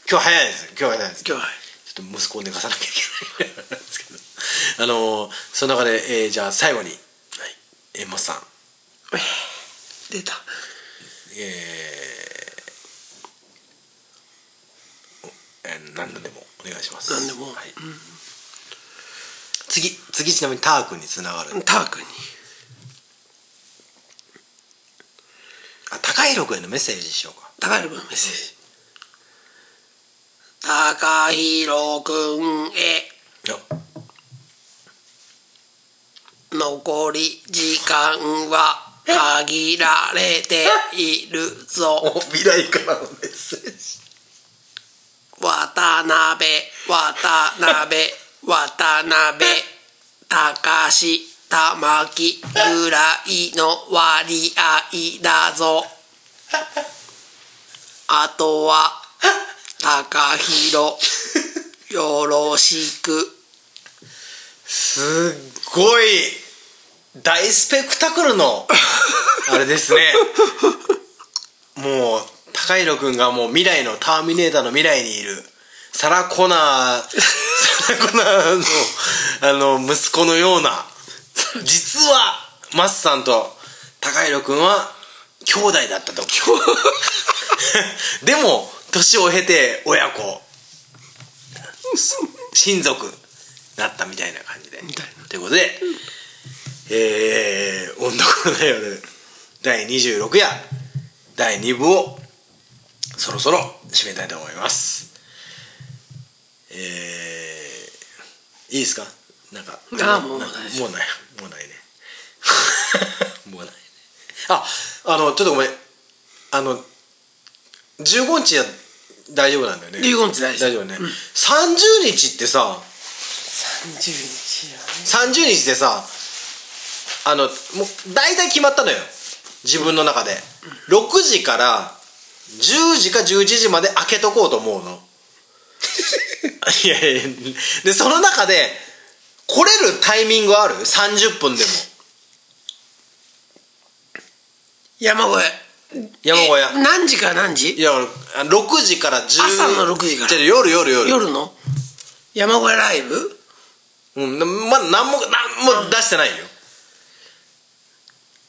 今日早いです。今日は早いです。今日はちょっと息子を寝かさなきゃいけないんですけど。あのーその中で、えーじゃあ最後に、えー、モスさん。出た。えーおえー何でも。お願いします。何でも。はい。次次ちなみにター君につながる。ター君に。あ高弘君へのメッセージしようか。高弘君のメッセージ。高弘君へ。残り時間は限られているぞ。未来からのメッセージ渡辺渡辺渡辺高志玉木ぐらいの割合だぞ。あとは高弘よろしく。すっごい大スペクタクルのあれですね。もう高弘君がもう未来のターミネーターの未来にいる。サラ・コナー サラ・コナーのあの息子のような。実はマスさんと高弘君は兄弟だったと。でも年を経て親子。親族なったみたいな感じで。みたいな。ということで、えー、温度この夜第26夜第2部をそろそろ締めたいと思います。えー、いいですか？なんかああもうな大丈もうない。もうないね。もうない。ねああのちょっとごめん。あの15日は大丈夫なんだよね。15日大丈夫。大丈夫ね、30日ってさ30日やね。30日でさあのもう大体決まったのよ。自分の中で。6時から10時か11時まで開けとこうと思うの。いやいやでその中で来れるタイミングある ?30 分でも。山小屋。山小屋。え何時から何時？いやあ6時から10朝の6時から。じゃあ夜夜夜。夜の？山小屋ライブ？うん、まだ何も何も出してないよ。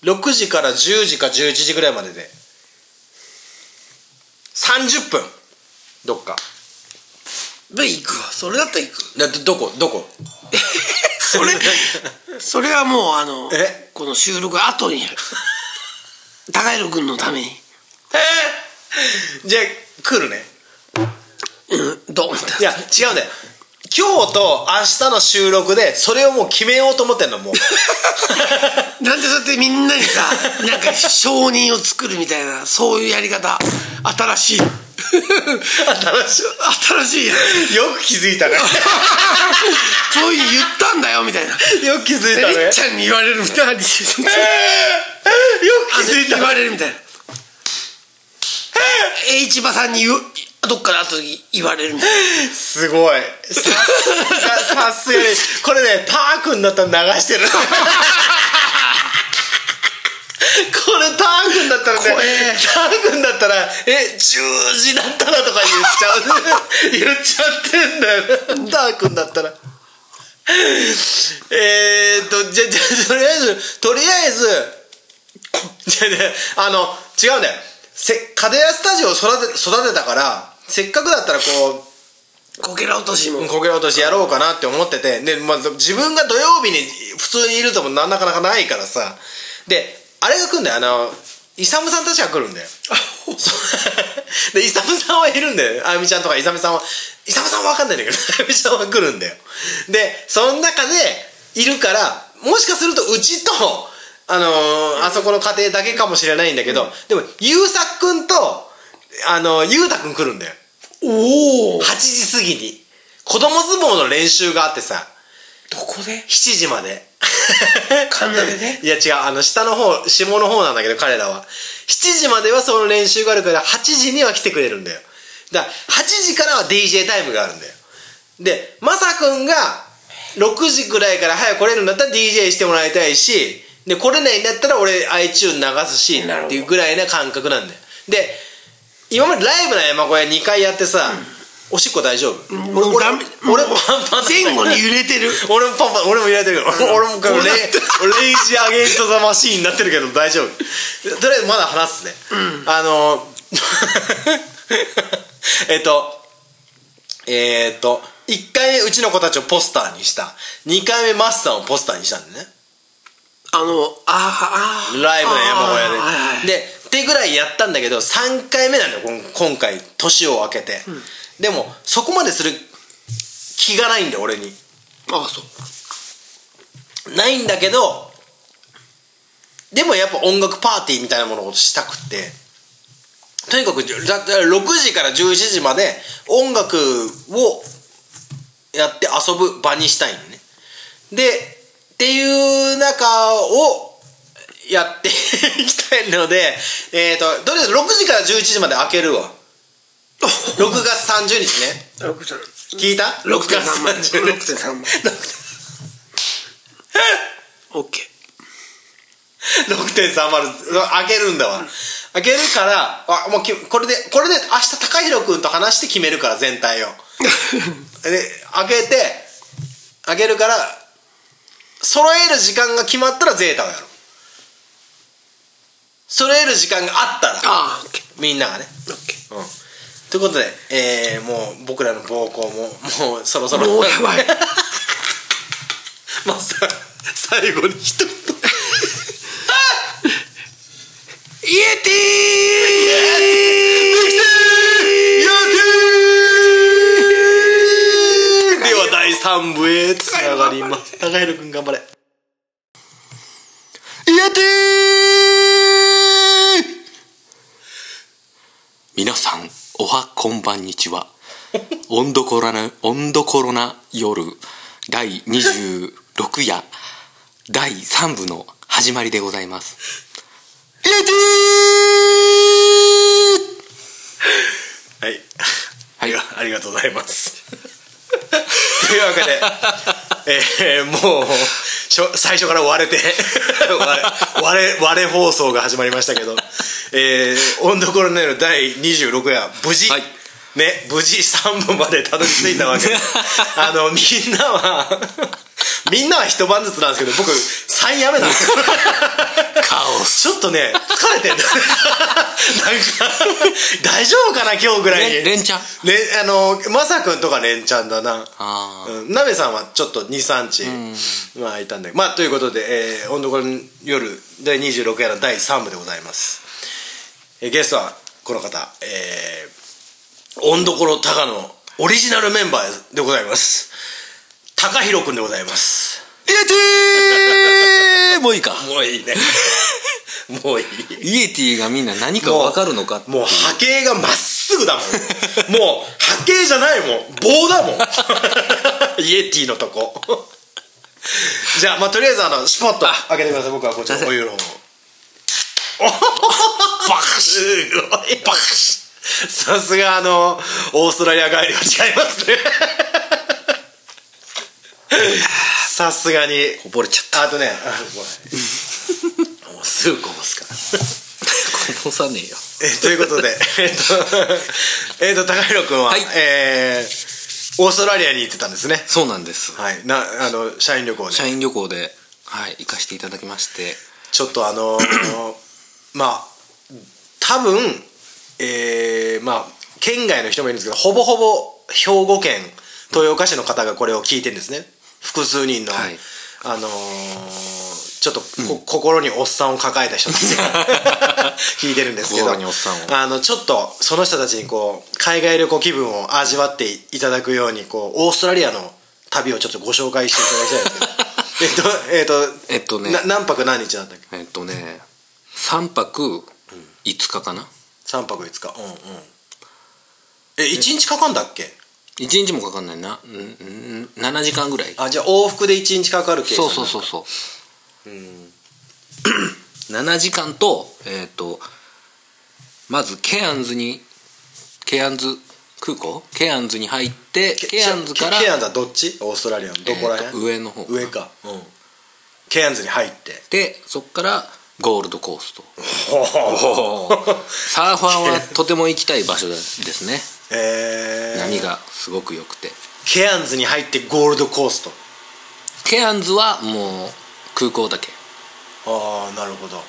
6時から10時か11時ぐらいまでで30分。どっか。で行くわ。それだったら行く。だどどこ？どこ？それそれはもうあのえ？この収録後に高弘君のために。じゃあ来るね。うんドンいや違うんだよ今日と明日の収録でそれをもう決めようと思ってんのもう。なんでそうやってみんなにさなんか承認を作るみたいなそういうやり方。新しい。新 し新しいよく気づいたね。そういう言ったんだよみたいな。よく気づいたね。りっちゃんに言われるみたいなよく気づいた。言われるみたいな。栄一馬さんに言うどっかで後で言われるみたいなすごい。さすがさす。がにこれねター君だったら流してる。これター君だったらね怖え。ター君だったら「え10時だったら」とか言っちゃう。言っちゃってんだよ。ター君だったら。えーっとじゃじゃとりあえずとりあえずじゃねあの違うんだよせカデヤスタジオを育て育てたからせっかくだったらこうこけら落としもこけら落とし。やろうかなって思っててで、まあ、自分が土曜日に普通にいるともなかなかないからさ。であれが来るんだよ。あのイサムさんたちが来るんだよ。でイサムさんはいるんだよ。あゆみちゃんとかイサムさんはイサムさんは分かんないんだけど あゆみちゃんは来るんだよ。でその中でいるからもしかするとうちとあのーあそこの家庭だけかもしれないんだけど、でもゆうさくんとあのゆうたくん来るんだよ。おお8時過ぎに。子供相撲の練習があってさ。どこで？7時まで。神鍋で？いや違う。あの下の方下の方なんだけど彼らは。7時まではその練習があるから8時には来てくれるんだよ。だから8時からは DJ タイムがあるんだよ。でまさくんが6時くらいから早く来れるんだったら DJ してもらいたいしで来れないんだったら俺 iTune 流すしっていうぐらいな感覚なんだよ。で今までライブの山小屋2回やってさ、おしっこ大丈夫、俺俺ダメ俺もパンパンだ前後に揺れてる。俺もパンパン俺も揺れてるけど俺も俺だレイジアゲンストザマシーンになってるけど大丈夫。とりあえずまだ話すね、あの えっとえっと1回目うちの子たちをポスターにした。2回目マスターをポスターにしたんだねあのあーあー。ライブの山小屋で、はいはい。でってぐらいやったんだけど3回目なんだよ今回年を明けて、でもそこまでする気がないんだよ俺に。ああそう。ないんだけどでもやっぱ音楽パーティーみたいなものをしたくって。とにかくだだ6時から11時まで音楽をやって遊ぶ場にしたいのね。でっていう中をやっていきたいのでえっ、ととりあえず6時から11時まで開けるわ。6月30日ね。聞いた ?6 月6.3万。30日6.3万。OK 6.30開けるんだわ、開けるからあもうきこれでこれで明日高弘君と話して決めるから全体を。で開けて開けるから揃える時間が決まったらゼータをやろ。う揃える時間があったらあみんながね。うん。ということで、えーもう僕らの暴行ももうそろそろ。もうやばい。まあさ最後に一言。イエテでは第3部へつながります高弘君頑張れイエティ皆さんおはこんばんにちは温度コロナ温度コロナ夜第26夜第3部の始まりでございますイエティはいはいありがとうございますというわけでえー、もうしょ最初から割れて 割れ割れ放送が始まりましたけどえー、温度コロナの第26夜無事、はい。ね無事3本までたどり着いたわけで。あのみんなはみんなは一晩ずつなんですけど僕3夜目なんですよ。ちょっとね疲れてんだ。なんか大丈夫かな今日ぐらい。にれ連チャン？れあのまさくんとか連チャンだな。ああうん、鍋さんはちょっと23日、まあいたんで。まあということで「えー、温度この夜」第26夜の第3部でございます、えーゲストはこの方えー、温どころ高野オリジナルメンバーでございます。高弘くんでございます。イエティ もういいか。もういいね。もういい。イエティがみんな何か分かるのかもう波形がまっすぐだもん。もう波形じゃないもん。棒だもん。イエティのとこ。じゃあまあとりあえずあのシュポッと開けてください。僕はこっちのお湯の方。をバカすごいバカさすがあのオーストラリア帰りは違いますね。さすがに。こぼれちゃった。あとねあごめんもうすぐこぼすから。こぼさねえよ。えということで えっとえっと高弘君は、はい。えーオーストラリアに行ってたんですね。そうなんです。はい。なあの社員旅行で。社員旅行ではい行かせていただきまして。ちょっとあのーまあ多分えーまあ県外の人もいるんですけどほぼほぼ兵庫県豊岡市の方がこれを聞いてるんですね。複数人の、はい。あのーちょっとこ、心におっさんを抱えた人たちが 聞いてるんですけど心におっさんを。あのちょっとその人たちにこう海外旅行気分を味わっていただくようにこうオーストラリアの旅をちょっとご紹介していただきたいんですけど。えっとえっとえっとね。な何泊何日だったっけ？えっとね3泊5日かな？3泊5日。うんうん。え1日かかんだっけ？1日もかかんないな、うんうん、7時間ぐらい。あじゃあ往復で1日かかる計算そうそうそうそう。7時間とえっ、とまずケアンズにケアンズ空港？ケアンズに入ってケアンズからケケアンズはどっち？オーストラリアの？どこらえー上の方上か。うん。ケアンズに入って。でそこからゴールドコースト。サーファーはとても行きたい場所ですね。えー、波がすごく良くて。ケアンズに入ってゴールドコースト。ケアンズはもう空港だけ。ああなるほど。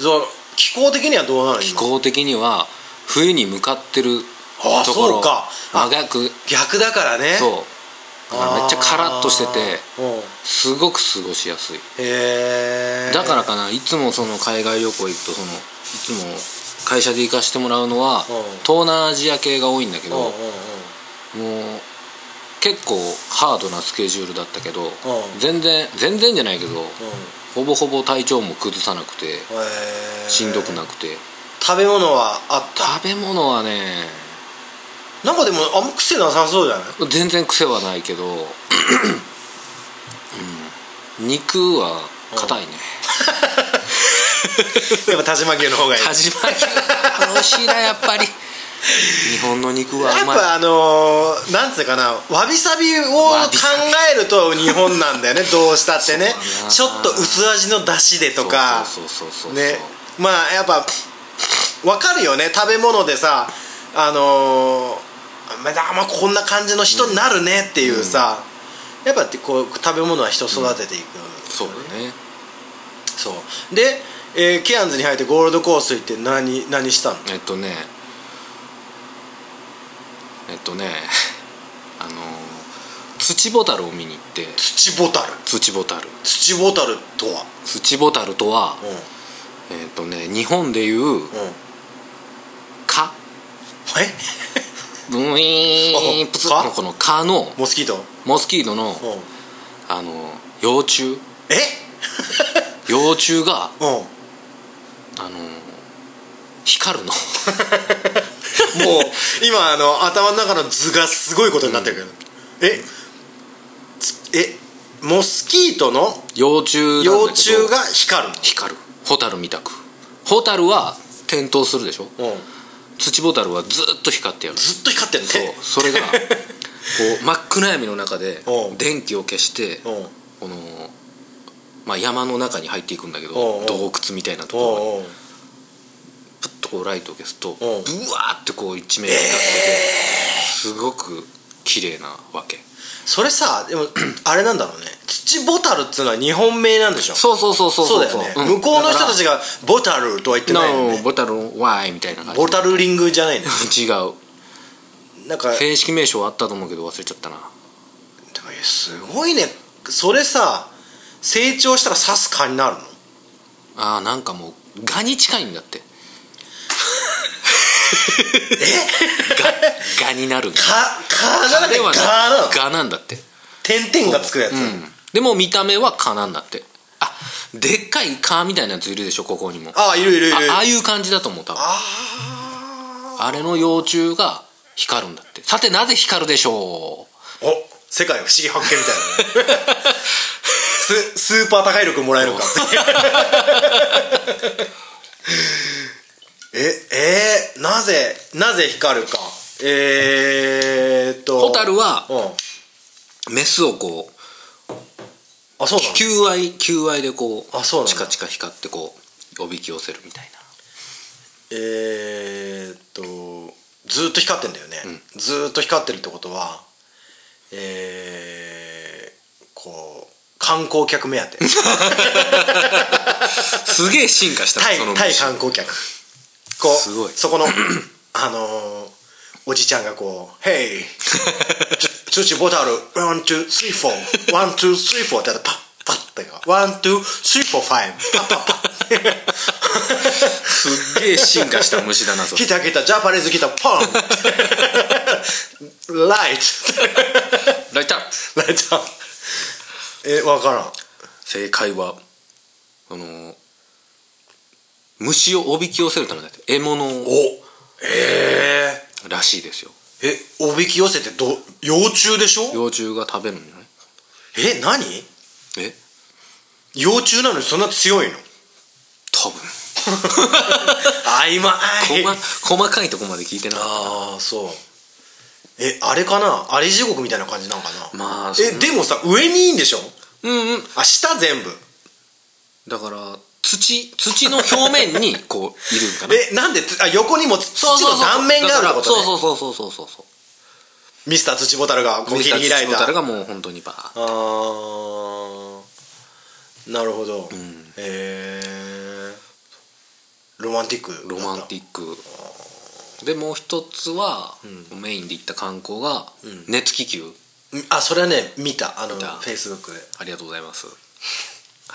そう気候的にはどうなの？今気候的には冬に向かってるところ。そうか。あ真逆。逆だからね。そうだからめっちゃカラッとしててすごく過ごしやすい。だからかないつもその海外旅行行くとそのいつも会社で行かしてもらうのはうん。東南アジア系が多いんだけどもう結構ハードなスケジュールだったけどん。全然全然じゃないけどうん。ほぼほぼ体調も崩さなくてしんどくなくて。食べ物はあった？食べ物はねなんかでもあんま癖なさそうじゃない？全然癖はないけど、うん、肉は硬いね。やっぱ田島牛の方がいい。始まり美味しいなやっぱり。日本の肉はうまいやっぱあのーなんつうかなわびさびを考えると日本なんだよねどうしたってね。そうだな。ちょっと薄味の出汁でとか。そうそうそうそうそう。ね。まあやっぱわかるよね。食べ物でさあのーまあまあこんな感じの人になるねっていうさ、やっぱこう食べ物は人育てていく、そうだね。そう。で、えーケアンズに入ってゴールドコースト行って何何したの？えっとね。えっとね。あのー土ボタルを見に行って。土ボタル？土ボタル。土ボタルとは？土ボタルとはうん。えっとね日本でいううん。蚊。え？ブイーンプツ蚊のこの蚊の？モスキート。モスキートの？うん。あの幼虫？え？幼虫が？うん。もうあの光るの？今あの頭の中の図がすごいことになってるけど、えつえ？モスキートの？幼虫幼虫が光る光る。ホタルみたく。ホタルは点灯するでしょ？の、うん、土ボタルはずっと光ってやる。ずっと光ってるねそう。それが こう真っ暗闇の中でう。ん電気を消してう。んこの、まあ、山の中に入っていくんだけど洞窟みたいなところに。おう。おう。プッとこうライトを消すとう。んブワーってこう一面光っててすごく綺麗なわけそれさでも あれなんだろうね。土ボタルっつうのは日本名なんでしょ？そうそうそうそうそう。だよね、向こうの人たちがボタルとは言ってないよね。のボタルワイみたいな感じ。ボタルリングじゃないね違う。なんか正式名称あったと思うけど忘れちゃったな。でもすごいね。それさ成長したら刺す蚊になるの？あーなんかもうガに近いんだってえ？ガガになるんだじゃなくてでは蚊なの？ガなんだって。点々がつくやつ、うん。でも見た目は蚊なんだって。あでっかい蚊みたいなやついるでしょ？ここにも。ああいるいるいる。あああいう感じだと思う多分。ああれの幼虫が光るんだって。さてなぜ光るでしょう？ーお世界不思議発見みたいなね。ススーパー高い力もらえるか ええー、なぜなぜ光るか。えー、っと。ホタルはうん。メスをこうあそうなの？求愛求愛でこうあそうチカチカ光ってこうおびき寄せるみたいな。えー、っとずーっと光ってんだよね、ずーっと光ってるってことはえー、こう観光客目当て。すげえ進化したタイそのタイ観光客こうすごい。そこの あのーおじちゃんがこう「ヘイツチボタル one two three four one two three four」ってパッパッてか one two three four five パッパッパッ。すっげえ進化した虫だなそれ。来た来た Japanese 来たポン。ライトライターライトえ分からん。正解はあの虫をおびき寄せるためだって。獲物を。えらしいですよ。ー、えおびき寄せてど幼虫でしょ？幼虫が食べるんじゃないえ何？え？幼虫なのにそんな強いの？多分。曖昧。細細かいとこまで聞いてなかっああそう。えあれかな？アリ地獄みたいな感じなんかな？えまあそんな。でもさ上にいいんでしょ？たうんうん。あ下全部。だから土土の表面にこういるんかな。えなんでつあ横にもつ土の断面があるってことね。そうそうそうそうそうそう。ミスター土ボタルがこう切り開いたミスター土ボタルがもう本当にバーッあー。なるほど、へえロマンティック。ロマンティック。でもう一つは、メインで行った観光が、熱気球。クあそれはね見た。あのフェイスブックで。ありがとうございます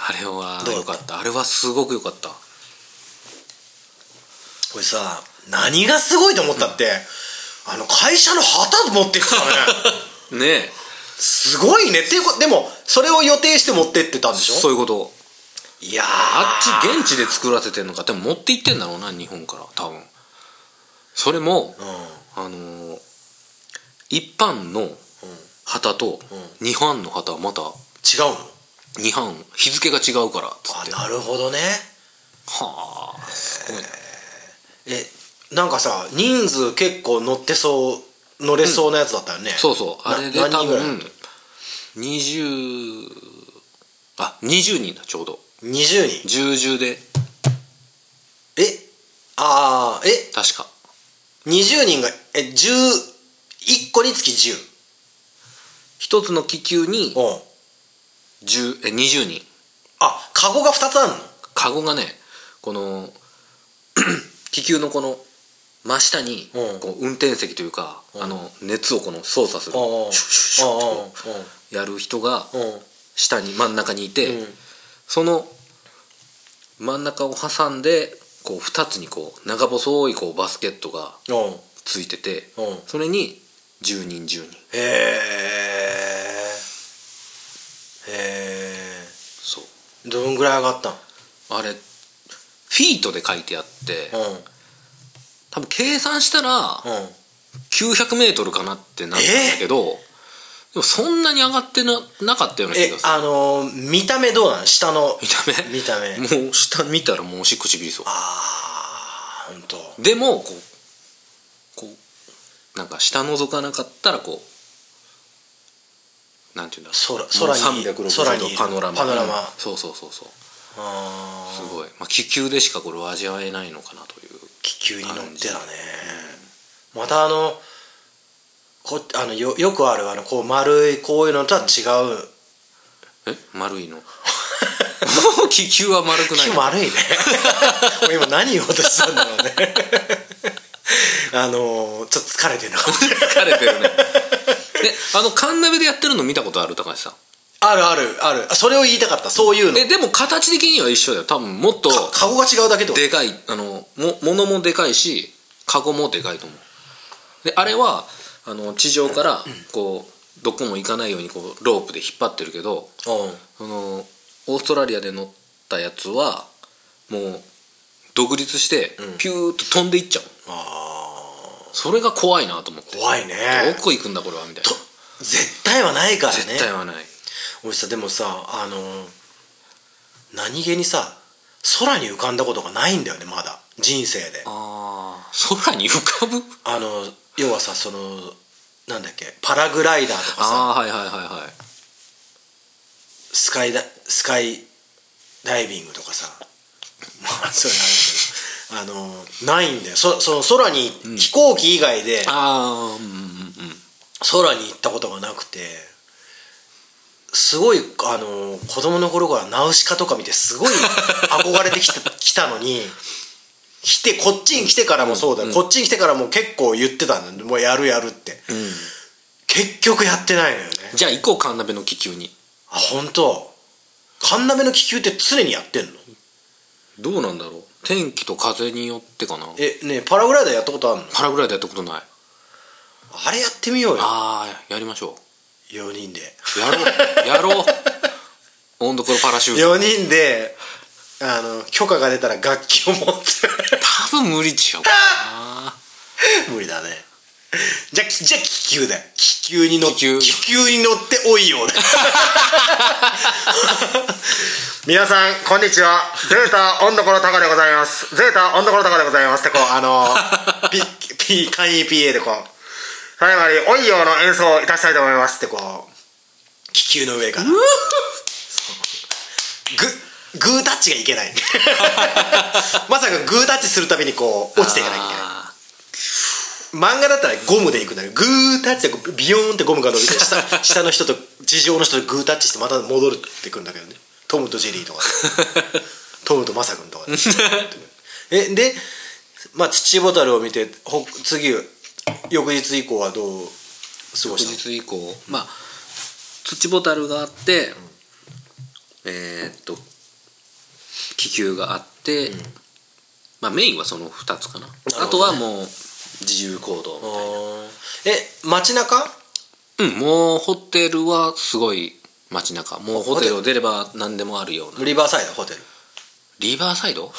あれはよかった。あれはすごくよかった。これさ何がすごいと思ったって、あの会社の旗持ってくからね。ねえ。すごいね。っていうことでもそれを予定して持ってってたんでしょ？そういうこと。いやー。あっち現地で作らせてんのか。でも持って行ってんだろうな日本から。多分。それも、あのー一般の旗と日本の旗はまた違うの？日本日付が違うからっつって。あなるほどね。はあ。すごいなえなんかさ人数結構乗ってそう乗れそうなやつだったよね、そうそう。あれでな多何人ぐらい分20あ20人だちょうど。20人？10十で。え？ああえ？確か。20人がえ11個につき10一つの気球にうん10え20人。あカゴが2つあるの？カゴがねこの 気球のこの真下にうん。こう運転席というか、あの熱をこの操作する。シュッシュッシュッとやる人が下に真ん中にいて、うん。その真ん中を挟んでこう2つにこう長細いこうバスケットがうん。ついてて、うん。それに10人10人。へえへえそうどんぐらい上がったん？あれフィートで書いてあって、うん。多分計算したらうん。900メートルかなってなったんだけど、でもそんなに上がってななかったような気えがする。あのー見た目どうなの下の？見た目？見た目。もう下見たらもうおしっこちびりそうああ本当。でもこうこうなんか下覗かなかったらこうなんていうんだ？空空にもう360空に度パノラマ。パノラマ。そうそうそうそう。あすごい、まあ、気球でしかこれを味わえないのかなという。気球に乗ってだね。またあのこあのよよくあるあのこう丸いこういうのとは違う。え？丸いの？気球は丸くない気丸いね。俺今何言おうとしたんだろうね。あのちょっと疲れてるな。疲れてるね であのカンナベでやってるの見たことある高橋さん？あるあるある。それを言いたかったそういうの。えでも形的には一緒だよ。多分もっとかカゴが違うだけでかいあのも物もでかいしカゴもでかいと思う。であれはあの地上からこうどこも行かないようにこうロープで引っ張ってるけどうん。そのオーストラリアで乗ったやつはもう独立してピューッと飛んでいっちゃう、あそれが怖いなと思って。ー怖いね。どこ行くんだこれはみたいな。と絶対はないからね。絶対はない。俺さでもさあの何気にさ空に浮かんだことがないんだよねまだ。人生で。ああ空に浮かぶ？あの要はさそのなんだっけパラグライダーとかさ。はいはいはいはい。スカイダスカイダイビングとかさ。まあそういうのあるんだけどあのないんだよ。そその空に飛行機以外でああうんうんうん空に行ったことがなくてすごいあの子供の頃からナウシカとか見てすごい 憧れてきた来たのに来てこっちに来てからもそうだよ、こっちに来てからも結構言ってたんだよもうやるやるって、結局やってないのよね。じゃあ行こうカンナベの気球に。あ本当。カンナメの気球って常にやってんの？どうなんだろう天気と風によってかな。えねえパラグライダーやったことあるの？パラグライダーやったことない。あれやってみようよ。ああやりましょ4人で。うやろう。やろう。温度このパラシュート。4人であの許可が出たら楽器を持って。多分無理ちゃうかな。無理だね じゃあじゃあ気球だよ。気球に乗って気球。気球に乗っておいよだ 皆さんこんにちは。ゼータ温度ころ高でございます。ゼータ温度ころ高でございます。ってこうあの ピピ簡易 PA でこう。最後に「おいよ」の演奏をいたしたいと思います。ってこう気球の上から。そう。ググータッチがいけない。まさかグータッチするたびにこう落ちていかなきゃいけない。あ漫画だったらゴムでいくんだけどグータッチでビヨーンってゴムが伸びて下 下の人と地上の人とグータッチしてまた戻るってくるんだけどね。トムとジェリーとか。トムとマサ君とか。ねえでまあ土ボタルを見てほ次翌日以降はどう過ごーしたの？翌日以降？まあ土ボタルがあって、えーっと気球があって、まあメインはその2つかな。ほどね。あとはもう自由行動え街中？うんもうホテルはすごい街中。もうホテルを出れば何でもあるような。リバーサイドホテル。リバーサイド？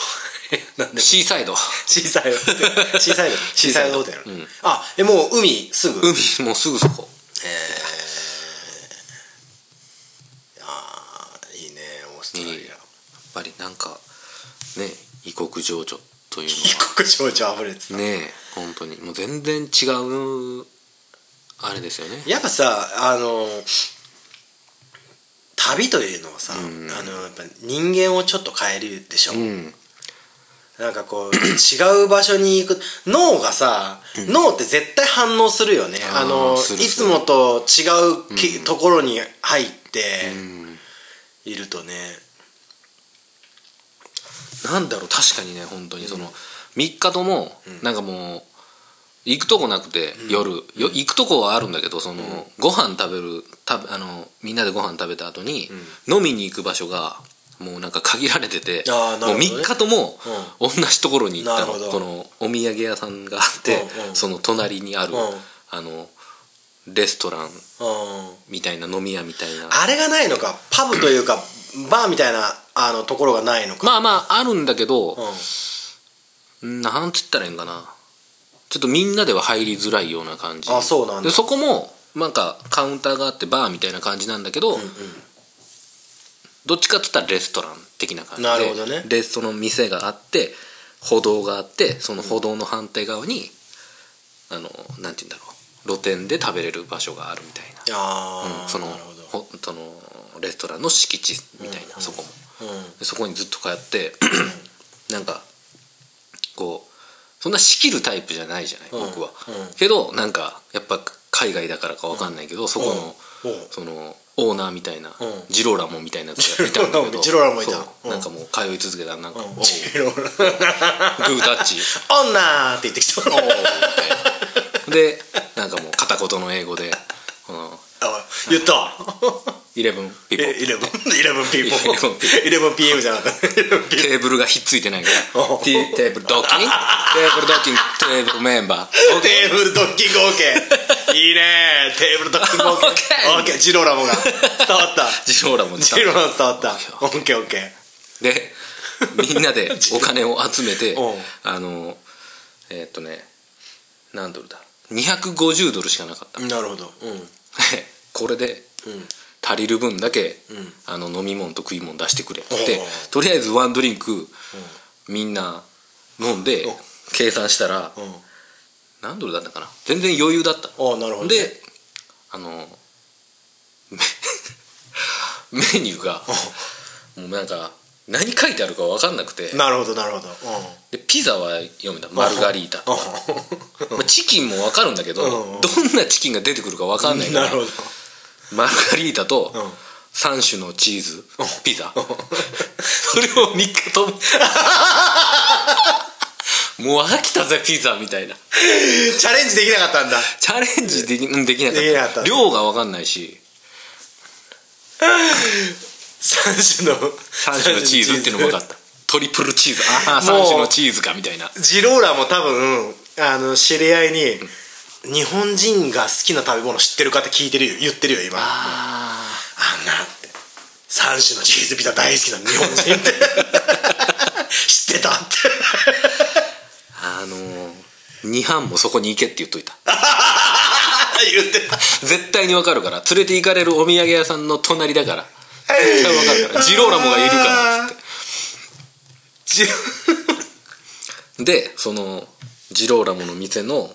シーサイド。シーサイド。シーサイド。シーサイド。ホテル、うん。あえもう海すぐ？海もうすぐそこ。ああいいねオーストラリア、いいやっぱりなんかね異国情緒というの異国情緒あふれてた。はねえ本当に。もう全然違うあれですよね。やっぱさあの旅というのはさ、うん。あのやっぱ人間をちょっと変えるでしょ、うん。なんかこう 違う場所に行く。脳がさ、脳って絶対反応するよね。あのいつもと違うき、うん。ところに入ってうん。いるとね、なんだろう確かにね本当にその3日ともなんかもう行くとこなくて夜。よ行くとこはあるんだけどそのご飯食べるたあのみんなでご飯食べた後に飲みに行く場所がもうなんか限られててもうあーなるほどね。3日とも同じところに行ったの。このお土産屋さんがあってうんうん。その隣にあるうん。あのレストランうん。みたいな飲み屋みたいな。あれがないのか。パブというかバーみたいなあのところがないのか、まあまああるんだけどうんなんつったらいいんかな。ちょっとみんなでは入りづらいような感じ。あそうなんだ。でそこもなんかカウンターがあってバーみたいな感じなんだけど、どっちかっつったらレストラン的な感じでなるほどね。でその店があって歩道があってその歩道の反対側に、あのなんて言うんだろう。露店で食べれる場所があるみたいな、ああ、うんそのほそのレストランの敷地みたいな、そこも。うん。でそこにずっと通って なんかこうそんな仕切るタイプじゃないじゃない、うん。僕は、うん。けどなんかやっぱ海外だからかわかんないけど、そこの、そのオーナーみたいな、ん。ジローラモンみたいなやつがいたんだけど。ジローラモンいた。なんかもう通い続けたらなんか、ジローラグータッチ。女って言ってきそう。おたいな。でなんかもう片言の英語でこのあ言った。わ11ピえポ11 11 people. 11 11 PM じゃなかった。11 PM テーブルがひっついてないから。テーブルドッキングテーブルドッキングテーブルメンバーテーブルドッキング OK いいね。テーブルドッキング OK OK ジローラモが。伝わった。ジローラモンジローラモ伝わった。OKOK でみんなで お金を集めてう。んあのえーっとね何ドルだ？250ドルしかなかった。なるほど。うん。これでうん足りる分だけ、ん。あの飲み物と食い物出してくれってとりあえずワンドリンク、みんな飲んでうん。計算したらうん。何ドルだったかな？全然余裕だった。ああなるほどね。であのメ メニューがもうなんか何書いてあるか分かんなくて。なるほどなるほど。でピザは読めた。マルガリータ。とかまあチキンも分かるんだけどどんなチキンが出てくるか分かんないから。なるほどマルガリータとうん。3種のチーズピザ。それを3日とも。もう飽きたぜピザみたいな。チャレンジできなかったんだ。チャレンジできうんできなかった。た。量が分かんないし。3種の3種のチーズっていうのも分かった。トリプルチーズ。ああもう3種のチーズかみたいな。ジローラも多分あの知り合いに日本人が好きな食べ物知ってるかって聞いてるよ言ってるよ今。ああんなって。3種のチーズピザ大好きな日本人って。知ってたって。あのー、2班もそこに行けって言っといた。言ってた。絶対に分かるから。連れて行かれるお土産屋さんの隣だから。絶対分かるから。ジローラモがいるからっつって でそのジローラモの店の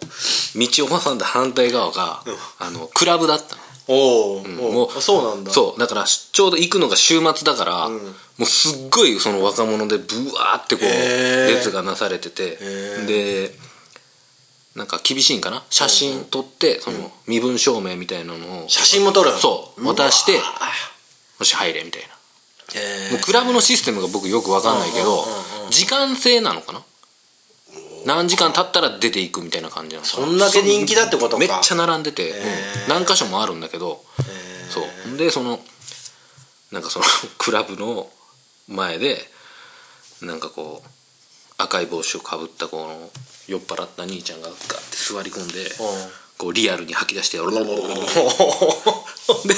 道を挟んだ反対側が、あのクラブだったの。おーもうおー。そうなんだ。そう。だからちょうど行くのが週末だから、もうすっごいその若者でブワーってこう列がなされてて。ー。でなんか厳しいんかな？写真撮ってその身分証明みたいなのを。写真も撮るの？そう。わ渡してよし入れみたいな。へもうクラブのシステムが僕よく分かんないけどうんうんうんうん。時間制なのかな？何時間経ったら出ていくみたいな感じなそんだけ人気だってことか。めっちゃ並んでて、うんー何箇所もあるんだけどそう。でそのなんかその クラブの前でなんかこう赤い帽子をかぶったこの酔っ払った兄ちゃんがガッて座り込んでこうリアルに吐き出してロロロロで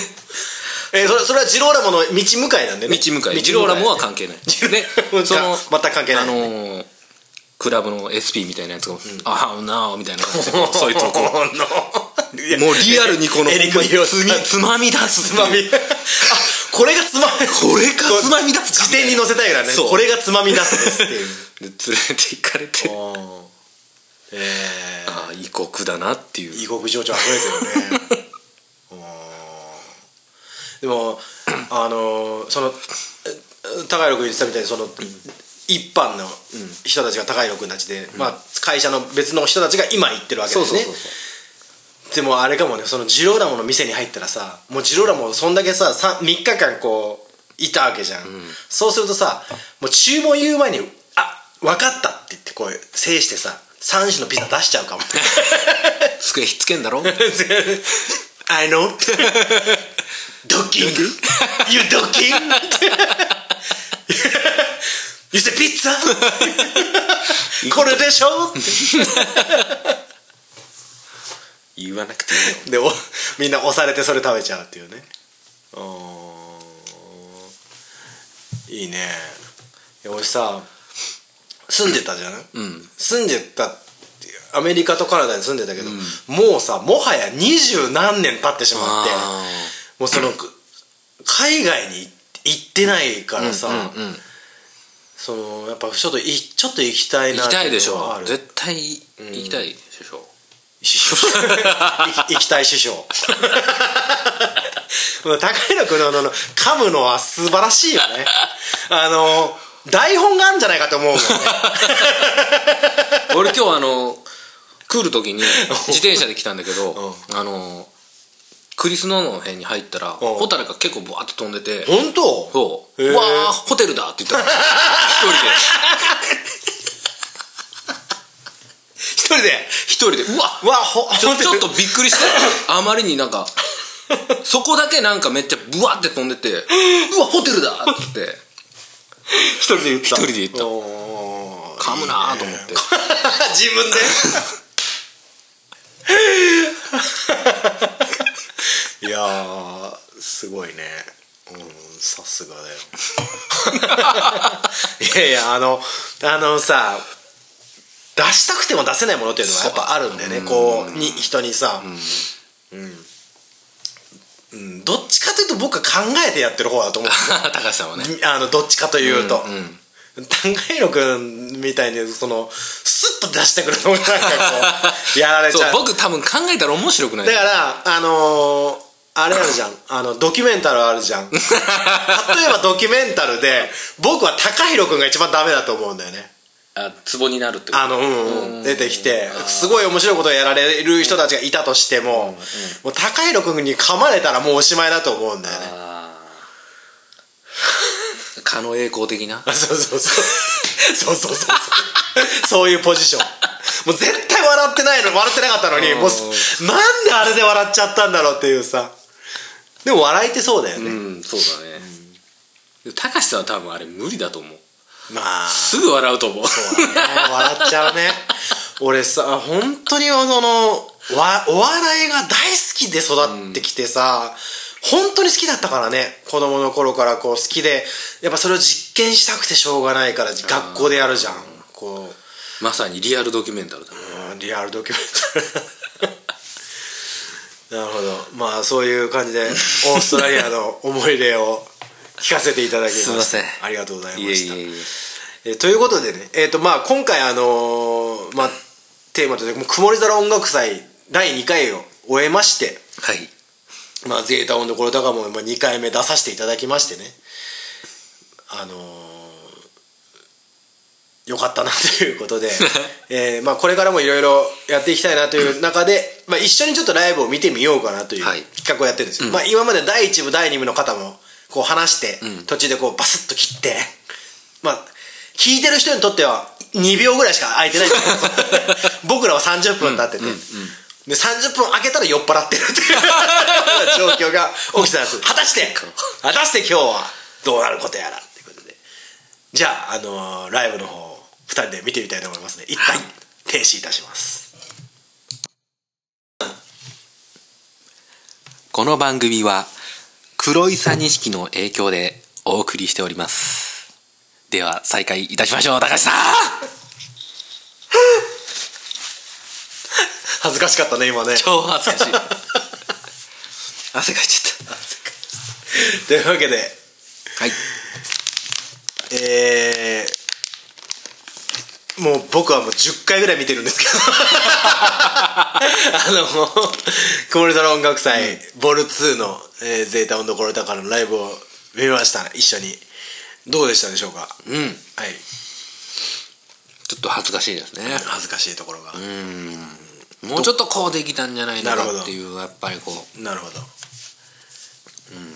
えーそれそれはジローラモの道向かいなんでね。道向かい。ジローラモは関係ない。でその全く関係ないあのークラブの SP みたいなやつが「ああなあ」みたいな感じで こうそいつをこ。う もうリアルにこのつまみ出すつまみ。あこれがつまみ。これがつまみ出すか。辞典に載せたいからね。そう。これがつまみ出すですっていう。で連れて行かれて。えああ異国だなっていう。ー、異国情緒あふれてるね。うんでもあのーそのえ高弘君言ってたみたいにその、一般の人たちが高弘君たちで、まあ、会社の別の人たちが今行ってるわけですね。でもあれかもねそのジローラモの店に入ったらさもうジローラモそんだけさ 3, 日間こういたわけじゃん、そうするとさもう注文言う前に「あ分かった」って言ってこう制してさ3種のピザ出しちゃうかも。机ひっつけんだろ？I know ドッキング？You ドッキング？You say ピッツァこれでしょ？っ て言わなくていいよ。でおみんな押されてそれ食べちゃうっていうね。うー。んいいね。いや俺さ住んでたじゃん、うん。住んでたってアメリカとカナダに住んでたけど、もうさもはや二十何年経ってしまってあもうそのく海外に行ってないからさ、うんうんうんそのやっぱちょっといちょっと行きたいな行きたいでしょ。絶対行きたいでしょ師匠。行きたい師匠。高弘君のあの噛むのは素晴らしいよね。あの台本があるんじゃないかと思うもんね。俺今日あの来る時に自転車で来たんだけど、あのクリスノの辺に入ったら、ホタルが結構ブワーッと飛んでて、本当？そう、わーホテルだって言ったら 一人で。一人で？一人で。うわうわほちょちょっとびっくりしてあまりになんか そこだけなんかめっちゃブワーって飛んでてうわホテルだって言って。一人で言った。一人で言った。噛むなーと思って。自分でいやーすごいね。うんさすがだよ。いやいやあのあのさ出したくても出せないものっていうのはやっぱあるんだよね。こうに人にさ。うん、うん、どっちかというと僕は考えてやってる方だと思う 高橋さんはね。あのどっちかというと、うん高弘君みたいにそのスッと出してくるのがなんかこうやられちゃう。そう僕多分考えたら面白くない。だからあのーあれあるじゃん。あの、ドキュメンタルあるじゃん。例えばドキュメンタルで、僕は高弘君が一番ダメだと思うんだよね。あ、ツボになるってこと？あの、うん、出てきて、すごい面白いことをやられる人たちがいたとしても、もう高弘君に噛まれたらもうおしまいだと思うんだよね。狩野栄光的な？そうそうそう。そうそうそうそう。そういうポジション。もう絶対笑ってないの、笑ってなかったのに、もう、なんであれで笑っちゃったんだろうっていうさ。でも笑いってそうだよね、うんそうだね。高橋さんは多分あれ無理だと思う。まあ。すぐ笑うと思う。ね。笑っちゃうね。俺さ本当にあのわお笑いが大好きで育ってきてさ、本当に好きだったからね。子供の頃からこう好きでやっぱそれを実験したくてしょうがないから学校でやるじゃん。こう。まさにリアルドキュメンタルだね。うんリアルドキュメンタルなるほど。まあそういう感じで オーストラリアの思い出を聞かせていただきましたすいません。ありがとうございました。いえということでね、えーとまあ、今回あのーまあ、テーマとして曇り空音楽祭第2回を終えまして、はい。まあ、ゼータ音どころ高もまあ2回目出させていただきましてねあのーよかったなということで、えーまあ、これからもいろいろやっていきたいなという中で、まあ、一緒にちょっとライブを見てみようかなというはい。企画をやってるんですよ、まあ、今まで第1部第2部の方もこう話して、途中でこうバスッと切ってまあ聞いてる人にとっては2秒ぐらいしか空いてないんですよ 僕らは30分経ってて、で30分空けたら酔っ払ってるっていう状況が起きてたんです。果たして果たして今日はどうなることやらっていうことで。じゃあ、あのーライブの方。を2人で見てみたいと思いますね。一旦停止いたします。この番組は黒いさ錦の影響でお送りしております。では再開いたしましょう高橋さん。恥ずかしかったね今ね。超恥ずかしい。汗かいちゃっというわけで。たはい。えーもう僕はもう10回ぐらい見てるんですけど。あの曇り空音楽祭、ボル2の、えーゼータ音どころだからのライブを見ました。一緒に。どうでしたでしょうか？うん。はい。ちょっと恥ずかしいですね。恥ずかしいところが、もうちょっとこうできたんじゃないのかっていうやっぱりこう。なるほど、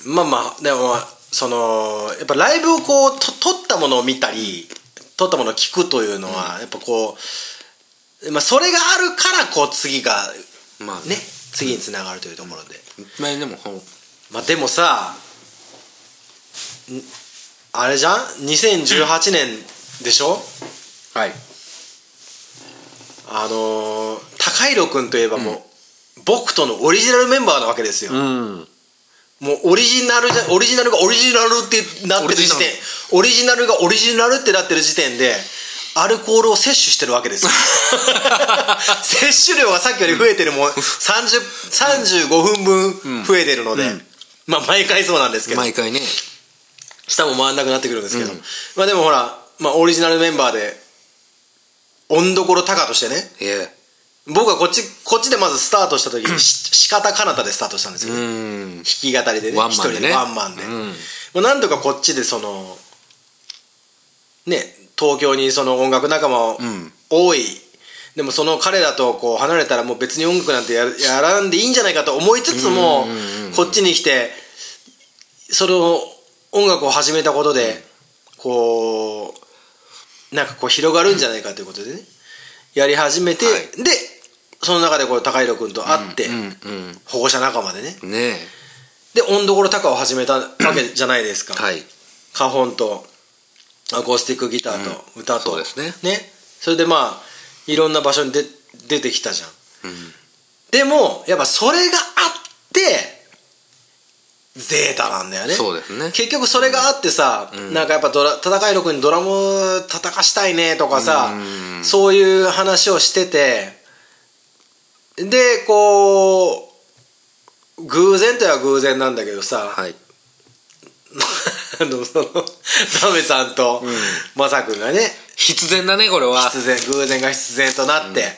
まあまあでもまあそのやっぱライブをこうと撮ったものを見たり撮ったものを聞くというのは、やっぱこう、まあ、それがあるからこう次がまあね。次につながるというところで、まあでもまあでもさんあれじゃん？2018年でしょ、はい。あのー高弘君といえばもう、僕とのオリジナルメンバーなわけですよ、うんもうオリジナルじゃオリジナルがオリジナルってなってる時点。オリジナル。がオリジナルってなってる時点でアルコールを摂取してるわけですよ。摂取量がさっきより増えてるもん。30 35分分増えてるので、まあ毎回そうなんですけど。毎回ね。舌も回んなくなってくるんですけど、まあでもほら、まあ、オリジナルメンバーで温どころタカとしてね。いえ僕はこっちこっちでまずスタートした時し仕方かなたでスタートしたんですよ、うん。弾き語りでねワンマンでね。一人ワンマンで、うん。まあ、なんとかこっちでそのね東京にその音楽仲間ん。多い。でもその彼らとこう離れたらもう別に音楽なんてややらんでいいんじゃないかと思いつつもこっちに来てその音楽を始めたことでこうなんかこう広がるんじゃないかということでねやり始めて、はい。でその中でこう高弘君と会って、うんうん保護者仲間でね。うんねで温どころ高を始めたわけじゃないですか、えはい。カホンとアコースティックギターと歌と、そうですね。それでまあいろんな場所にで出てきたじゃん。うん。でもやっぱそれがあってゼータなんだよね。そうですね。結局それがあってさ、なんかやっぱドラ戦い君にドラム叩かしたいねとかさ、うん。そういう話をしててでこう偶然とは偶然なんだけどさ、はい。あのそのダメさんとマサ君がね必然だねこれは。必然偶然が必然となって、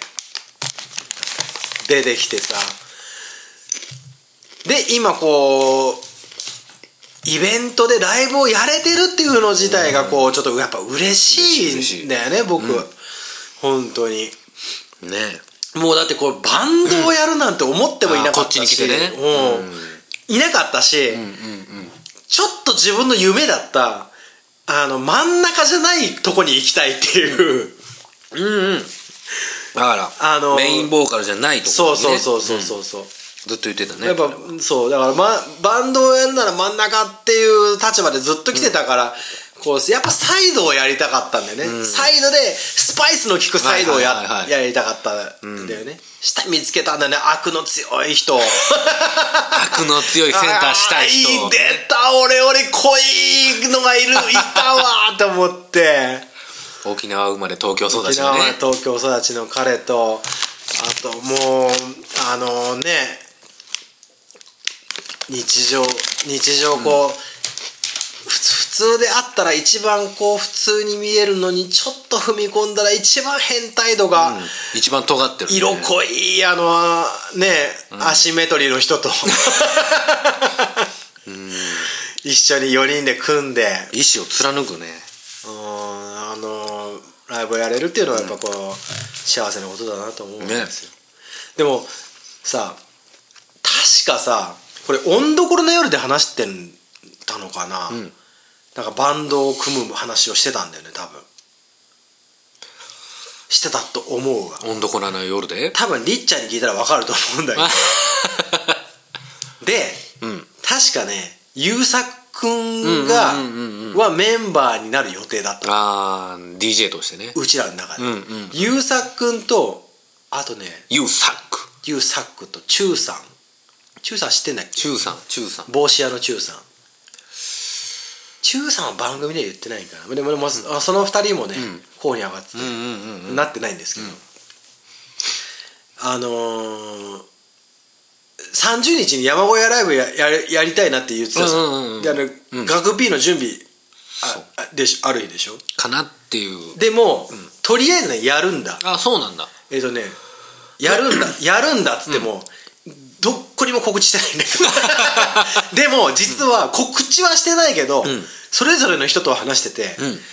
出てきてさで今こうイベントでライブをやれてるっていうの自体がこうちょっとやっぱ嬉しいんだよね僕、本当に。ね。もうだってこうバンドをやるなんて思ってもいなかったし、あこっちに来てね。うん。いなかったし、ちょっと自分の夢だったあの真ん中じゃないとこに行きたいっていう、だから、あのーメインボーカルじゃないとこね。そうそうそうそうそう、ずっと言ってたねやっぱそうだから、ま、バンドをやるなら真ん中っていう立場でずっと来てたから、こうやっぱサイドをやりたかったんだよね、サイドでスパイスの効くサイドをや,、やりたかったんだよね、下見つけたんだよね。悪の強い人 悪の強いセンターしたい人あー出た俺俺濃いのがいるいたわと思って。沖縄生まれ東京育ちのね。東京育ちの彼とあともうあのね日常日常こう、ふつ普通であったら一番こう普通に見えるのにちょっと踏み込んだら一番変態度が、一番尖ってる、ね、色濃いあのね、アシンメトリーの人と。一緒に4人で組んで。意志を貫くね。うんあのライブをやれるっていうのはやっぱこう、幸せなことだなと思うんですよ、でもさ確かさこれ「温どころの夜」で話してたのかな、ん。なんかバンドを組む話をしてたんだよね多分。してたと思うわ。温どこらの夜で？多分りっちゃんに聞いたら分かると思うんだけど。で、うん。確かね優作くんが、はメンバーになる予定だった。ああ DJ としてね。うちらの中で、うんうん。優作くんとあとねユーサック優作とチューさんチューさん知ってんだっけ？チューさんチューさん。帽子屋のチューさん。チューさんは番組では言ってないんかなでもでも、あその二人もね、候補に上がってて、うんうんうんうん。なってないんですけど、あのー、30日に山小屋ライブややりやりたいなって言ってたじゃん,、うんうんうんであの、学 P の準備ああでしある日でしょ？かなっていう。でも、とりあえずねやるんだ。あそうなんだ。えっ、とねやるんだやるんだっつっても、こにも告知してないんだけど。でも実は告知はしてないけど、ん。それぞれの人と話してて、うん。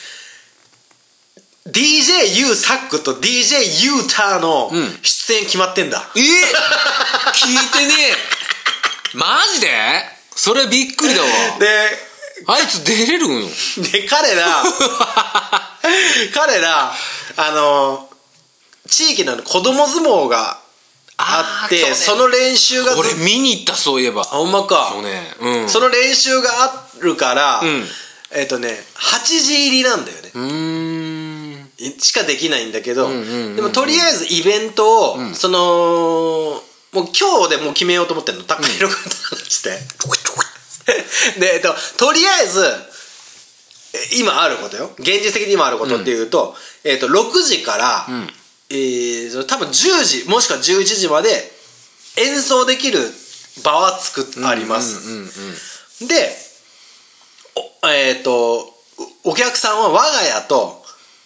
DJU サックと DJU ターのうん。出演決まってんだ、え聞いてねえ。マジで？それびっくりだわ。であいつ出れるんよで彼ら 彼らあの地域の子供相撲があってその練習がず俺見に行ったそういえば。あほんまか。去年。うん。その練習があるから、ん。えっ、とね8時入りなんだよね。うーん。しかできないんだけど、んうんうんでもとりあえずイベントを、そのもう今日でもう決めようと思ってるの。高弘君と話して、で、えっと、とりあえずえ今あることよ。現実的に今あることっていうと、えっと、6時から、えー、多分10時、もしくは11時まで演奏できる場は作っあります。で、えっ、ー、と、お客さんは我が家と、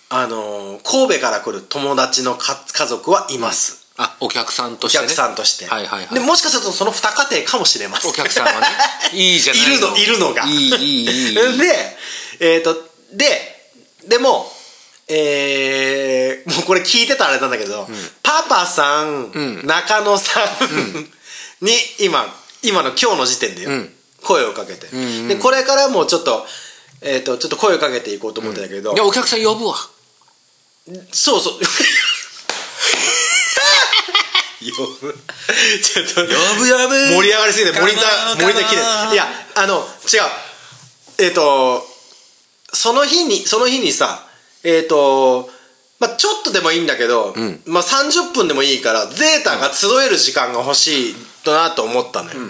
あのー、神戸から来る友達の家族はいます。あ、お客さんとして、ね、お客さんとして。はいはいはい。で、もしかするとその二家庭かもしれません。お客さんはね。いいじゃないいるの、いるのが。いい、いい、いい。で、えっ、ー、と、で、でも、えーもうこれ聞いてたらあれなんだけど、パパさん、ん。中野さん に今今の今日の時点で声をかけて、でこれからもちょっと,、えー、とちょっと声をかけていこうと思ってたけど、いやお客さん呼ぶわ。そうそう。呼ぶ。ちょっと呼ぶ呼ぶ。盛り上がりすぎてモニターモニター切れいやあの違う。えっ、とその日にその日にさえっ、とまあちょっとでもいいんだけど、ん。まあ30分でもいいからゼータが集える時間が欲しいとなと思ったのよ、例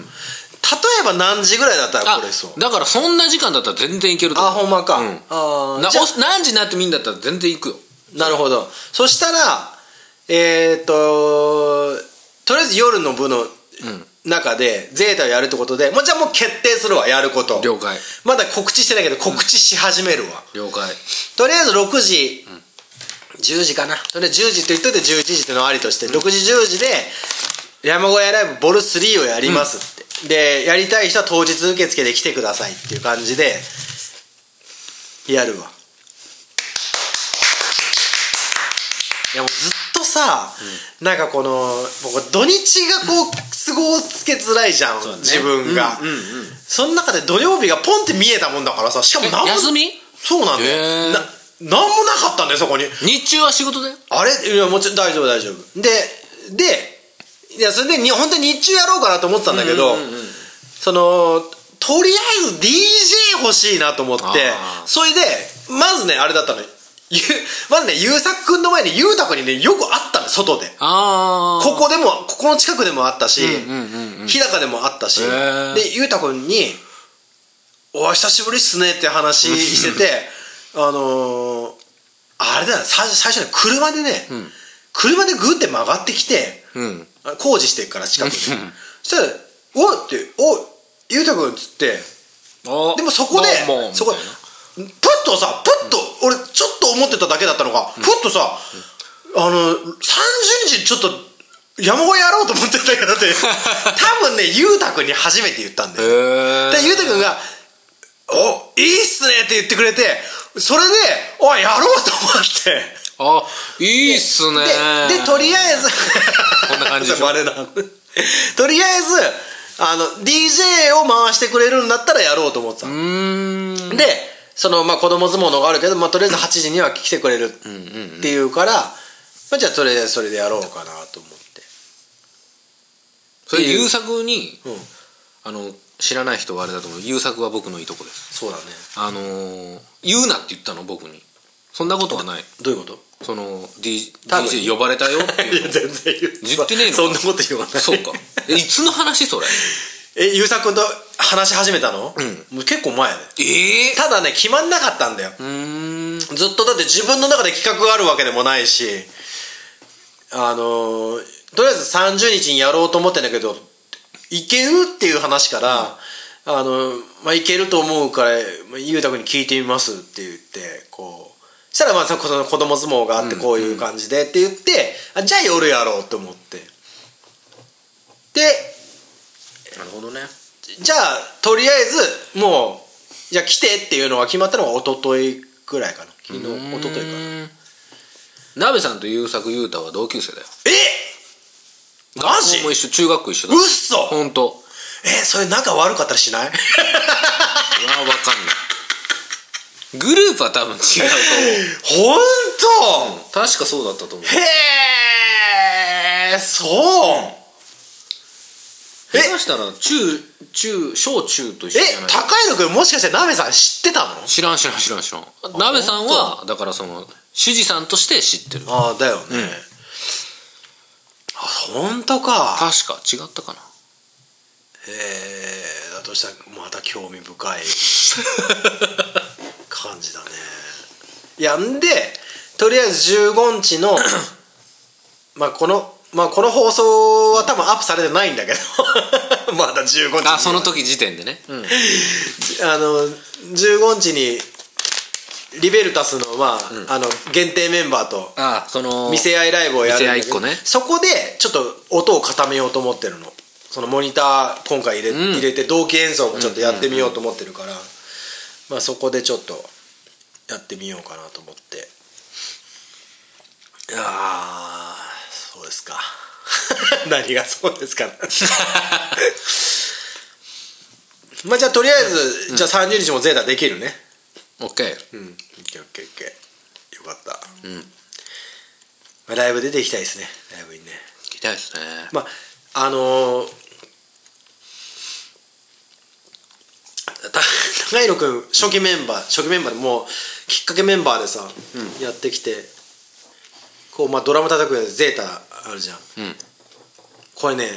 えば何時ぐらいだったらあこれそう。だからそんな時間だったら全然いけるとあ思う。ほんまか、うん。あなお何時になってもいいんだったら全然行くよ。なるほど。そしたらえっ、ととりあえず夜の部の中でゼータをやるってことでもうじゃあもう決定するわやること。了解。まだ告知してないけど告知し始めるわ、了解。とりあえず6時、10時かな。とりあえず10時って言っといて11時ってのはありとして、6時10時で山小屋ライブボル3をやりますって、でやりたい人は当日受付で来てくださいっていう感じでやるわ。いやもうずっとさ、なんかこの僕土日がこう都合つけづらいじゃん、自分が、うんうんうん。その中で土曜日がポンって見えたもんだからさしかも何も休み？そうなんだよ、ななんもなかったんだよそこに。日中は仕事だよあれ？いやもちろん大丈夫大丈夫。ででいやそれでに本当に日中やろうかなと思ってたんだけど、そのとりあえず DJ 欲しいなと思ってそれでまずねあれだったのゆまずね優作君の前に裕太君にねよく会ったの外で。ああここでもここの近くでもあったし、うんうんうん日高でもあったし。へー。で裕太君に「お久しぶりっすね」って話しててあのーあれだよ最最初ね車でね、ん。車でグーって曲がってきてうん。工事してるから近くにそしたら「おっ!」って「お裕太君」っつってでもそこでそこプッとさプッと、俺ちょっと思ってただけだったのが、プッとさ、あの30日ちょっと山小屋やろうと思ってたけどって。多分ね裕太君に初めて言ったんだよ。で裕太君が「おいいっすね」って言ってくれてそれで「おいやろう」と思って。あいいっすね。ででとりあえず こんな感じで とりあえずあの DJ を回してくれるんだったらやろうと思ってた。でそのまあ子供相撲のがあるけど、まあ、とりあえず8時には来てくれるっていうから、まあ、じゃあとりあえずそれでやろうかなと思って。それ優作にうん。あの知らない人はあれだと思う。優作は僕のいとこです。そうだね。あのー言うなって言ったの僕に。そんなことはない。どういうこと？その D- DJ 呼ばれたよってい やいう全然言ってねえのそんなこと言わない。そうか。えいつの話それ？え優作君と話し始めたの？うん。もう結構前で。ええ。ただね決まんなかったんだよ。うーん。ずっとだって自分の中で企画があるわけでもないしあのーとりあえず30日にやろうと思ってんだけどいけるっていう話から、あのまあ、いけると思うからまあ裕太君に聞いてみますって言ってこうそしたらまあそこの子供相撲があってこういう感じでって言って、あじゃあ夜やろうと思って。でなるほどねじゃあとりあえずもうじゃあ来てっていうのが決まったのが一昨日ぐらいかな。昨日一昨日かな。鍋さんと優作優太は同級生だよ。えマジ？も一緒中学校一緒だ。うっそ本当。えそれ仲悪かったりしない？うわ分かんない。グループは多分違うと本思う確かそうだったと思う。当へえそう。え下手したら中中小中と一緒えじゃない？高井野君もしかして鍋さん知ってたの？知らん知らん知らん知らん。鍋さんはだからその主事さんとして知ってる。ああだよね、あ本当か。確か違ったかな。へえだとしたらまた興味深い感じだね。いやんでとりあえず15日の まあこのまあこの放送は多分アップされてないんだけど。まだ15日に。あその時時点でね、うん、あの15日にリベルタスの,、まああの限定メンバーとあその見せ合いライブをやるんだけど見せ合いっ子ね。そこでちょっと音を固めようと思ってるの。そのモニター今回入れ,、ん。入れて同期演奏もちょっとやってみようと思ってるから、まあそこでちょっとやってみようかなと思って。ああそうですか？何がそうですか？まあじゃあとりあえず、じゃあ30日もゼータできるね。オッケーうん。オッケーオッケーオッケー。よかった。うん。まあライブ出ていきたいですね。ライブにね。聞きたいですね。まああのー、た高弘君初期メンバー初期メンバーでもうきっかけメンバーでさ、やってきてこう、まあ、ドラム叩くやつゼータあるじゃん。うん。これね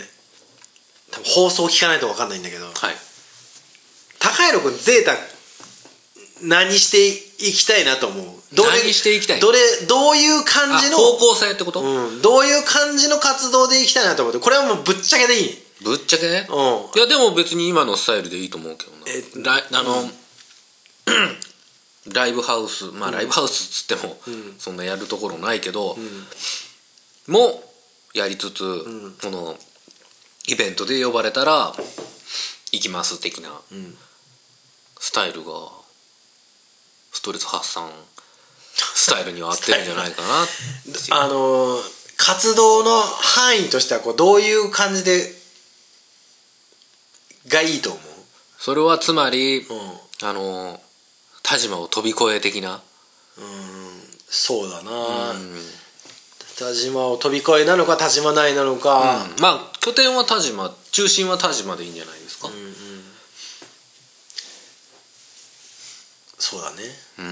多分放送聞かないと分かんないんだけどはい。高弘君ゼータ何していきたいなと思う。どれ何していきたいどれどういう感じのあ方向性ってこと、うん、どういう感じの活動でいきたいなと思って。これはもうぶっちゃけでいい。ぶっちゃけね？うん。いやでも別に今のスタイルでいいと思うけどな。えライあの、ライブハウスまあライブハウスっつっても、そんなやるところないけど、もやりつつ、このイベントで呼ばれたら行きます的なスタイルがストレス発散スタイルには合ってるんじゃないかなっていう。あのー活動の範囲としてはこうどういう感じでがいいと思それはつまり、ううん。あの田島を飛び越え的な。そうだな、うん田島を飛び越えなのか田島内なのか、まあ拠点は田島中心は田島でいいんじゃないですか。そうだね。うん。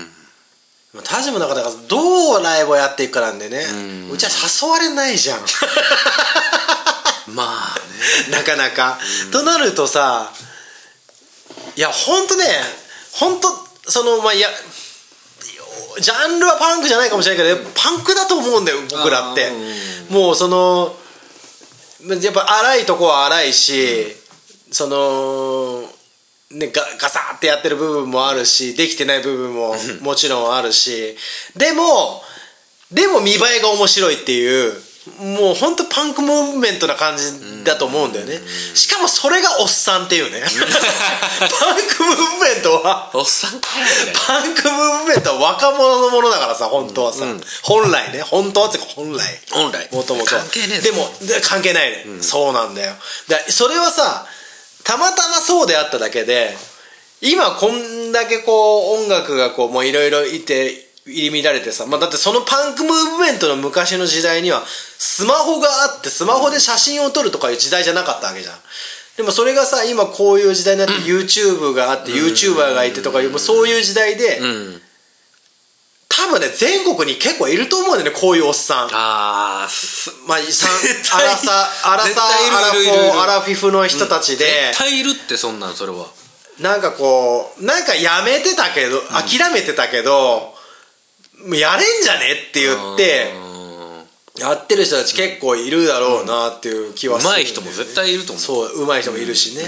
まあ田島の中だからどうライブをやっていくかなんでね、ううんちは誘われないじゃん。まあね。なかなか、となるとさいやほんとねほんとそのまあいやジャンルはパンクじゃないかもしれないけどパンクだと思うんだよ僕らって。もうそのやっぱ荒いとこは荒いし、そのねガガサってやってる部分もあるしできてない部分も もちろんあるし。でもでも見栄えが面白いっていうもう本当パンクムーブメントな感じだと思うんだよね。しかもそれがおっさんっていうね。パンクムーブメントは。おっさんパンクムーブメントは若者のものだからさ本当はさ、うん。本来ね。本当はってか本来。本来。もともと関係ねえぞ。でもで関係ないね、そうなんだよ。でそれはさたまたまそうであっただけで今こんだけこう音楽がこうもういろいろいて入り乱れてさ、まあ、だってそのパンクムーブメントの昔の時代にはスマホがあってスマホで写真を撮るとかいう時代じゃなかったわけじゃん。でもそれがさ今こういう時代になって YouTube があって YouTuber がいてとかいうそういう時代でうん。多分ね全国に結構いると思うんだよねこういうおっさん。ああすまあ、アラサアラサアラフォアラフィフの人たちで、絶対いるってそんなんそれは。なんかこうなんかやめてたけど諦めてたけど、もうやれんじゃねって言ってうん。やってる人たち結構いるだろうなっていう気はするね。上手い人も絶対いると思う。そう上手い人もいるしね、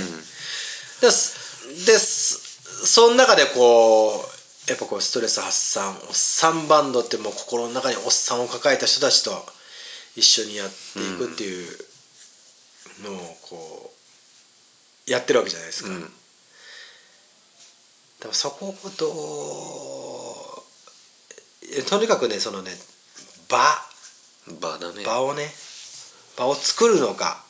ですですその中でこうやっぱこうストレス発散おっさんバンドってもう心の中におっさんを抱えた人たちと一緒にやっていくっていうのをこうやってるわけじゃないですか、うん。そこをどうえとにかくねそのね場。場だね。場をね場を作るのか。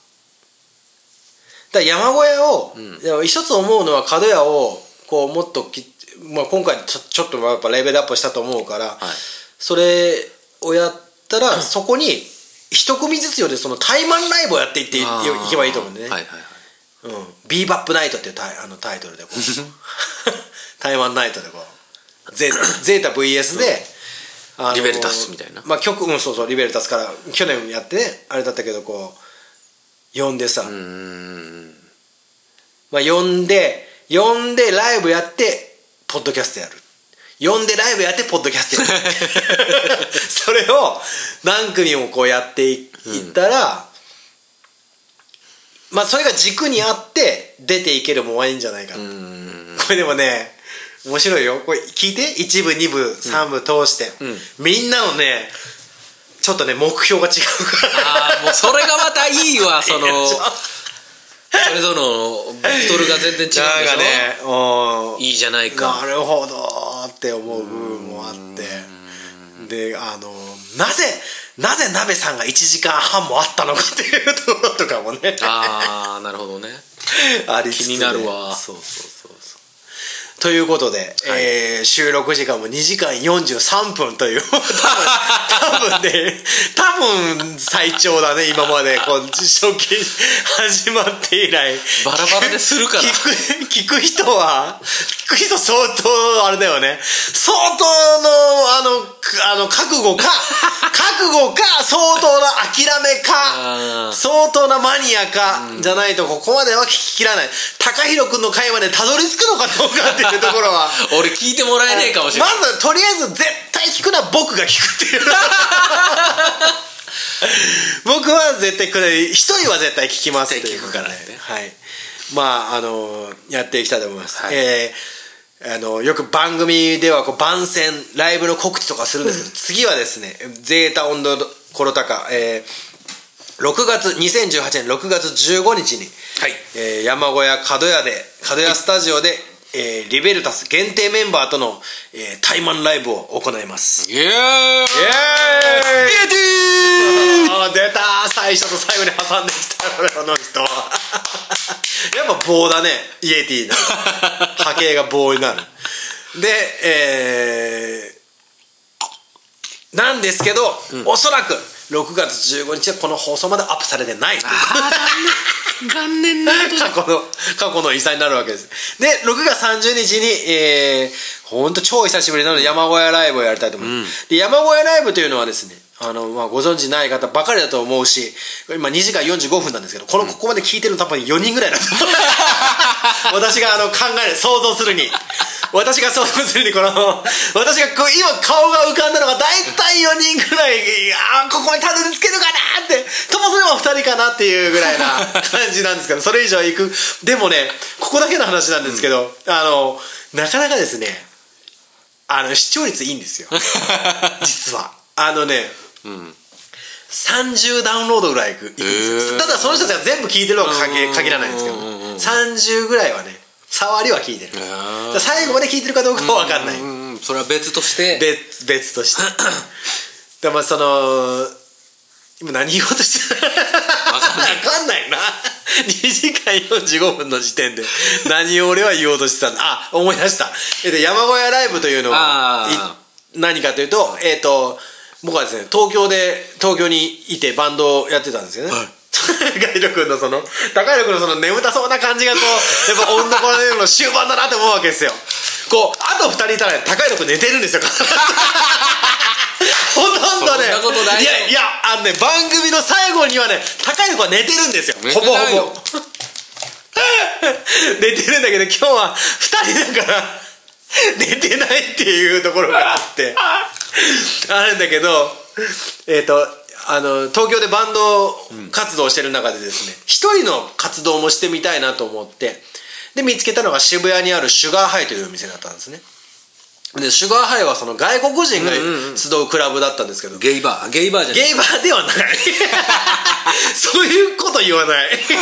だ山小屋を、うん。でも一つ思うのは角屋をこうもっとき、まあ、今回ちょちょっとやっぱレベルアップしたと思うから、はい。それをやったら、そこに一組ずつよりそのタイマンライブをやっていっていけばいいと思うんでね、はいはいはい。うん、ビーバップナイトっていうタイあのタイトルでこう。台湾ナイトでこう。ゼータゼータ VS で、あのリベルタスみたいな。まあ曲うんそうそうリベルタスから去年やってねあれだったけどこう呼んでさ、まあ、呼んで呼んでライブやってポッドキャストやる。呼んでライブやってポッドキャストやる。それを何組もこうやっていいったら、まあそれが軸にあって出ていけるもんはいいんじゃないかこれでもね面白いよ。これ聞いて。1部2部3部通して、うん。みんなのねちょっとね目標が違うから。ああもうそれがまたいいわ そのそれぞれのベクトルが全然違うんでしょ？ねうん。いいじゃないか。なるほどって思う部分もあって。であのなぜなぜ鍋さんが1時間半もあったのかっていうところとかもね。ああなるほどね。ありね。気になるわ。そうそうそうということで、えー収録時間も2時間43分という 多分多分ね多分最長だね今まで。こう初期始まって以来。バラバラでするから。聞く聞く人は聞く人相当あれだよね。相当のあのくあの覚悟か覚悟か相当な諦めか相当なマニアか、じゃないとここまでは聞ききらない。高弘君の回までたどり着くのかどうかっていうところは。俺聞いてもらえねえかもしれないまずとりあえず絶対聞くのは僕が聞くっていう。僕は絶対これ一人は絶対聞きますっていうからね。はい。まああのやっていきたいと思います、はい。えーあのよく番組ではこう番宣ライブの告知とかするんですけど、次はですねゼータ温度コロタカ、えー6月2018年6月15日に、はい。えー山小屋角屋で角屋スタジオで、えーリベルタス限定メンバーとの、えー、対マンライブを行います。イエーイ。イエーイ。あー出た最初と最後に挟んできたこの人。は やっぱ棒だね。イエティになる波形が棒になる。でえーなんですけど、おそらく6月15日はこの放送までアップされてない。残念。な 過去の過去の遺産になるわけです。で6月30日にえー、ほんと超久しぶりなので山小屋ライブをやりたいと思います、で山小屋ライブというのはですねあの、まあ、ご存知ない方ばかりだと思うし今2時間45分なんですけどこのここまで聞いてるの多分4人ぐらいだと。思 う私があの考える想像するに。私が想像するにこの私がこう今顔が浮かんだのが大体4人ぐらいああここにたどり着けるかなってともすれば2人かなっていうぐらいな感じなんですけど それ以上いく。でもねここだけの話なんですけど、あのなかなかですねあの視聴率いいんですよ。実は。あのねうん。30ダウンロードぐらいいくんですただその人たちが全部聞いてるとは限限らないんですけど。うんうんうんうん30ぐらいはね触りは聞いてる。最後まで聞いてるかどうかは分かんない。それは別として。別別として。でもその今何言おうとしてる？わかんない。分かんないな。2時間45分の時点で。何を俺は言おうとしてたんだ？あ思い出した。えっと山小屋ライブというのは何かというとえっ、と僕はですね東京で東京にいてバンドをやってたんですよね、ガイド君のその高弘君のその眠たそうな感じがこうやっぱ女の子の終盤だなって思うわけですよ。こうあと2人いたら高弘君寝てるんですよ。ほとんどね。いやいやあのね番組の最後にはね高弘君は寝てるんですよ。寝ほぼほぼ。寝て るんだけど今日は2人だから寝てないっていうところがあって あるんだけどえっ、とあの東京でバンド活動してる中でですね一人の活動もしてみたいなと思ってで見つけたのが渋谷にあるシュガーハイというお店だったんですね。でシュガーハイはその外国人が集うクラブだったんですけど、ゲイバー。ゲイバーじゃない。ゲイバーではない。そういうこと言わない。ゲイ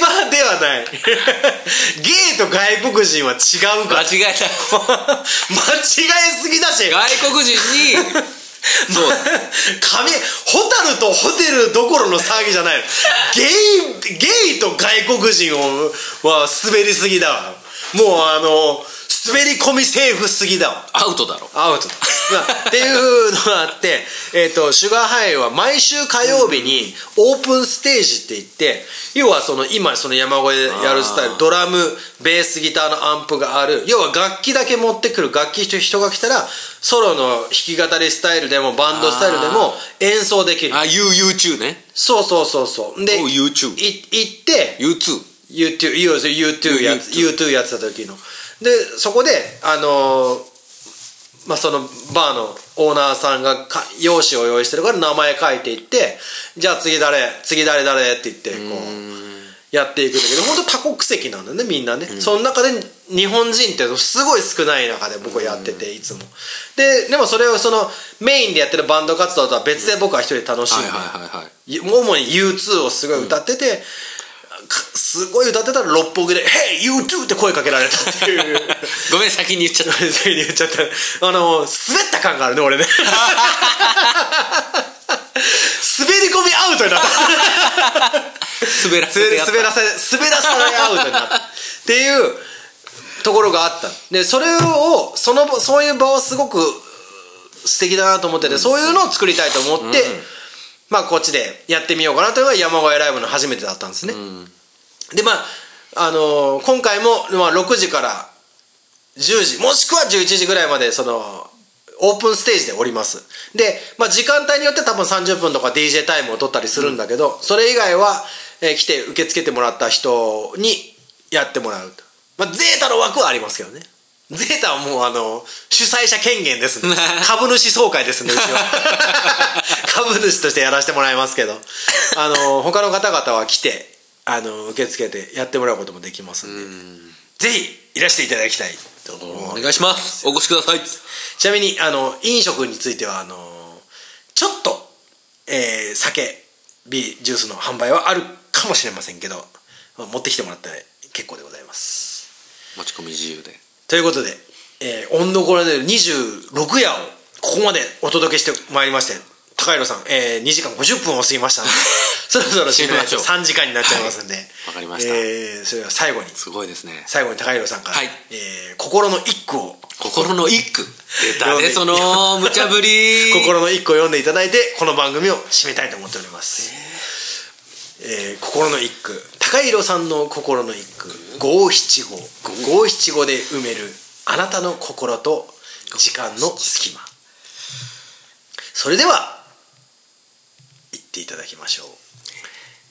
バーではない。ゲイと外国人は違うから。間違えた 間違えすぎだし。外国人に。そう髪ホタルとホテルどころの騒ぎじゃない。ゲイゲイと外国人をは滑りすぎだわ。もうあの滑り込みセーフすぎだわ。アウトだろ。アウトだ。まあっていうのがあって、えー、とシュガーハイは毎週火曜日にオープンステージって言って要はその今その山越えでやるスタイルドラムベースギターのアンプがある。要は楽器だけ持ってくる楽器と人が来たらソロの弾き語りスタイルでもバンドスタイルでも演奏できる。あ UU2 ね。そうそうそうそう。でお U2 い行って U2 U2 いいよ U2 やつ U2 やってた時のでそこであのーまあそのバーのオーナーさんがか用紙を用意してるから名前書いていってじゃあ次誰次誰誰って言ってこうやっていくんだけど本当多国籍なんだよねみんなね、その中で日本人ってすごい少ない中で僕はやってていつも。ででもそれをそのメインでやってるバンド活動とは別で僕は一人で楽しんで、主に U2 をすごい歌ってて、かすごい歌ってたら六本木で「Hey U2!」って声かけられたっていう。ごめん先に言っちゃった。先に言っちゃった。あの滑った感があるね俺ね。トになった。滑らせ滑らせ滑らされアウトになった。っていうところがあった。でそれをそのそういう場をすごく素敵だなと思ってて、そういうのを作りたいと思って、まあこっちでやってみようかなというのが山小屋ライブの初めてだったんですね、でまああのー今回も、まあ、6時から10時もしくは11時ぐらいまでそのオープンステージでおります。で、まあ、時間帯によって多分30分とか DJ タイムを取ったりするんだけど、それ以外は、えー来て受け付けてもらった人にやってもらうと、まあ、ゼータの枠はありますけどね。ゼータはもうあの主催者権限ですね。株主総会ですねうちは。株主としてやらせてもらいますけど。あの他の方々は来てあの受け付けてやってもらうこともできますんで。ぜひいらしていただきたいとお願いしますお越しください。ちなみにあの飲食についてはあのちょっと、えー酒ビジュースの販売はあるかもしれませんけど、まあ持ってきてもらって結構でございます。持ち込み自由で。ということで、えー、温度これで26夜をここまでお届けしてまいりまして高弘さん、えー、2時間50分を過ぎましたので そろそろ締めましょう。3時間になっちゃいますんで、わかりました。えーそれでは最後に。すごいですね。最後に高弘さんから、はい。えー心の一句を。心の一句。出たねその無茶ぶり。心の一句を読んでいただいてこの番組を締めたいと思っております、え。ー心の一句。高弘さんの心の一句。五七五。五七五で埋めるあなたの心と時間の隙間。それでは言っていただきましょう。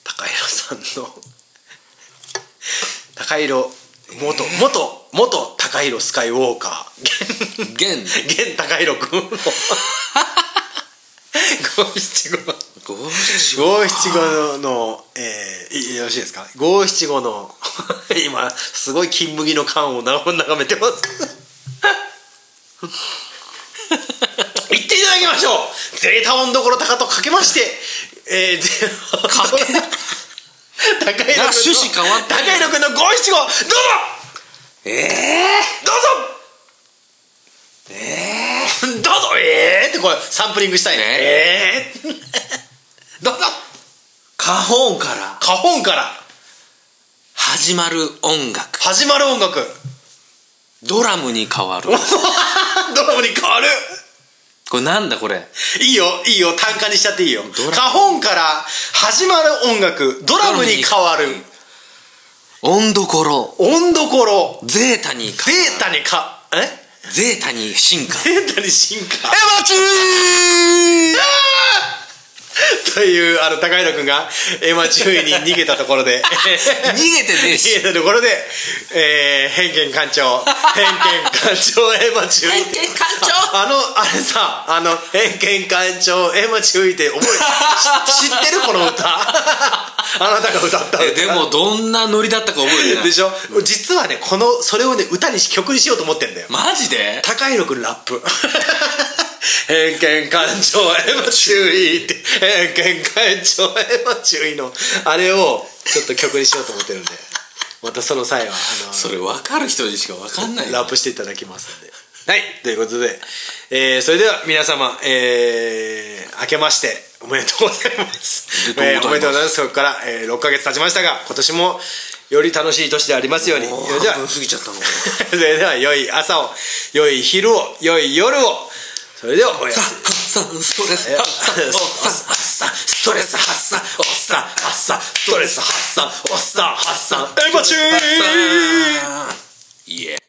高弘さんの 高弘元元元高弘スカイウォーカー現現高弘君の五七五。五七五の、えーいよろしいですか？五七五の 今すごい金麦の缶を 眺めてます。言っていただきましょう。ゼータ温どころ高とかけましてえー、ゼかけ。高弘君の趣旨変わった高弘君の五七五どうぞ！ええどうぞ！えー、どうぞ！えー？ってこれサンプリングしたいね。ね。えー、どうぞ！花本から。花本から。始まる音楽。始まる音楽。ドラムに変わる。ドラムに変わるこれなんだこれ？いいよいいよ。単価にしちゃっていいよ。花本から始まる音楽。ドラムに変わる。温どころ。温どころ。ゼータにゼータにかえ？ゼータに進化。ゼータに進化。エマチュー というあの高弘君がエマ注意に逃げたところで。逃げてねえし逃げたところで、えー、偏見館長。偏見館長エマ注意偏見館長。ああのあれさあの偏見館長エマ注意って覚え知知ってるこの歌？あなたが歌った歌。えでもどんなノリだったか覚えてない？でしょ？実はねこのそれをね歌にし曲にしようと思ってんだよ。マジで？高弘君ラップ偏見感情エマ注意って偏見感情エマ注意のあれをちょっと曲にしようと思ってるんで。またその際はあのそれ分かる人にしか分かんないよ。ラップしていただきますんで。はい。ということで、えーそれでは皆様えー明けましておめでとうございます。おめでとうございます。えーおめでとうございます。そこから、えー6ヶ月経ちましたが今年もより楽しい年でありますように。それでは過ぎちゃったのか それでは良い朝を良い昼を良い夜をそれではおやすみ。さストレスえ発散。ストレス発散。おっさん発散ストレス発散。おっさん発散エマチューいえ